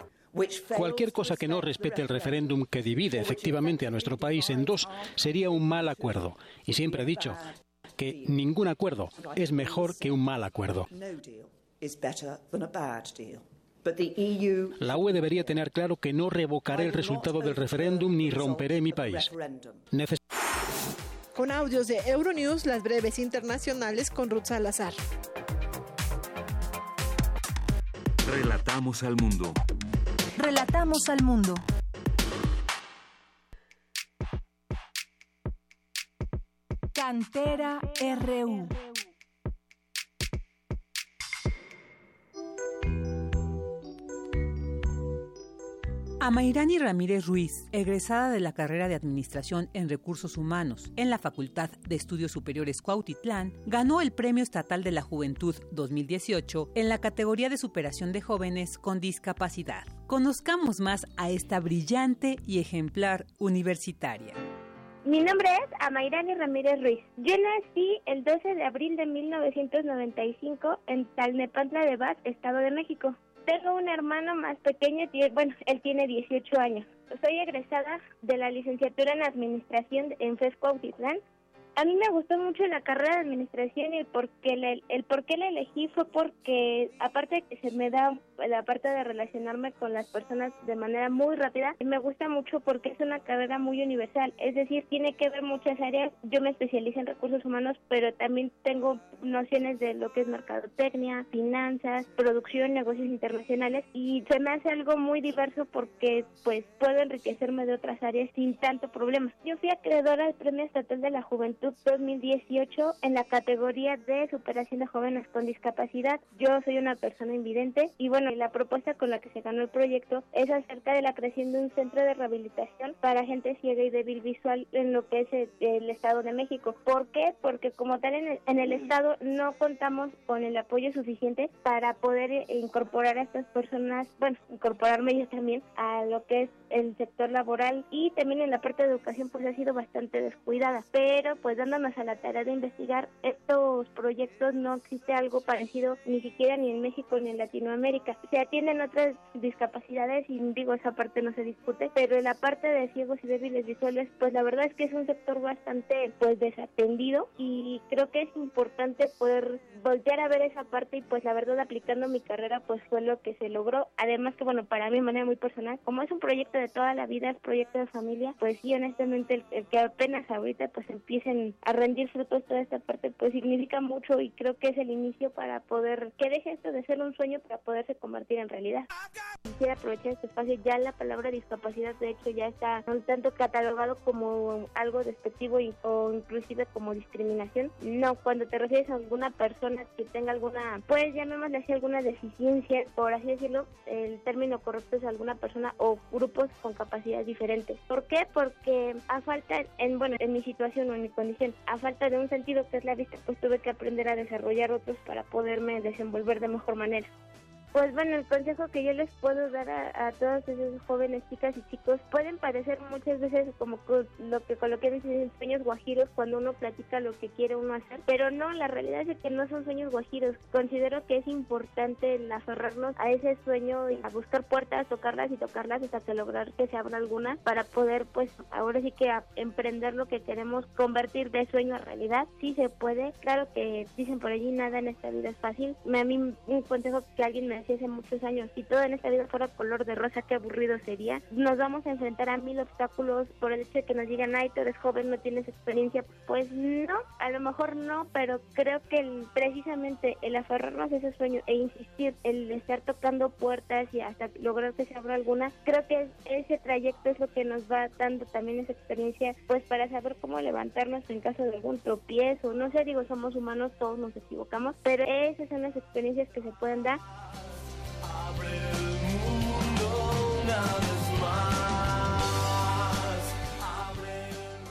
Cualquier cosa que no respete el referéndum que divide efectivamente a nuestro país en dos sería un mal acuerdo. Y siempre he dicho que ningún acuerdo es mejor que un mal acuerdo. La UE debería tener claro que no revocaré el resultado del referéndum ni romperé mi país. con audios de Euronews, las breves internacionales con Ruth Salazar. Relatamos al mundo. Relatamos al mundo. Cantera RU. Amairani Ramírez Ruiz, egresada de la carrera de Administración en Recursos Humanos en la Facultad de Estudios Superiores Cuautitlán, ganó el Premio Estatal de la Juventud 2018 en la categoría de superación de jóvenes con discapacidad Conozcamos más a esta brillante y ejemplar universitaria. Mi nombre es Amairani Ramírez Ruiz. Yo nací el 12 de abril de 1995 en Talnepantla de Vaz, Estado de México. Tengo un hermano más pequeño, bueno, él tiene 18 años. Soy egresada de la licenciatura en Administración en FESCO Autitlán a mí me gustó mucho la carrera de administración y el por qué la, el por qué la elegí fue porque aparte de que se me da la parte de relacionarme con las personas de manera muy rápida, me gusta mucho porque es una carrera muy universal, es decir, tiene que ver muchas áreas. Yo me especializo en recursos humanos, pero también tengo nociones de lo que es mercadotecnia, finanzas, producción, negocios internacionales y se me hace algo muy diverso porque pues puedo enriquecerme de otras áreas sin tanto problema. Yo fui acreedora del Premio Estatal de la Juventud 2018 en la categoría de superación de jóvenes con discapacidad. Yo soy una persona invidente y bueno, la propuesta con la que se ganó el proyecto es acerca de la creación de un centro de rehabilitación para gente ciega y débil visual en lo que es el, Estado de México. ¿Por qué? Porque como tal en el, en el Estado no contamos con el apoyo suficiente para poder incorporar a estas personas, bueno, incorporarme yo también a lo que es el sector laboral y también en la parte de educación pues ha sido bastante descuidada. Pero pues dándonos a la tarea de investigar estos proyectos no existe algo parecido ni siquiera ni en México ni en Latinoamérica. Se atienden otras discapacidades y digo esa parte no se discute, pero en la parte de ciegos y débiles visuales pues la verdad es que es un sector bastante pues desatendido y creo que es importante poder voltear a ver esa parte y pues la verdad aplicando mi carrera pues fue lo que se logró. Además que bueno, para mí de manera muy personal, como es un proyecto de toda la vida, es proyecto de familia, pues sí honestamente el, que apenas ahorita pues empiecen a rendir frutos toda esta parte pues significa mucho y creo que es el inicio para poder que deje esto de ser un sueño para poderse convertir en realidad. Quisiera aprovechar este espacio, ya la palabra discapacidad de hecho ya está un tanto catalogado como algo despectivo y, o inclusive como discriminación. No, cuando te refieres a alguna persona que tenga alguna, pues llamémosle así alguna deficiencia, por así decirlo, el término correcto es alguna persona o grupos con capacidades diferentes. ¿Por qué? Porque a falta, en bueno, en mi situación o en mi condición, a falta de un sentido que es la vista, pues tuve que aprender a desarrollar otros para poderme desenvolver de mejor manera. Pues bueno, el consejo que yo les puedo dar a, a todos esos jóvenes, chicas y chicos, pueden parecer muchas veces como lo que coloquialmente dicen sueños guajiros cuando uno platica lo que quiere uno hacer, pero no, la realidad es que no son sueños guajiros. Considero que es importante el aferrarnos a ese sueño y a buscar puertas, tocarlas y tocarlas hasta que lograr que se abra alguna para poder, pues, ahora sí que emprender lo que queremos convertir de sueño a realidad. Sí se puede, claro que dicen por allí nada en esta vida es fácil. A mí un consejo que alguien me hace muchos años. Si todo en esta vida fuera color de rosa, qué aburrido sería. Nos vamos a enfrentar a mil obstáculos por el hecho de que nos digan, ay, tú eres joven, no tienes experiencia. Pues no, a lo mejor no, pero creo que precisamente el aferrarnos a ese sueño e insistir, el estar tocando puertas y hasta lograr que se abra alguna, creo que ese trayecto es lo que nos va dando también esa experiencia, pues para saber cómo levantarnos en caso de algún tropiezo. No sé, digo, somos humanos, todos nos equivocamos, pero esas son las experiencias que se pueden dar.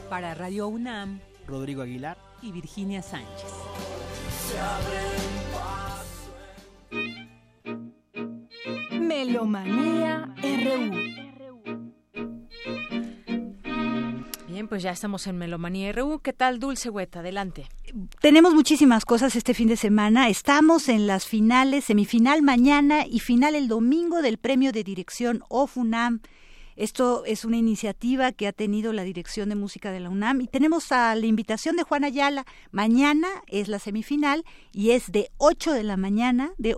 Para Radio UNAM, Rodrigo Aguilar. y Virginia Sánchez. Melomanía RU pues ya estamos en Melomanía RU. ¿Qué tal, Dulce Hueta? Adelante. Tenemos muchísimas cosas este fin de semana. Estamos en las finales, semifinal mañana y final el domingo del premio de dirección OFUNAM. Esto es una iniciativa que ha tenido la Dirección de Música de la UNAM y tenemos a la invitación de Juan Ayala. Mañana es la semifinal y es de 8 de la mañana, de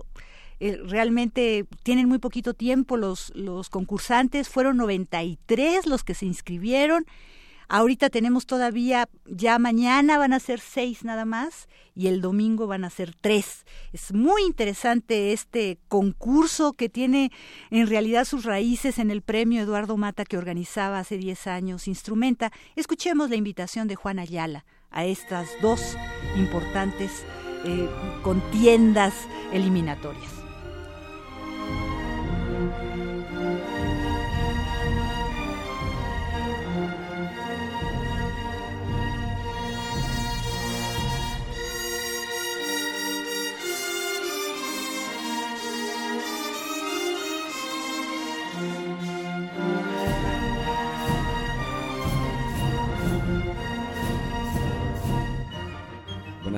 eh, realmente tienen muy poquito tiempo los, los concursantes, fueron 93 los que se inscribieron Ahorita tenemos todavía, ya mañana van a ser seis nada más y el domingo van a ser tres. Es muy interesante este concurso que tiene en realidad sus raíces en el premio Eduardo Mata que organizaba hace diez años Instrumenta. Escuchemos la invitación de Juan Ayala a estas dos importantes eh, contiendas eliminatorias.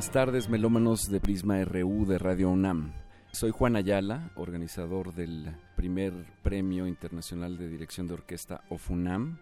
Buenas tardes, melómanos de Prisma RU de Radio UNAM. Soy Juan Ayala, organizador del primer Premio Internacional de Dirección de Orquesta OFUNAM.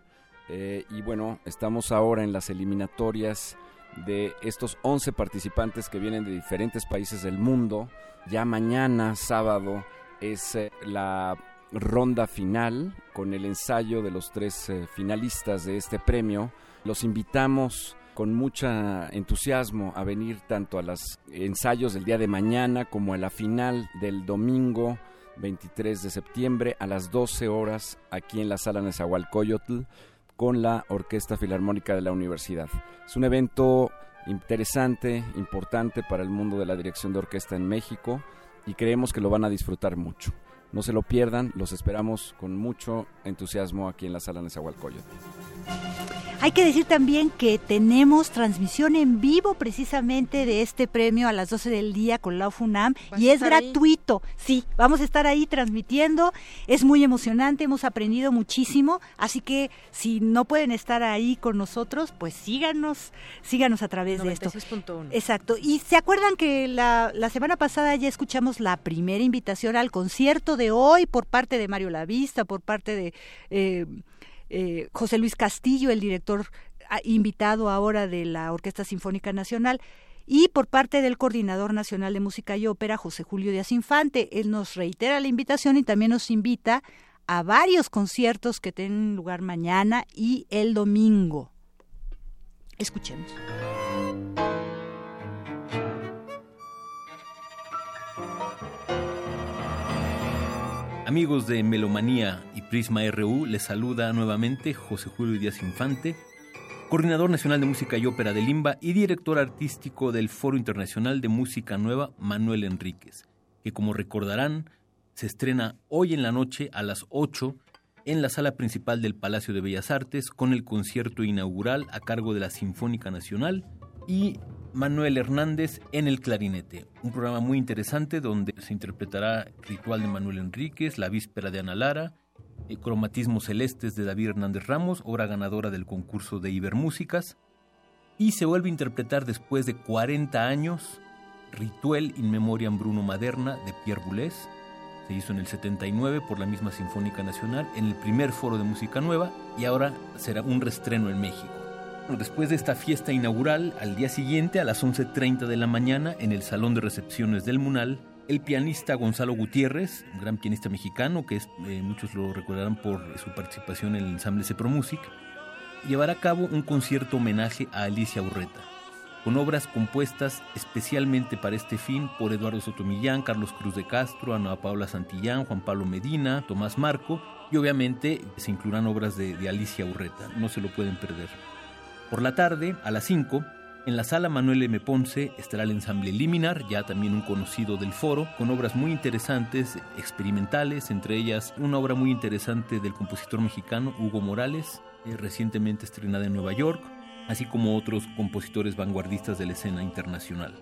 Eh, y bueno, estamos ahora en las eliminatorias de estos 11 participantes que vienen de diferentes países del mundo. Ya mañana, sábado, es eh, la ronda final con el ensayo de los tres eh, finalistas de este premio. Los invitamos con mucho entusiasmo a venir tanto a los ensayos del día de mañana como a la final del domingo 23 de septiembre a las 12 horas aquí en la sala Nezahualcóyotl con la Orquesta Filarmónica de la Universidad. Es un evento interesante, importante para el mundo de la dirección de orquesta en México y creemos que lo van a disfrutar mucho. No se lo pierdan, los esperamos con mucho entusiasmo aquí en la sala Nezahualcóyotl. Hay que decir también que tenemos transmisión en vivo precisamente de este premio a las 12 del día con la UFUNAM y es gratuito. Sí, vamos a estar ahí transmitiendo. Es muy emocionante, hemos aprendido muchísimo, así que si no pueden estar ahí con nosotros, pues síganos, síganos a través de esto. Exacto. Y se acuerdan que la, la semana pasada ya escuchamos la primera invitación al concierto de hoy por parte de Mario Lavista, por parte de... Eh, eh, José Luis Castillo, el director ah, invitado ahora de la Orquesta Sinfónica Nacional, y por parte del Coordinador Nacional de Música y Ópera, José Julio Díaz Infante. Él nos reitera la invitación y también nos invita a varios conciertos que tienen lugar mañana y el domingo. Escuchemos. Amigos de Melomanía Prisma RU, les saluda nuevamente José Julio Díaz Infante, coordinador nacional de música y ópera de Limba y director artístico del Foro Internacional de Música Nueva Manuel Enríquez, que como recordarán se estrena hoy en la noche a las 8 en la sala principal del Palacio de Bellas Artes con el concierto inaugural a cargo de la Sinfónica Nacional y Manuel Hernández en el clarinete. Un programa muy interesante donde se interpretará Ritual de Manuel Enríquez, La Víspera de Ana Lara, Cromatismos Celestes de David Hernández Ramos, obra ganadora del concurso de Ibermúsicas. Y se vuelve a interpretar después de 40 años Ritual in Memoriam Bruno Maderna de Pierre Boulez. Se hizo en el 79 por la misma Sinfónica Nacional en el primer foro de música nueva y ahora será un restreno en México. Después de esta fiesta inaugural, al día siguiente, a las 11.30 de la mañana, en el Salón de Recepciones del Munal, el pianista Gonzalo Gutiérrez, gran pianista mexicano que eh, muchos lo recordarán por su participación en el ensamble Cepro Music, llevará a cabo un concierto homenaje a Alicia Urreta, con obras compuestas especialmente para este fin por Eduardo Sotomillán, Carlos Cruz de Castro, Ana Paula Santillán, Juan Pablo Medina, Tomás Marco y obviamente se incluirán obras de, de Alicia Urreta, no se lo pueden perder. Por la tarde, a las 5, en la sala Manuel M. Ponce estará el ensamble Liminar, ya también un conocido del foro, con obras muy interesantes, experimentales, entre ellas una obra muy interesante del compositor mexicano Hugo Morales, eh, recientemente estrenada en Nueva York, así como otros compositores vanguardistas de la escena internacional.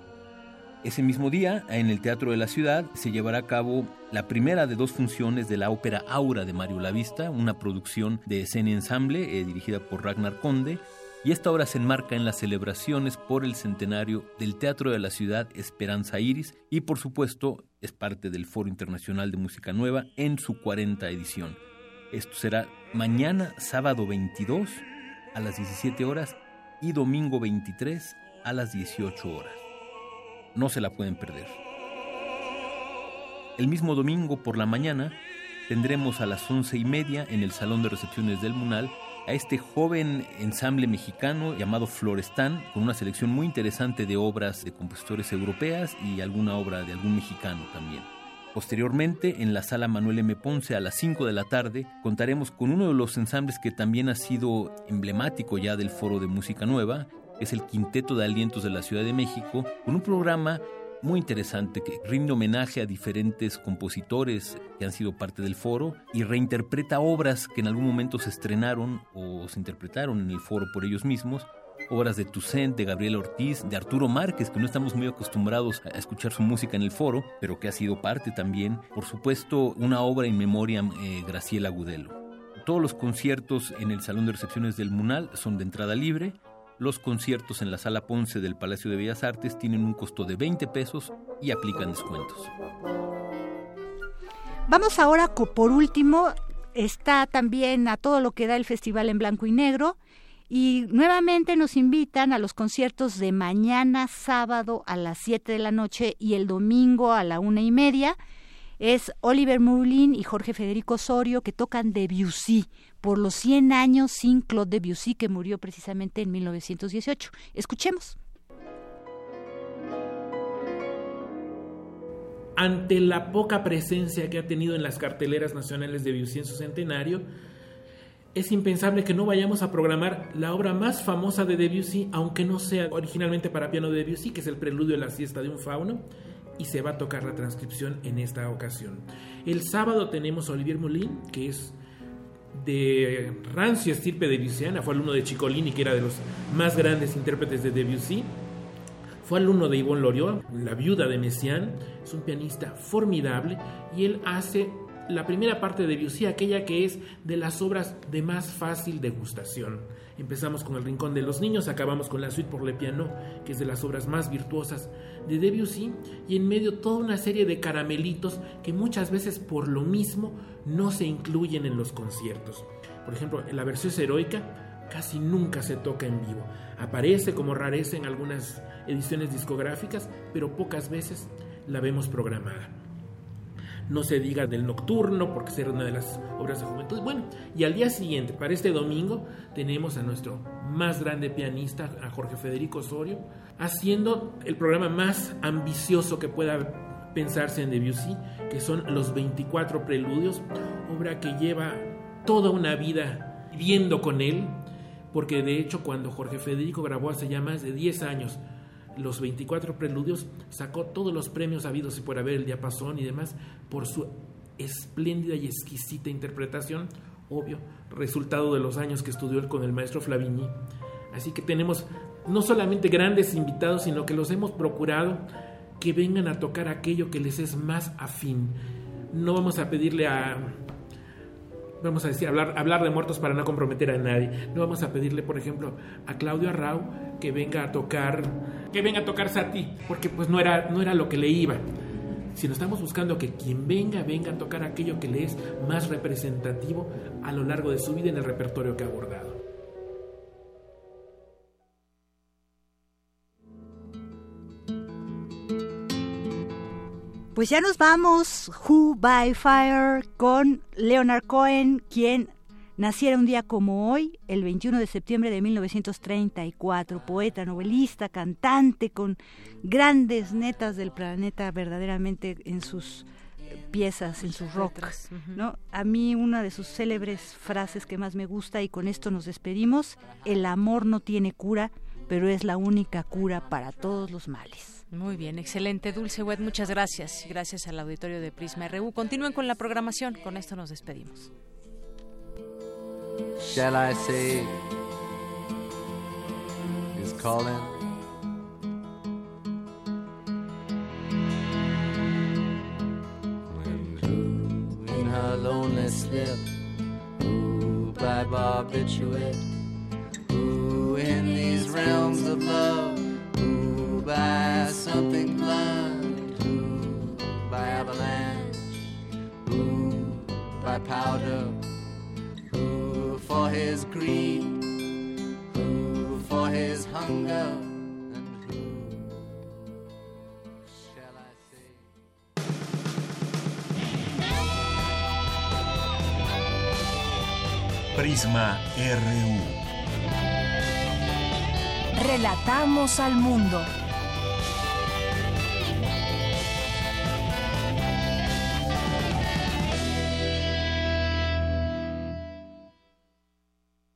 Ese mismo día, en el Teatro de la Ciudad, se llevará a cabo la primera de dos funciones de la ópera Aura de Mario Lavista, una producción de escena ensamble eh, dirigida por Ragnar Conde, y esta obra se enmarca en las celebraciones por el centenario del Teatro de la Ciudad Esperanza Iris y por supuesto es parte del Foro Internacional de Música Nueva en su 40 edición. Esto será mañana sábado 22 a las 17 horas y domingo 23 a las 18 horas. No se la pueden perder. El mismo domingo por la mañana tendremos a las once y media en el Salón de Recepciones del Munal a este joven ensamble mexicano llamado Florestán, con una selección muy interesante de obras de compositores europeas y alguna obra de algún mexicano también. Posteriormente, en la sala Manuel M. Ponce a las 5 de la tarde, contaremos con uno de los ensambles que también ha sido emblemático ya del Foro de Música Nueva, es el Quinteto de Alientos de la Ciudad de México, con un programa muy interesante que rinde homenaje a diferentes compositores que han sido parte del foro y reinterpreta obras que en algún momento se estrenaron o se interpretaron en el foro por ellos mismos. Obras de Toussaint, de Gabriel Ortiz, de Arturo Márquez, que no estamos muy acostumbrados a escuchar su música en el foro, pero que ha sido parte también. Por supuesto, una obra en memoria eh, Graciela Gudelo. Todos los conciertos en el Salón de Recepciones del Munal son de entrada libre Los conciertos en la Sala Ponce del Palacio de Bellas Artes tienen un costo de 20 pesos y aplican descuentos. Vamos ahora, por último, está también a todo lo que da el festival en blanco y negro. Y nuevamente nos invitan a los conciertos de mañana sábado a las 7 de la noche y el domingo a la una y media. Es Oliver Moulin y Jorge Federico Osorio que tocan Debussy por los 100 años sin Claude Debussy que murió precisamente en 1918. Escuchemos. Ante la poca presencia que ha tenido en las carteleras nacionales de Debussy en su centenario, es impensable que no vayamos a programar la obra más famosa de Debussy, aunque no sea originalmente para piano de Debussy, que es el preludio de la siesta de un fauno, y se va a tocar la transcripción en esta ocasión. El sábado tenemos a Olivier Moulin, que es de rancio estirpe de Debussyiana, fue alumno de Ciccolini, que era de los más grandes intérpretes de Debussy. Fue alumno de Yvonne Loriot, la viuda de Messiaen, es un pianista formidable y él hace la primera parte de Debussy, aquella que es de las obras de más fácil degustación. Empezamos con El Rincón de los Niños, acabamos con la Suite por le Piano, que es de las obras más virtuosas de Debussy, y en medio toda una serie de caramelitos que muchas veces por lo mismo no se incluyen en los conciertos. Por ejemplo, la versión heroica casi nunca se toca en vivo. Aparece como rareza en algunas ediciones discográficas, pero pocas veces la vemos programada no se diga del nocturno, porque será una de las obras de juventud. Bueno, y al día siguiente, para este domingo, tenemos a nuestro más grande pianista, a Jorge Federico Osorio, haciendo el programa más ambicioso que pueda pensarse en Debussy, que son los 24 preludios, obra que lleva toda una vida viviendo con él, porque de hecho cuando Jorge Federico grabó hace ya más de 10 años los 24 preludios, sacó todos los premios habidos y por haber el diapasón y demás, por su espléndida y exquisita interpretación, obvio, resultado de los años que estudió él con el maestro Flavigny. Así que tenemos no solamente grandes invitados, sino que los hemos procurado que vengan a tocar aquello que les es más afín. No vamos a pedirle a vamos a decir, hablar, hablar de muertos para no comprometer a nadie. No vamos a pedirle, por ejemplo, a Claudio Arrau que venga a tocar, que venga a tocar Sati, porque pues no era, no era lo que le iba. Sino estamos buscando que quien venga, venga a tocar aquello que le es más representativo a lo largo de su vida en el repertorio que ha abordado. Pues ya nos vamos, Who by Fire, con Leonard Cohen, quien naciera un día como hoy, el 21 de septiembre de 1934, poeta, novelista, cantante, con grandes netas del planeta verdaderamente en sus piezas, en sus rock. ¿no? A mí una de sus célebres frases que más me gusta, y con esto nos despedimos, el amor no tiene cura, pero es la única cura para todos los males. Muy bien, excelente. Dulce Wet, muchas gracias. Gracias al auditorio de Prisma RU. Continúen con la programación. Con esto nos despedimos. Shall I say is calling? When in her lonely slip, ooh, by barbiturates, ooh, in these realms of love. By something blunt, ooh, by avalanche, ooh, by powder, ooh, for his greed, ooh, for his hunger. Prisma RU. Relatamos al mundo.